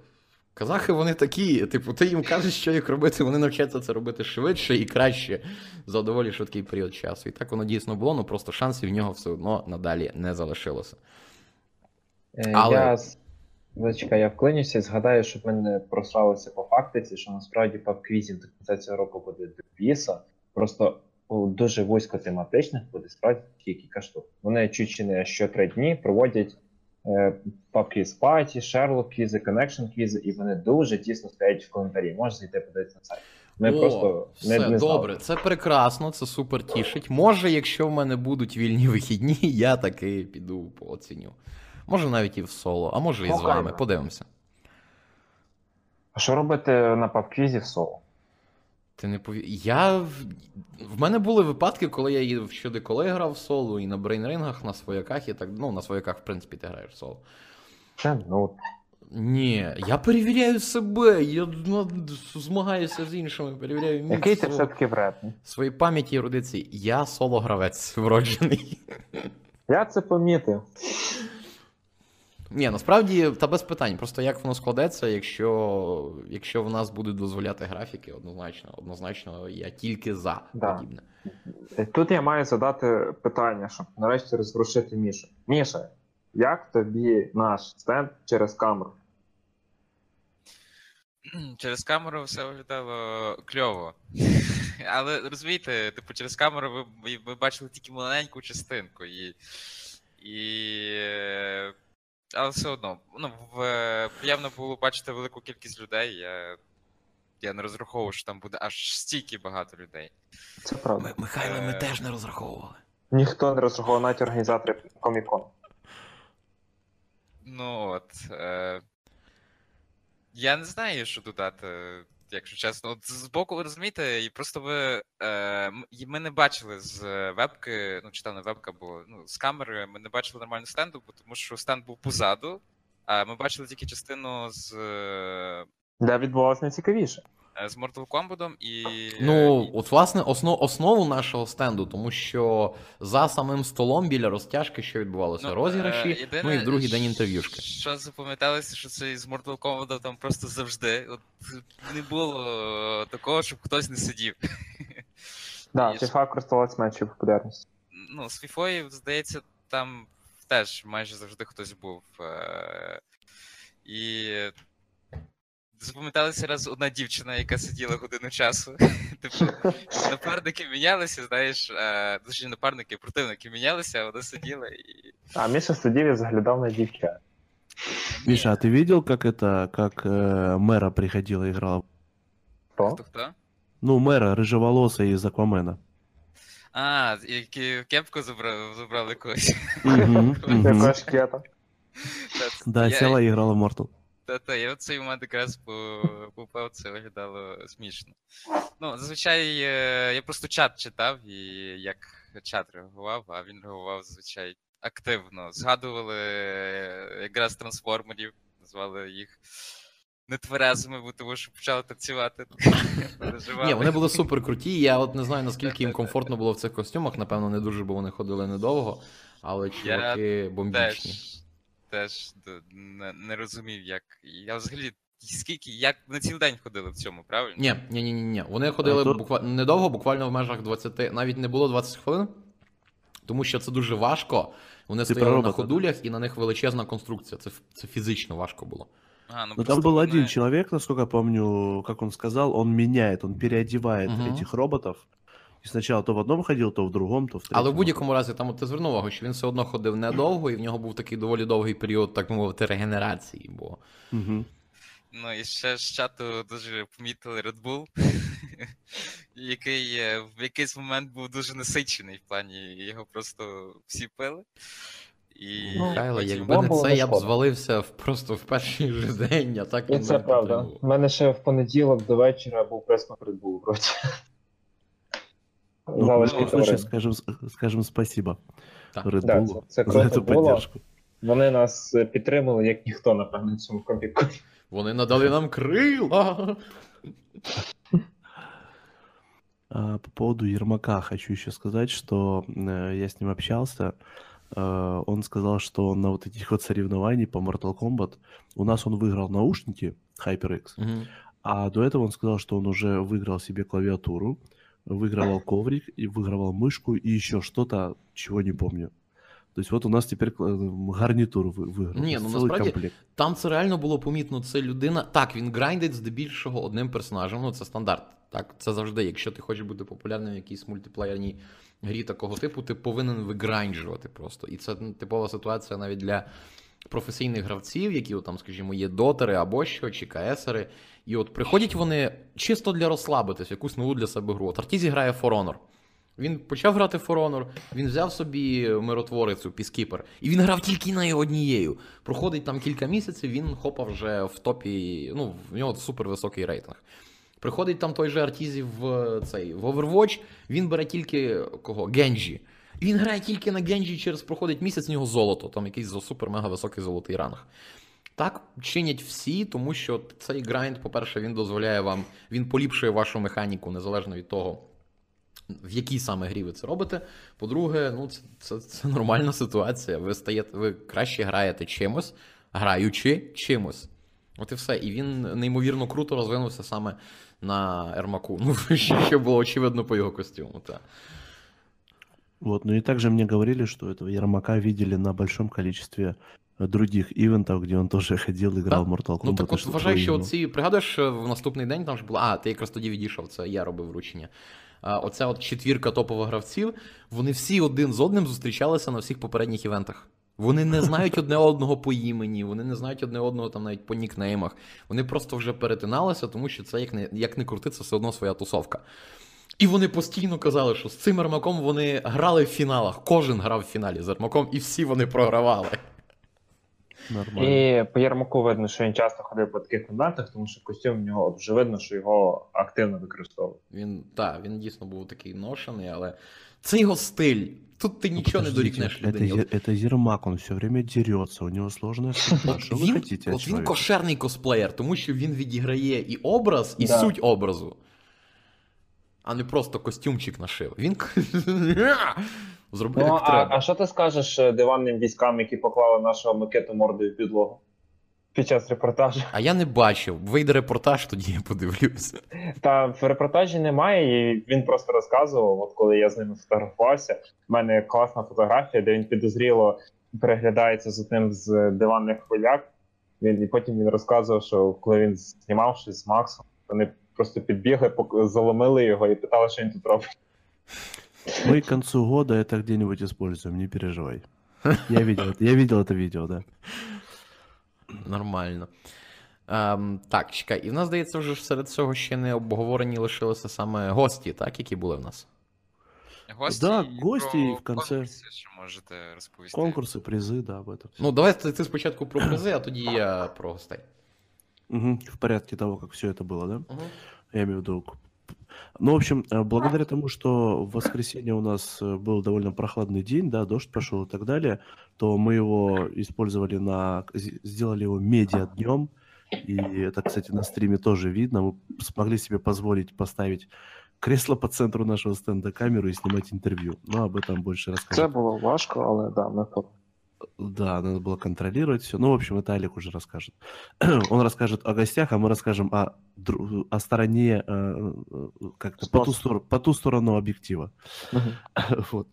Козаки вони такі, типу, ти їм кажеш, що їм робити, вони навчаться це робити швидше і краще за доволі швидкий період часу. І так воно дійсно було, ну просто шансів в нього все одно надалі не залишилося. Е, Але- Я Зачекай, я вклинюся і згадаю, щоб ми не просралися по фактиці, що насправді квізінг до кінця цього року буде до Просто у дуже вузькотематичних буде справді кілька штук. Вони чуть чи не що три дні проводять е, PubQuiz Party, Sherlock квізи, Connection квізи, і вони дуже тісно стоять в коментарі. Можеш зайти подивитися на сайт. Ми О, просто все, не, не знали. добре, це прекрасно, це супер тішить. Може, якщо в мене будуть вільні вихідні, я таки піду пооціню. Може навіть і в соло, а може і з вами. Подивимося. А що робити на PubQuiz в соло? Ти не пові... Я в... в мене були випадки, коли я і в щодо коли грав в соло, і на брейнрингах, на свояках, і так. Ну, на свояках, в принципі, ти граєш в соло. Це ну. Ні, я перевіряю себе, я ну, змагаюся з іншими, перевіряю міць Який ти свого- все-таки вредний? свої пам'яті і ерудиції. Я соло-гравець вроджений. Я це помітив. Ні, насправді, та без питань. Просто як воно складеться, якщо, якщо в нас будуть дозволяти графіки, однозначно, однозначно, я тільки за Да. подібне. Е, Тут я маю задати питання, щоб нарешті розворушити Мішу. Міша, як тобі наш стенд через камеру? Через камеру все виглядало кльово. Але розумієте, типу, через камеру ви, ви- ви бачили тільки маленьку частинку. І, і... Але все одно, ну, в, приємно було бачити велику кількість людей. Я, я не розраховував, що там буде аж стільки багато людей. Це правда. Ми, Михайло, ми Е. теж не розраховували. Ніхто не розраховував навіть організатори комікон. Ну от. Е... Я не знаю, що додати, якщо чесно. От з боку, ви розумієте, і просто ви. Е... Ми не бачили з вебки, ну чи там не вебка, бо ну, з камери ми не бачили нормально стенду, бо тому що стенд був позаду, а ми бачили тільки частину з, е, Де відбувалося найцікавіше. З Mortal Kombat і. Ну, от, власне, основ, основу нашого стенду, тому що за самим столом біля розтяжки, що відбувалося, Ну, розіграші, е, єдине, ну і в другий день інтерв'юшки. Що запам'яталося, що це з Mortal Kombat там просто завжди. От не було такого, щоб хтось не сидів. Да, І- FIFA користувалась меншою популярністю. Ну, з Фіфою, здається, там теж майже завжди хтось був. Е- І запам'яталася раз одна дівчина, яка сиділа годину часу. Типу, напарники мінялися, знаєш, е, точніше, напарники, противники мінялися, а вона сиділа і. А Міша сидів і заглядав на дівчат. Миша, а ты видел, как это, как э, мэра приходила и играла? Хто? Хто хто? Ну, мэра, рыжеволосая из Аквамена. А, які кепку забрали, забрали когось. Мгм, мгм. Якого шкета. Та- Да, я- села и играла в Mortal. Та-та, я в цей момент якраз по- попав, це виглядало смішно. Ну, зазвичай е, я просто чат читав, і як чат реагував, а він реагував зазвичай активно. Згадували е, якраз трансформерів, назвали їх нетверезими, бо тому що почали танцювати. Ні, вони були супер круті. Я от не знаю, наскільки їм комфортно було в цих костюмах. Напевно, не дуже, бо вони ходили недовго, але чуваки бомбічні. Теж, не, не розумів, як. Я взагалі, скільки, як на цілий день ходили в цьому, правильно? Ні, ні, ні, ні, ні. Вони ходили то- буквально недовго, буквально в межах 20, навіть не було 20 хвилин, тому що це дуже важко. Вони Ти стояли про на ходулях, і на них величезна конструкція. Це, це фізично важко було. А, ну, Но там был вони- один человек, насколько я помню, как он сказал, он меняет, он переодевает Мгм. этих роботов. И сначала то в одном ходил, то в другом, то в третьем. Але в будь-якому разі, там от ти звернув увагу, що він все одно ходив недовго, і в нього був такий доволі довгий період, так би мовити, регенерації. Бо Мгм. Ну і ще з чату дуже помітили Red Bull, який е, в якийсь момент був дуже насичений в плані його просто всі пили. І Ну, Михайло, потім- якби не це, не я б звалився в просто в перший же день, а так І він це правда. У мене ще в понеділок до вечора був прес-конференц був вроді. Ну, в Залишки любом случае, товариства. скажем, скажем спасибо Так. Red Да, Bull це- це за круто эту було. поддержку. Вони нас е, підтримали, як ніхто, напевно, в цьому коміку. Вони надали нам крила. А, По поводу Ермака хочу еще сказать, что э, я с ним общался. Э, Он сказал, что на вот этих вот соревнований по Mortal Kombat у нас он выиграл наушники HyperX, Мгм. а до этого он сказал, что он уже выиграл себе клавиатуру, выигрывал коврик и выигрывал мышку и еще что-то, чего не помню. То есть вот у нас теперь кла- гарнитур вы- выиграл. Не, То есть ну, целый насправді, комплект. Там це реально було помітно. Це людина. Так, він грайндить здебільшого одним персонажем. Ну, це стандарт. Так, це завжди, якщо ти хочеш бути популярним в якійсь мультиплеєрній грі такого типу, ти повинен вигранджувати просто. І це ну, типова ситуація навіть для професійних гравців, які, там, скажімо, є дотери або що, чи КСери. І от приходять вони чисто для розслабитись, якусь нову для себе гру. От Arteezy грає For Honor. Він почав грати For Honor, він взяв собі миротворицю, Peacekeeper, і він грав тільки нею однією. Проходить там кілька місяців, він хопа вже в топі. Ну, в нього супер високий рейтинг. Приходить там той же Arteezy в цей в Overwatch, він бере тільки кого? Genji. Він грає тільки на Генджі, через проходить місяць, в нього золото, там якийсь супер мега високий золотий ранг. Так чинять всі, тому що цей грайнд, по-перше, він дозволяє вам, він поліпшує вашу механіку незалежно від того, в якій саме грі ви це робите. По-друге, ну це, це, це нормальна ситуація. Ви стаєте, ви краще граєте чимось, граючи чимось. От і все. І він неймовірно круто розвинувся саме на Ермаку. Ну, що було очевидно по його костюму. Та. Вот, ну и также мне говорили, что этого Ермака видели на большом количестве э, других ивентов, где он тоже ходил, играл в Mortal Kombat. Ну так от вважаю, що оці, пригадуєш, в наступний день там ж була. А, ти якраз тоді відійшов, це я робив вручення. А, оця от четвірка топових гравців, вони всі один з одним зустрічалися на всіх попередніх івентах. Вони не знають одне одного по імені, вони не знають одне одного там навіть по нікнеймах. Вони просто вже перетиналися, тому що це як не, як не крути, це все одно своя тусовка. І вони постійно казали, що з цим Ермаком вони грали в фіналах. Кожен грав в фіналі з Ермаком, і всі вони програвали. Нормально. І по Єрмаку видно, що він часто ходив по таких конвентах, тому що костюм в нього от вже видно, що його активно використовують. Він, так, він дійсно був такий ношений, але це його стиль. Тут ти Ну, нічого не подождите, дорікнеш это, людині. Е- это Ермак, он все время дерется, у него сложная судьба. Что вы Він, хотите от от він человека? кошерний косплеєр, тому що він відіграє і образ, і Да. суть образу. А не просто костюмчик нашив. Він зробив Ну, як а, треба. а що ти скажеш е, диванним військам, які поклали нашого Микиту мордою в підлогу під час репортажу? А я не бачив. Вийде репортаж, тоді я подивлюся. Та в репортажі немає, і він просто розказував, от коли я з ними фотографувався. в мене класна фотографія, де він підозріло переглядається з одним з диванних хвиляк. Він, і потім він розказував, що коли він знімав щось з Максом, вони просто підбігли, пок- заломили його і питали, що він тут робить. Мы к концу года это где-нибудь используем, не переживай. Я видел, это- я видел это видео, да. Нормально. Ем, так, чекай, і в нас, здається, вже ж серед цього ще не обговорені лишилися саме гості, так, які були в нас. Гості, Да, і гості про і в конце. конкурси, що можете розповісти. Конкурсы, призы, да, об этом. Ну, давай ти, ти спочатку про призи, а тоді я про гостей. Мгм, В порядке того, как все это было, да? Угу. Я имею в виду. к- Ну, в общем, э, благодаря тому, что в воскресенье у нас э, был довольно прохладный день, да, дождь пошел и так далее, то мы его использовали на... з- Сделали его медиа днем. И это, кстати, на стриме тоже видно. Мы смогли себе позволить поставить кресло по центру нашего стенда, камеру и снимать интервью. Но об этом больше расскажет. було важко, але да, ми Да, надо было контролировать все. Ну, в общем, это Алик уже расскажет. Он расскажет о гостях, а мы расскажем о, о стороне, э, э, как-то по ту, стор- по ту сторону объектива. Вот.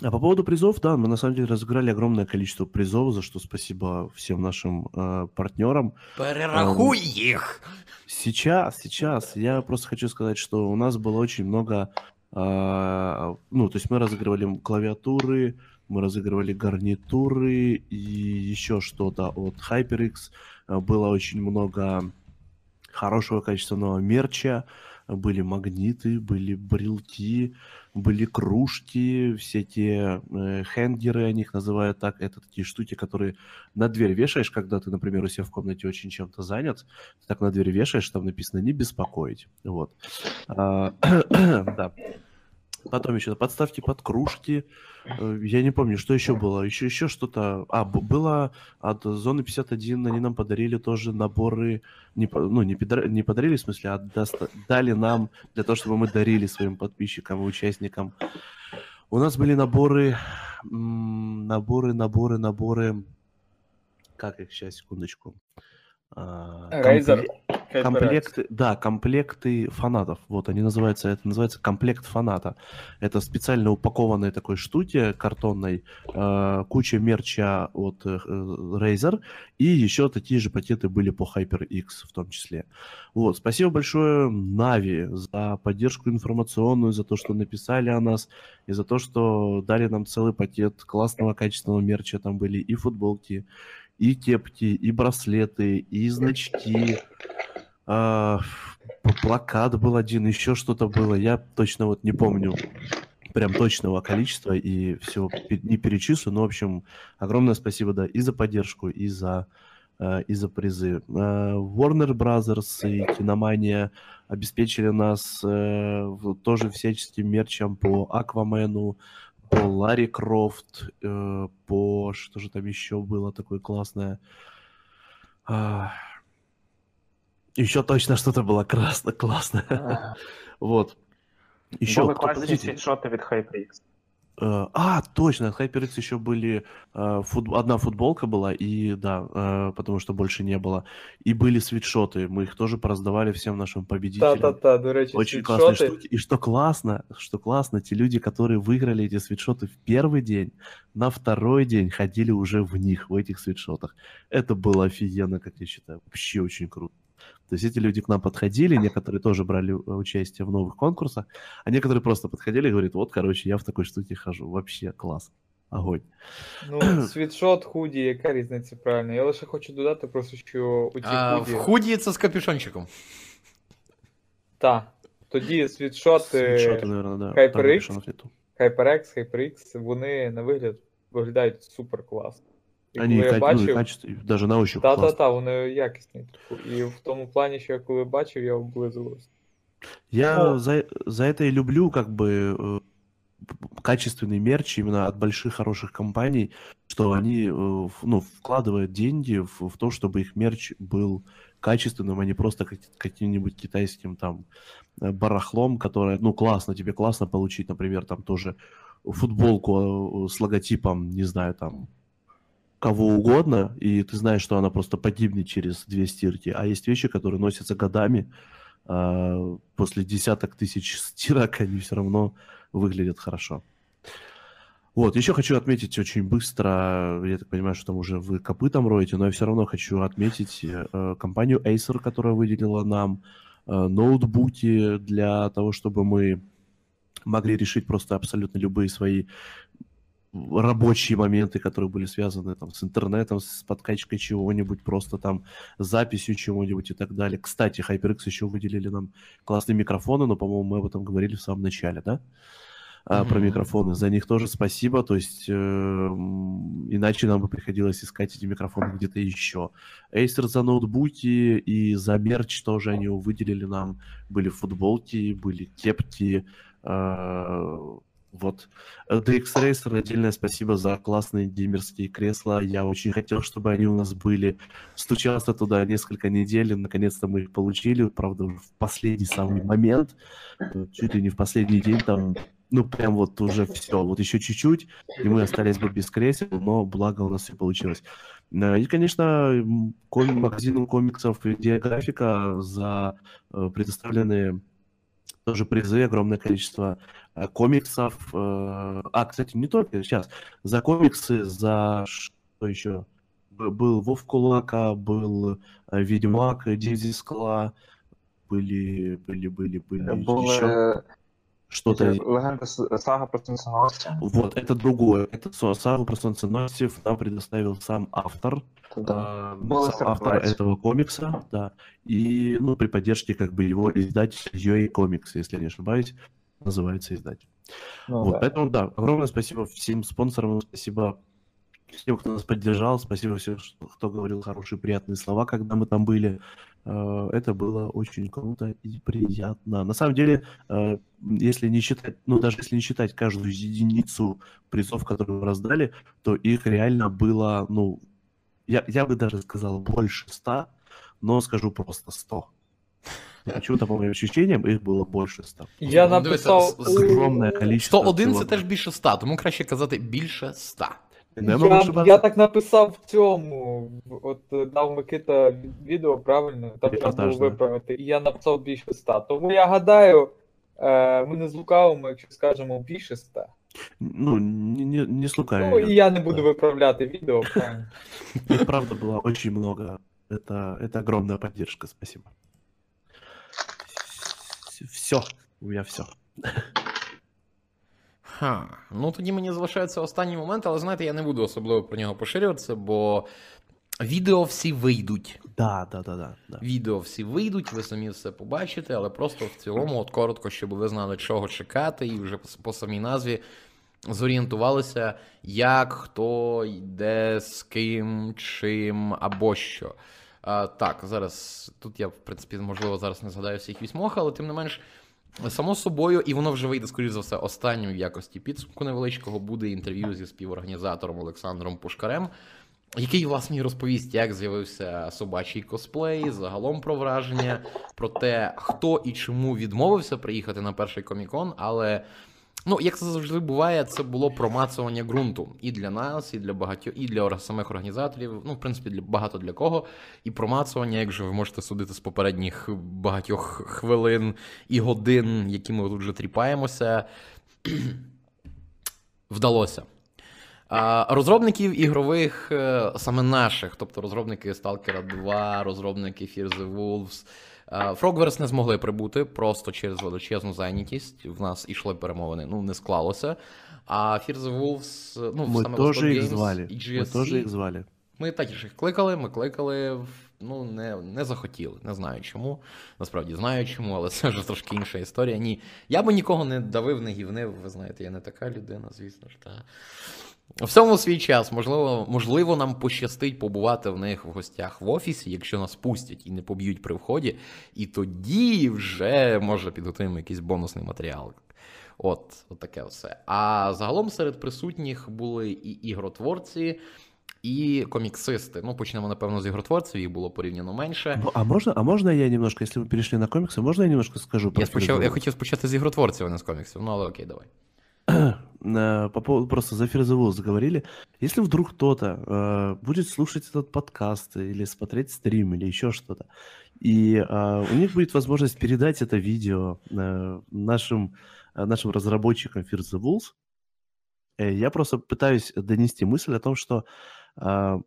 А по поводу призов, да, мы на самом деле разыграли огромное количество призов, за что спасибо всем нашим э, партнерам. Перерахуй їх! Сейчас, сейчас. Я просто хочу сказать, что у нас было очень много... а, ну, то есть мы разыгрывали клавиатуры, мы разыгрывали гарнитуры и еще что-то от HyperX. А, Было очень много хорошего качественного мерча. Были магниты, были брелки, были кружки, все те э, хенгеры, они их называют так. Это такие штуки, которые на дверь вешаешь, когда ты, например, у себя в комнате очень чем-то занят, ты так на дверь вешаешь, там написано «не беспокоить». Вот. А, Да. Потом еще подставки под кружки. Э, Я не помню, что еще было. Еще, еще что-то. А, было от Зоны 51, они нам подарили тоже наборы. Не, ну, не, пидра- не подарили, в смысле, а доста- дали нам для того, чтобы мы дарили своим подписчикам и участникам. У нас были наборы, наборы, наборы, наборы. Как их сейчас, секундочку. Razer. компле- комплекты, да, комплекты фанатов. Вот они называются, это называется комплект фаната. Это специально упакованной такой штуки картонной, э, куча мерча от э, Razer, и еще такие же пакеты были по HyperX в том числе. Вот, спасибо большое Нави за поддержку информационную, за то, что написали о нас, и за то, что дали нам целый пакет классного качественного мерча. Там были и футболки, и кепки, и браслеты, и значки. п- плакат был один, еще что-то было. Я точно вот не помню прям точного количества и все не перечислю. Но, в общем, огромное спасибо, да, и за поддержку, и за, э, и за призы. Э, Warner Brothers и Киномания обеспечили нас э, тоже всяческим мерчем по Аквамену, по Ларри Крофт, э, по что же там еще было такое классное. А, еще точно что-то было красно, классное. Вот. Еще, Були кто, класні подождите. світшоти від HyperX. Э, А, точно, от HyperX еще были, э, фут- одна футболка была, и да, э, потому что больше не было. И были свитшоты, мы их тоже пораздавали всем нашим победителям. Та-та-та, до речі, Очень классные світшоти. штуки. И что классно, что классно, те люди, которые выиграли эти свитшоты в первый день, на второй день ходили уже в них, в этих свитшотах. Это было офигенно, как я считаю. Вообще очень круто. То есть эти люди к нам подходили, некоторые тоже брали э, участие в новых конкурсах, а некоторые просто подходили и говорят, вот, короче, я в такой штуке хожу. Вообще класс. Огонь. Ну, світшот, худі, яка різниця правильно? Я лише хочу додати просто, що у ці А, в худі. худі це з капюшончиком. Та. Тоді світшоти Свитшоты, наверное, да. HyperX? Там капюшонов нету. HyperX, HyperX, вони на вигляд виглядають супер класно. І Они и, коли я ка- ну, и бачив, качество, и даже на ощупь та, та, классно. та, вони якісні. типу. І в тому плані, що я коли бачив, я облизувався. Я Ну. за, за это и люблю как бы э, п- качественный мерч именно от больших хороших компаний, что они э, в- ну, вкладывают деньги в, в то, чтобы их мерч был качественным, а не просто как- каким-нибудь китайским там э, барахлом, которое, ну, классно, тебе классно получить, например, там тоже футболку э, с логотипом, не знаю, там, кого угодно, и ты знаешь, что она просто погибнет через две стирки. А есть вещи, которые носятся годами, а, после десяток тысяч стирок они все равно выглядят хорошо. Вот, еще хочу отметить очень быстро, я так понимаю, что там уже вы копытом роете, но я все равно хочу отметить э, компанию Acer, которая выделила нам э, ноутбуки для того, чтобы мы могли решить просто абсолютно любые свои рабочие моменты, которые были связаны там, с интернетом, с подкачкой чего-нибудь, просто там записью чего-нибудь и так далее. Кстати, HyperX еще выделили нам классные микрофоны, но, по-моему, мы об этом говорили в самом начале, да? А, Про Мгм. микрофоны. За них тоже спасибо. То есть, э, иначе нам бы приходилось искать эти микрофоны где-то еще. Acer за ноутбуки и за мерч тоже они выделили нам. Были футболки, были кепки, э, вот. DX Racer отдельное спасибо за классные геймерские кресла. Я очень хотел, чтобы они у нас были. Стучался туда несколько недель, наконец-то мы их получили. Правда, в последний самый момент, э, чуть ли не в последний день там, ну прям вот уже все, вот еще чуть-чуть, и мы остались бы без кресел, но благо у нас все получилось. Э, И, конечно, м, ком- магазину комиксов и географика за э, предоставленные тоже призы, огромное количество э, комиксов. э, А, кстати, не только сейчас. За комиксы, за что еще? Был Вов Кулака, был э, Ведьмак, Дивзи Скала, были, были, были, были Були еще что-то. легенда сага про Сенсоносця. Вот, это другое. Это сагу про солнценосцев нам предоставил сам автор. Да. Было сам автор этого комикса, да. И, ну, при поддержке, как бы, его издателя UA Comics, если я не ошибаюсь, называется издатель. Ну, вот, да. поэтому, да, огромное спасибо всем спонсорам, спасибо всем, кто нас поддержал, спасибо всем, что- кто говорил хорошие, приятные слова, когда мы там были. Э, Это было очень круто и приятно. На самом деле, э, если не считать, ну, даже если не считать каждую единицу призов, которые мы раздали, то их реально было, ну, я, я бы даже сказал больше ста, но скажу просто 100. И Почему-то, по моим ощущениям, их было больше 100. Я Ну, дивіться, написав. з- Огромное количество. 101 це всего. теж більше 100, тому краще казати більше 100. Не можу Я, ошибатися. я так написав в цьому. в- От е, дав Микита відео, правильно? Там треба Репортаж, було да. виправити. І я написав більше 100. Тому я гадаю, е, ми не злукавимо, якщо скажемо більше 100. Ну, не, не, не с Ну лукавым. і я не буду Да. виправляти відео, правильно. Их, правда, было очень много. Это, это огромная поддержка, спасибо. Все, у меня все. Ха. Ну тоді мені залишається останній момент, але знаєте, я не буду особливо про нього поширюватися, бо відео всі вийдуть. Да, да, да, да. да. Відео всі вийдуть, ви самі все побачите, але просто в цілому, от коротко, щоб ви знали, чого чекати, і вже по- по самій назві зорієнтувалися, як, хто йде, з ким, чим або що. А, так, зараз тут я, в принципі, можливо, зараз не згадаю всіх вісьмох, але тим не менш. Само собою, і воно вже вийде, скоріш за все, останнім в якості підсумку невеличкого буде інтерв'ю зі співорганізатором Олександром Пушкарем, який, власне, розповість, як з'явився собачий косплей, загалом про враження, про те, хто і чому відмовився приїхати на перший комікон, але. Ну, як це завжди буває, це було промацування ґрунту і для нас, і для багатьох, і для самих організаторів. Ну, в принципі, для багато для кого. І промацування, як же ви можете судити з попередніх багатьох хвилин і годин, які ми тут вже тріпаємося, вдалося. Розробників ігрових, е, саме наших, тобто розробники Stalker 2, розробники Fear the Wolves, Frogverse не змогли прибути просто через величезну зайнятість. В нас ішли перемовини, ну не склалося. А Fear the Wolves, ну Мы саме их Games звали. і Мы GSC, звали. ми також їх кликали, ми кликали, ну не, не захотіли. Не знаю чому. Насправді знаю чому, але це вже трошки інша історія. Ні. Я би нікого не давив, не гівнив. Ви знаєте, я не така людина, звісно ж. Та. В всьому свій час, можливо, можливо, нам пощастить побувати в них в гостях в офісі, якщо нас пустять і не поб'ють при вході, і тоді вже може підготуємо якийсь бонусний матеріал. От, от таке все. А загалом серед присутніх були і ігротворці, і коміксисти. Ну, почнемо, напевно, з ігротворців, їх було порівняно менше. Бо- А можно, а можно я немножко, если мы перешли на комиксы, можно я немножко скажу про Я, спочав, я хотів спочати з ігротворців, а не з коміксів. Ну, але окей, давай. По поводу просто за Wolves заговорили. Если вдруг кто-то э, будет слушать этот подкаст или смотреть стрим или еще что-то, и э, у них будет возможность передать это видео э, нашим, э, нашим разработчикам Fear э, я просто пытаюсь донести мысль о том, что э,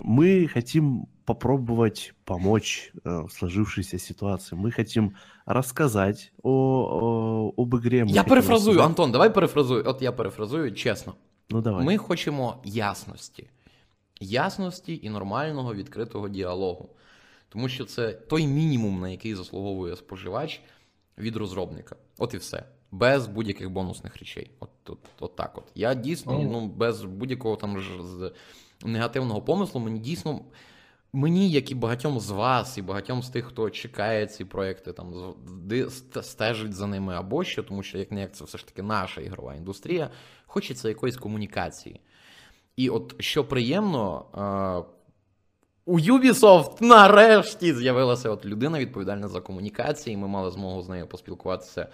мы хотим попробовать помочь э, в сложившейся ситуации. Мы хотим рассказать о, о- об игре. мы Я хотим перефразую, рассказать- Антон, давай перефразую. От я перефразую чесно. Ну давай. Ми хочемо ясності. Ясності і нормального відкритого діалогу. Тому що це той мінімум, на який заслуговує споживач від розробника. От і все. Без будь-яких бонусних речей. От, от, от так от. Я дійсно, Ну. ну, без будь-якого там ж з негативного помислу, мені дійсно. Мені, як і багатьом з вас, і багатьом з тих, хто чекає ці проекти, там стежить за ними або що, тому що як не як це все ж таки наша ігрова індустрія, хочеться якоїсь комунікації. І от що приємно, е, у Ubisoft нарешті з'явилася от людина відповідальна за комунікації. Ми мали змогу з нею поспілкуватися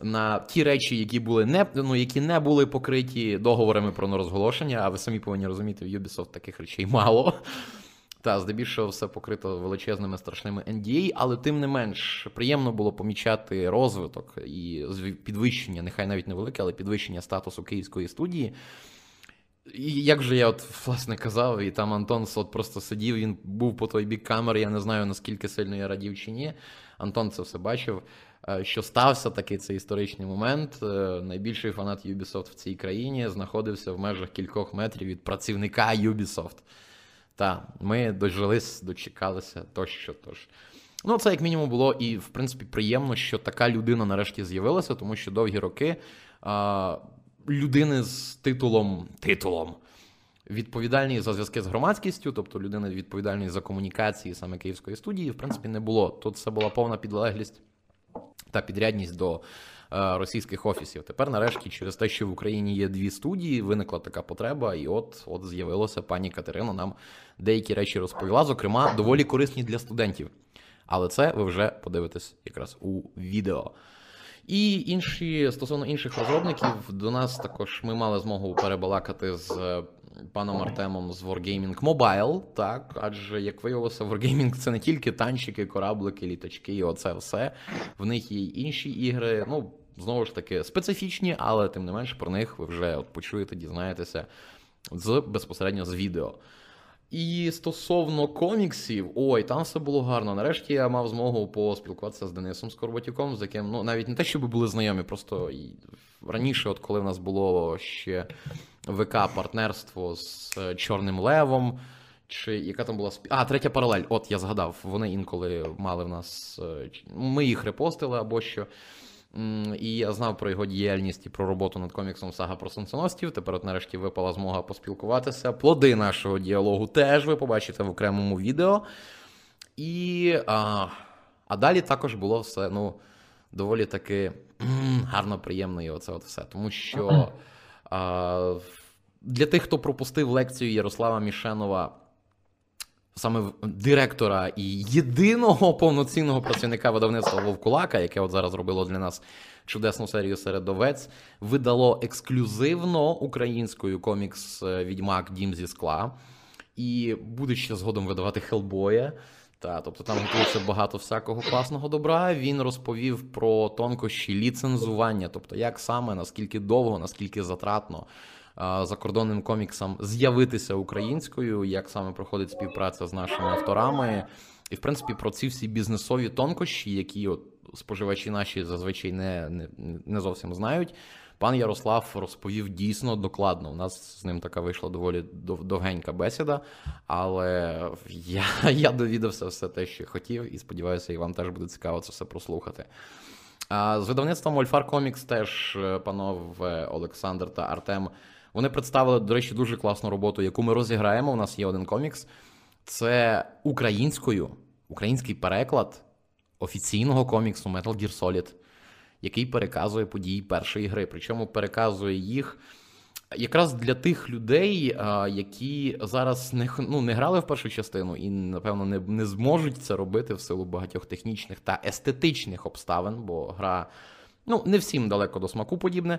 на ті речі, які були не ну, які не були покриті договорами про нерозголошення. А ви самі повинні розуміти, в Ubisoft таких речей мало. Та, здебільшого все покрито величезними страшними NDA, але тим не менш приємно було помічати розвиток і підвищення, нехай навіть невелике, але підвищення статусу київської студії. І як же я от власне казав, і там Антон от просто сидів, він був по той бік камери, я не знаю наскільки сильно я радів чи ні. Антон це все бачив. е, Що стався такий цей історичний момент. Е, Найбільший фанат Ubisoft в цій країні знаходився в межах кількох метрів від працівника Ubisoft. Та, ми дожились, дочекалися тощо. Тож. Ну, це як мінімум було і, в принципі, приємно, що така людина нарешті з'явилася, тому що довгі роки а, людини з титулом титулом відповідальний за зв'язки з громадськістю, тобто людини відповідальної за комунікації саме Київської студії, в принципі, не було. Тут це була повна підлеглість та підрядність до російських офісів. Тепер, нарешті, через те, що в Україні є дві студії, виникла така потреба, і от от з'явилося пані Катерина. Нам деякі речі розповіла, зокрема, доволі корисні для студентів. Але це ви вже подивитесь якраз у відео. І інші стосовно інших розробників, до нас також ми мали змогу перебалакати з е, паном Артемом з Wargaming Mobile, так, адже як виявилося, Wargaming це не тільки танчики, кораблики, літачки, і оце все. В них є інші ігри. Ну, знову ж таки, специфічні, але тим не менше про них ви вже от почуєте, дізнаєтеся з безпосередньо з відео. І стосовно коміксів, ой, там все було гарно. Нарешті я мав змогу поспілкуватися з Денисом Скорботюком, з яким ну навіть не те, щоб були знайомі, просто раніше, от коли в нас було ще ВК-партнерство з е, Чорним Левом. Чи яка там була. А, третя паралель. От я згадав. Вони інколи мали в нас. е, Ми їх репостили або що. І я знав про його діяльність і про роботу над коміксом Сага про сонценосців. Тепер от нарешті випала змога поспілкуватися. Плоди нашого діалогу теж ви побачите в окремому відео. І. А, а далі також було все, ну, доволі таки гарно, приємно і оце от все. Тому що а, для тих, хто пропустив лекцію Ярослава Мішенова саме директора і єдиного повноцінного працівника видавництва Вовкулака, яке от зараз робило для нас чудесну серію серед овець, видало ексклюзивно українською комікс е, Відьмак Дім зі скла. І буде ще згодом видавати Хелбоя. Та, тобто там готується багато всякого класного добра. Він розповів про тонкощі ліцензування, тобто як саме, наскільки довго, наскільки затратно закордонним коміксам з'явитися українською, як саме проходить співпраця з нашими авторами. І, в принципі, про ці всі бізнесові тонкощі, які от споживачі наші зазвичай не, не, не зовсім знають. Пан Ярослав розповів дійсно докладно. У нас з ним така вийшла доволі довгенька бесіда, але я, я довідався все те, що хотів, і сподіваюся, і вам теж буде цікаво це все прослухати. А з видавництвом Ольфар Комікс теж е, панове Олександр та Артем. Вони представили, до речі, дуже класну роботу, яку ми розіграємо. У нас є один комікс. Це українською, український переклад офіційного коміксу Metal Gear Solid, який переказує події першої гри. Причому переказує їх якраз для тих людей, які зараз не, ну, не грали в першу частину і, напевно, не, не зможуть це робити в силу багатьох технічних та естетичних обставин, бо гра. Ну, не всім далеко до смаку подібне.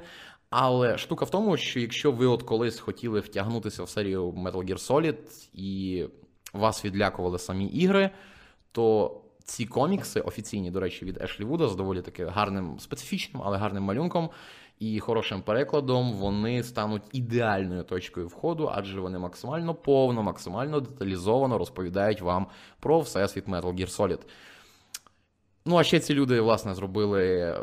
Але штука в тому, що якщо ви от колись хотіли втягнутися в серію Metal Gear Solid і вас відлякували самі ігри, то ці комікси офіційні, до речі, від Ешлі Вуда з доволі таки гарним, специфічним, але гарним малюнком і хорошим перекладом, вони стануть ідеальною точкою входу, адже вони максимально повно, максимально деталізовано розповідають вам про всесвіт Metal Gear Solid. Ну, а ще ці люди, власне, зробили,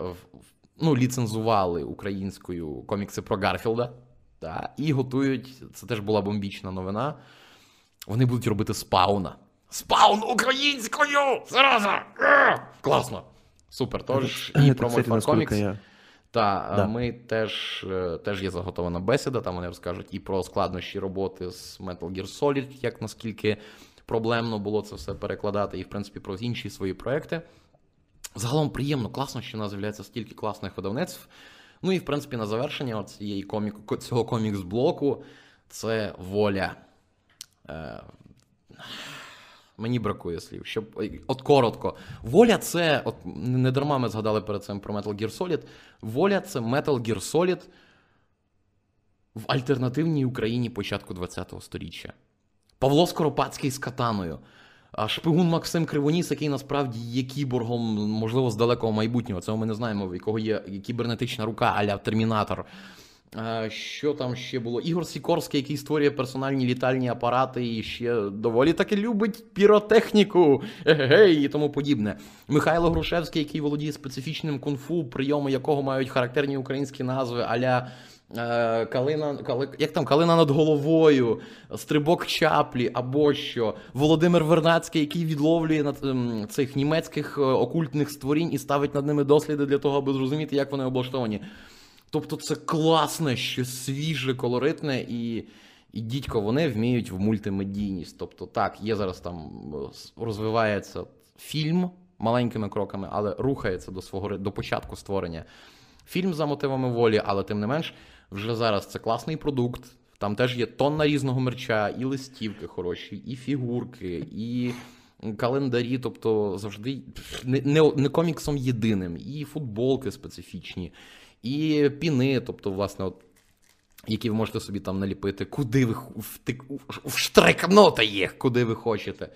ну, ліцензували українською комікси про Гарфілда. Та, і готують, це теж була бомбічна новина. Вони будуть робити спауна. Спаун українською! Зараза! Е! Класно! Супер. Тож, і про Мольфар Комікс. я... Та Да. ми теж, е, теж є заготована бесіда, там вони розкажуть і про складнощі роботи з Metal Gear Solid, як наскільки проблемно було це все перекладати, і в принципі про інші свої проекти. Загалом приємно, класно, що у нас з'являється стільки класних видавництв. Ну і в принципі на завершення цієї комік, ко- цього комікс-блоку це воля. Е, Мені бракує слів. Щоб от коротко. Воля це, от не дарма ми згадали перед цим про Metal Gear Solid. Воля це Metal Gear Solid в альтернативній Україні початку ХХ століття. Павло Скоропадський з катаною. А шпигун Максим Кривоніс, який насправді є кіборгом, можливо, з далекого майбутнього. Цього ми не знаємо, в якого є кібернетична рука аля Термінатор. Що там ще було? Ігор Сікорський, який створює персональні літальні апарати і ще доволі таки любить піротехніку, егей і тому подібне. Михайло Грушевський, який володіє специфічним кунг-фу, прийоми якого мають характерні українські назви, аля Калина, кали, як там Калина над головою, Стрибок Чаплі або що. Володимир Вернацький, який відловлює над ем, цих німецьких е, окультних створінь і ставить над ними досліди для того, аби зрозуміти, як вони облаштовані. Тобто це класне, щось свіже, колоритне і. І дідько, вони вміють в мультимедійність. Тобто, так, є зараз там е, розвивається фільм маленькими кроками, але рухається до свого до початку створення. Фільм за мотивами волі, але тим не менш, вже зараз це класний продукт. Там теж є тонна різного мерча, і листівки хороші, і фігурки, і календарі, тобто завжди не, не, не коміксом єдиним, і футболки специфічні, і піни, тобто, власне, от, які ви можете собі там наліпити, куди ви х- втик, вштрикнути їх, куди ви хочете.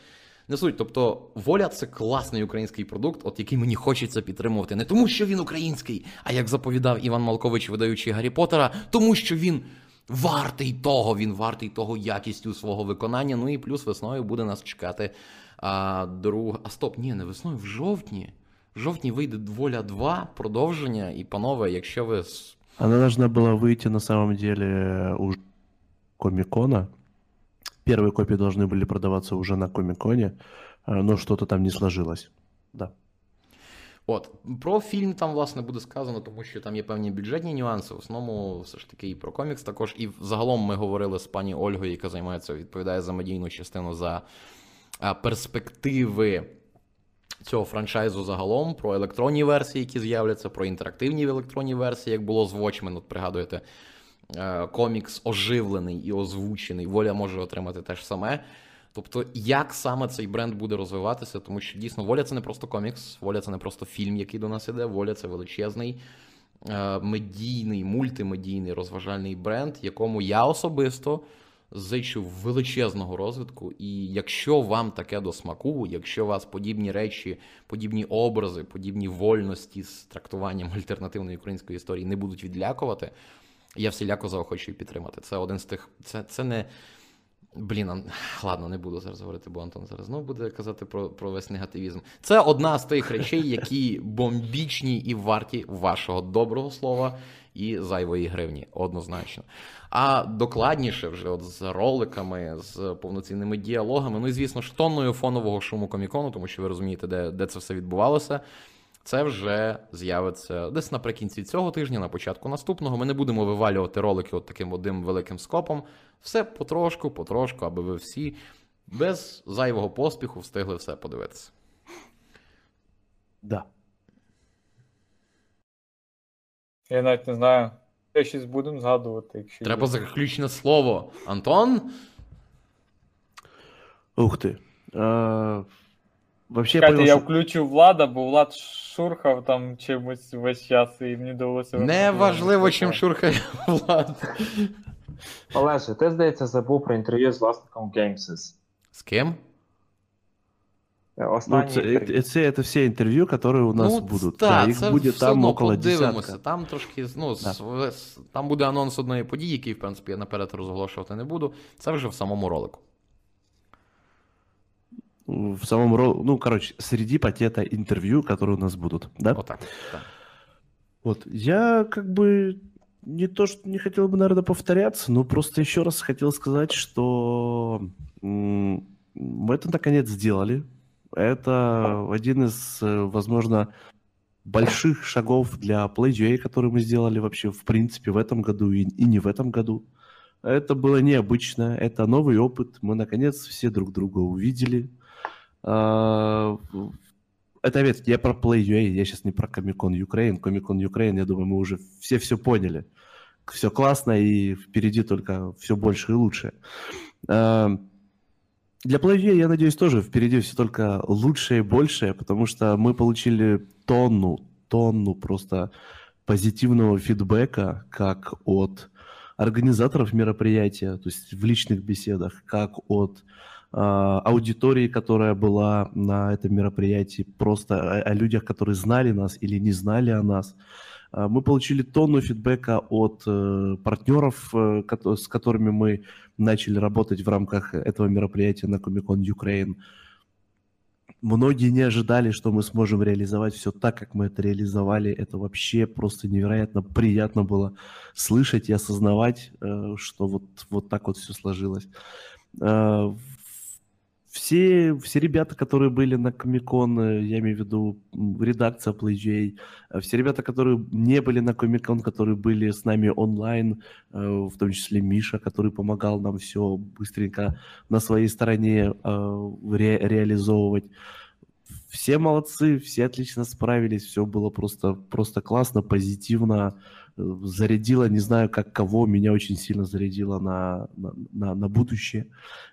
Не суть, тобто, воля це класний український продукт, от який мені хочеться підтримувати. Не тому, що він український, а як заповідав Іван Малкович, видаючи Гаррі Поттера, тому що він вартий того, він вартий того якістю свого виконання. Ну і плюс весною буде нас чекати а, друг. А стоп, ні, не весною, в жовтні. В жовтні вийде воля 2, продовження. І, панове, якщо ви. с- Она должна была выйти на самом деле у Комикона. Первые копии должны были продаваться уже на Комиконе, э, но что-то там не сложилось. Да. От, про фільм там, власне, буде сказано, тому що там є певні бюджетні нюанси. В основному, все ж таки, і про комікс також. І загалом ми говорили з пані Ольгою, яка займається, відповідає за медійну частину за а, перспективи цього франчайзу загалом, про електронні версії, які з'являться, про інтерактивні електронні версії, як було з Watchmen, от пригадуєте, е, комікс оживлений і озвучений. Воля може отримати те ж саме. Тобто, як саме цей бренд буде розвиватися, тому що дійсно воля це не просто комікс, воля це не просто фільм, який до нас іде. Воля це величезний е, медійний, мультимедійний розважальний бренд, якому я особисто зичу величезного розвитку. І якщо вам таке до смаку, якщо вас подібні речі, подібні образи, подібні вольності з трактуванням альтернативної української історії не будуть відлякувати, я всіляко заохочую підтримати. Це один з тих. Це, це не. Блін, Ан- ладно, не буду зараз говорити, бо Антон зараз знову буде казати про, про весь негативізм. Це одна з тих речей, які бомбічні і варті вашого доброго слова і зайвої гривні, однозначно. А докладніше, вже от з роликами, з повноцінними діалогами, ну і звісно ж тонною фонового шуму комікону, тому що ви розумієте, де, де це все відбувалося. Це вже з'явиться десь наприкінці цього тижня, на початку наступного. Ми не будемо вивалювати ролики от таким одним великим скопом. Все потрошку, потрошку, аби ви всі без зайвого поспіху встигли все подивитися. Да. Я навіть не знаю. Ще щось будемо згадувати, якщо Треба є. заключне слово. Антон? Ух ты. А, Вообще, я Чекайте, понял, я что- включу Влада, бо Влад шурхав там чимось весь час, і мені довелося. Не важливо, чим вимкнути шурхає влад. Олеже, ти, здається, забув про інтерв'ю з власником Gamesys. З ким? Е, Ну, Останнє це, інтерв'ю. это, это все интервью, которые у нас ну, будут. Та, да, их це будет все там одно около подивимося. десятка. Там трошки, ну, Да. с- с- там буде анонс одної події, який, в принципі, я наперед розголошувати не буду. Це вже в самому ролику. В самом ну, короче, среди пакета интервью, которые у нас будут, да? Отак. Так. Вот, я как бы не то, что не хотел бы, наверное, повторяться, но просто еще раз хотел сказать, что мы это наконец сделали. Это один из, э, возможно, больших шагов для PlayGA, который мы сделали вообще, в принципе, в этом году и, и не в этом году. Это было необычно, это новый опыт. Мы, наконец, все друг друга увидели. А, это, опять, я про PlayUA, я сейчас не про Comic-Con Ukraine. Comic-Con Ukraine, я думаю, мы уже все все поняли. Все классно, и впереди только все больше и лучше. А, Для PlayUA, я надеюсь, тоже впереди все только лучше и больше, потому что мы получили тонну, тонну просто позитивного фидбэка как от организаторов мероприятия, то есть в личных беседах, как от аудитории, которая была на этом мероприятии, просто о, о людях, которые знали нас или не знали о нас. А, Мы получили тонну фидбэка от э, партнеров, э, с которыми мы начали работать в рамках этого мероприятия на Comic-Con Ukraine. Многие не ожидали, что мы сможем реализовать все так, как мы это реализовали. Это вообще просто невероятно приятно было слышать и осознавать, э, что вот, вот так вот все сложилось. Э, Все, все ребята, которые были на Комикон, я имею в виду редакция PlayJ, э, все ребята, которые не были на Комикон, которые были с нами онлайн, э, в том числе Миша, который помогал нам все быстренько на своей стороне э, ре- реализовывать. Все молодцы, все отлично справились, все было просто, просто классно, позитивно. э, зарядила, не знаю как кого, меня очень сильно зарядила на, на, на, на будущее,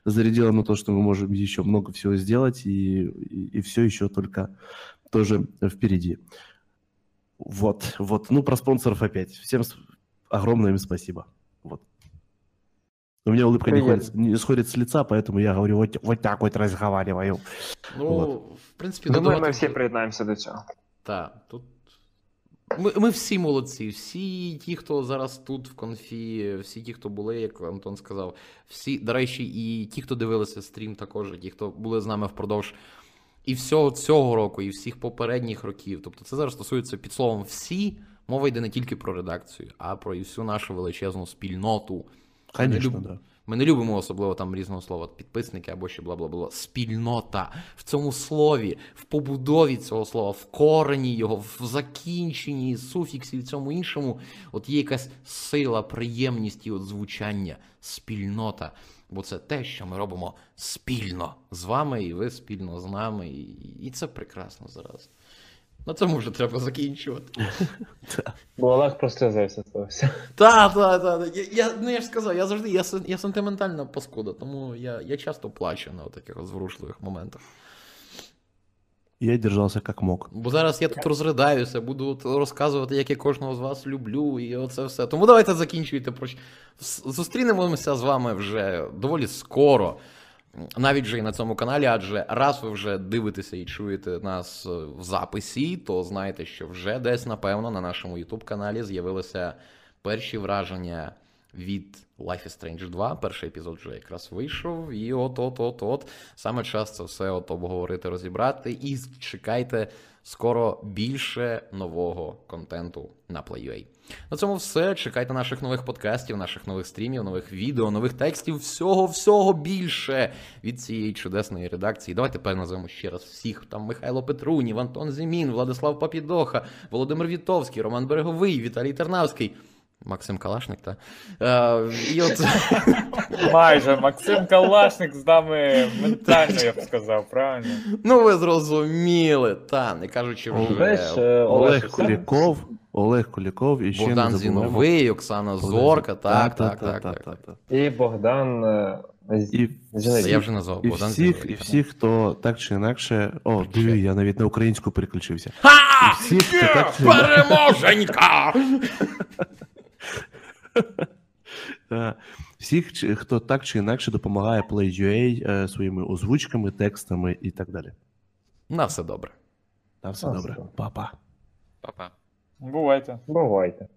зарядила на то, что мы можем еще много всего сделать, и, и, и все еще только тоже впереди. Вот, вот, ну про спонсоров опять. Всем с- огромное им спасибо. Вот. У меня улыбка не, Привет. ходит, не сходит с лица, поэтому я говорю вот, вот так вот разговариваю. Ну, Вот. в принципі, Думаю, ми додавати- всі приєднаємося до цього. Так, тут. Ми, ми всі молодці, всі ті, хто зараз тут в конфі, всі ті, хто були, як Антон сказав, всі, до речі, і ті, хто дивилися стрім, також, і ті, хто були з нами впродовж і всього цього року, і всіх попередніх років. Тобто це зараз стосується під словом всі. Мова йде не тільки про редакцію, а про і всю нашу величезну спільноту. Конечно, люб- да. Ми не любимо особливо там різного слова, підписники або ще бла бла бла. Спільнота в цьому слові, в побудові цього слова, в корені його, в закінченні суфіксі і цьому іншому. От є якась сила, приємність і от звучання, спільнота. Бо це те, що ми робимо спільно з вами, і ви спільно з нами. І, і це прекрасно зараз. На цьому вже треба закінчувати. Бо Олег прослізився з того всього. Так, так, так. Я, я, ну я ж сказав, я завжди я, сен- я сентиментальна паскуда, тому я, я часто плачу на таких зворушливих моментах. Я держался как мог. Бо зараз я тут розридаюся, буду от розказувати, як я кожного з вас люблю, і оце все. Тому давайте закінчуйте. Зустрінемося з вами вже доволі скоро. Навіть вже і на цьому каналі, адже раз ви вже дивитеся і чуєте нас е, в записі, то знаєте, що вже десь, напевно, на нашому YouTube каналі з'явилися перші враження від Life is Strange 2. Перший епізод вже якраз вийшов, і от-от-от-от. Саме час це все от обговорити, розібрати. І чекайте скоро більше нового контенту на Play.ua. На цьому все. Чекайте наших нових подкастів, наших нових стрімів, нових відео, нових текстів, всього, всього більше від цієї чудесної редакції. Давайте тепер назвемо ще раз всіх. Там Михайло Петрунів, Антон Зимін, Владислав Папідоха, Володимир Вітовський, Роман Береговий, Віталій Тернавський. Максим Калашник, та е, і от Майже Максим Калашник з нами ментально, я б сказав, правильно? ну ви зрозуміли, та не кажучи вже е, Олег Олег, Куликов, Олег Куликов і ще Богдан не забуваємо. Зіновий, Оксана Зорка, так, так, так, так, так. і Богдан е, І, я вже назвав і, Богдан всіх, Зіновий. і всіх, хто так чи інакше. О, диви, я навіть на українську переключився. Ха! І всіх, хто так чи інакше. Переможенька! Та, Всіх, чи- хто так чи інакше допомагає Play.ua е, своїми озвучками, текстами і так далі. На все добре. Та все Та, добре. все. Па-па. Па-па. Бувайте. Бувайте.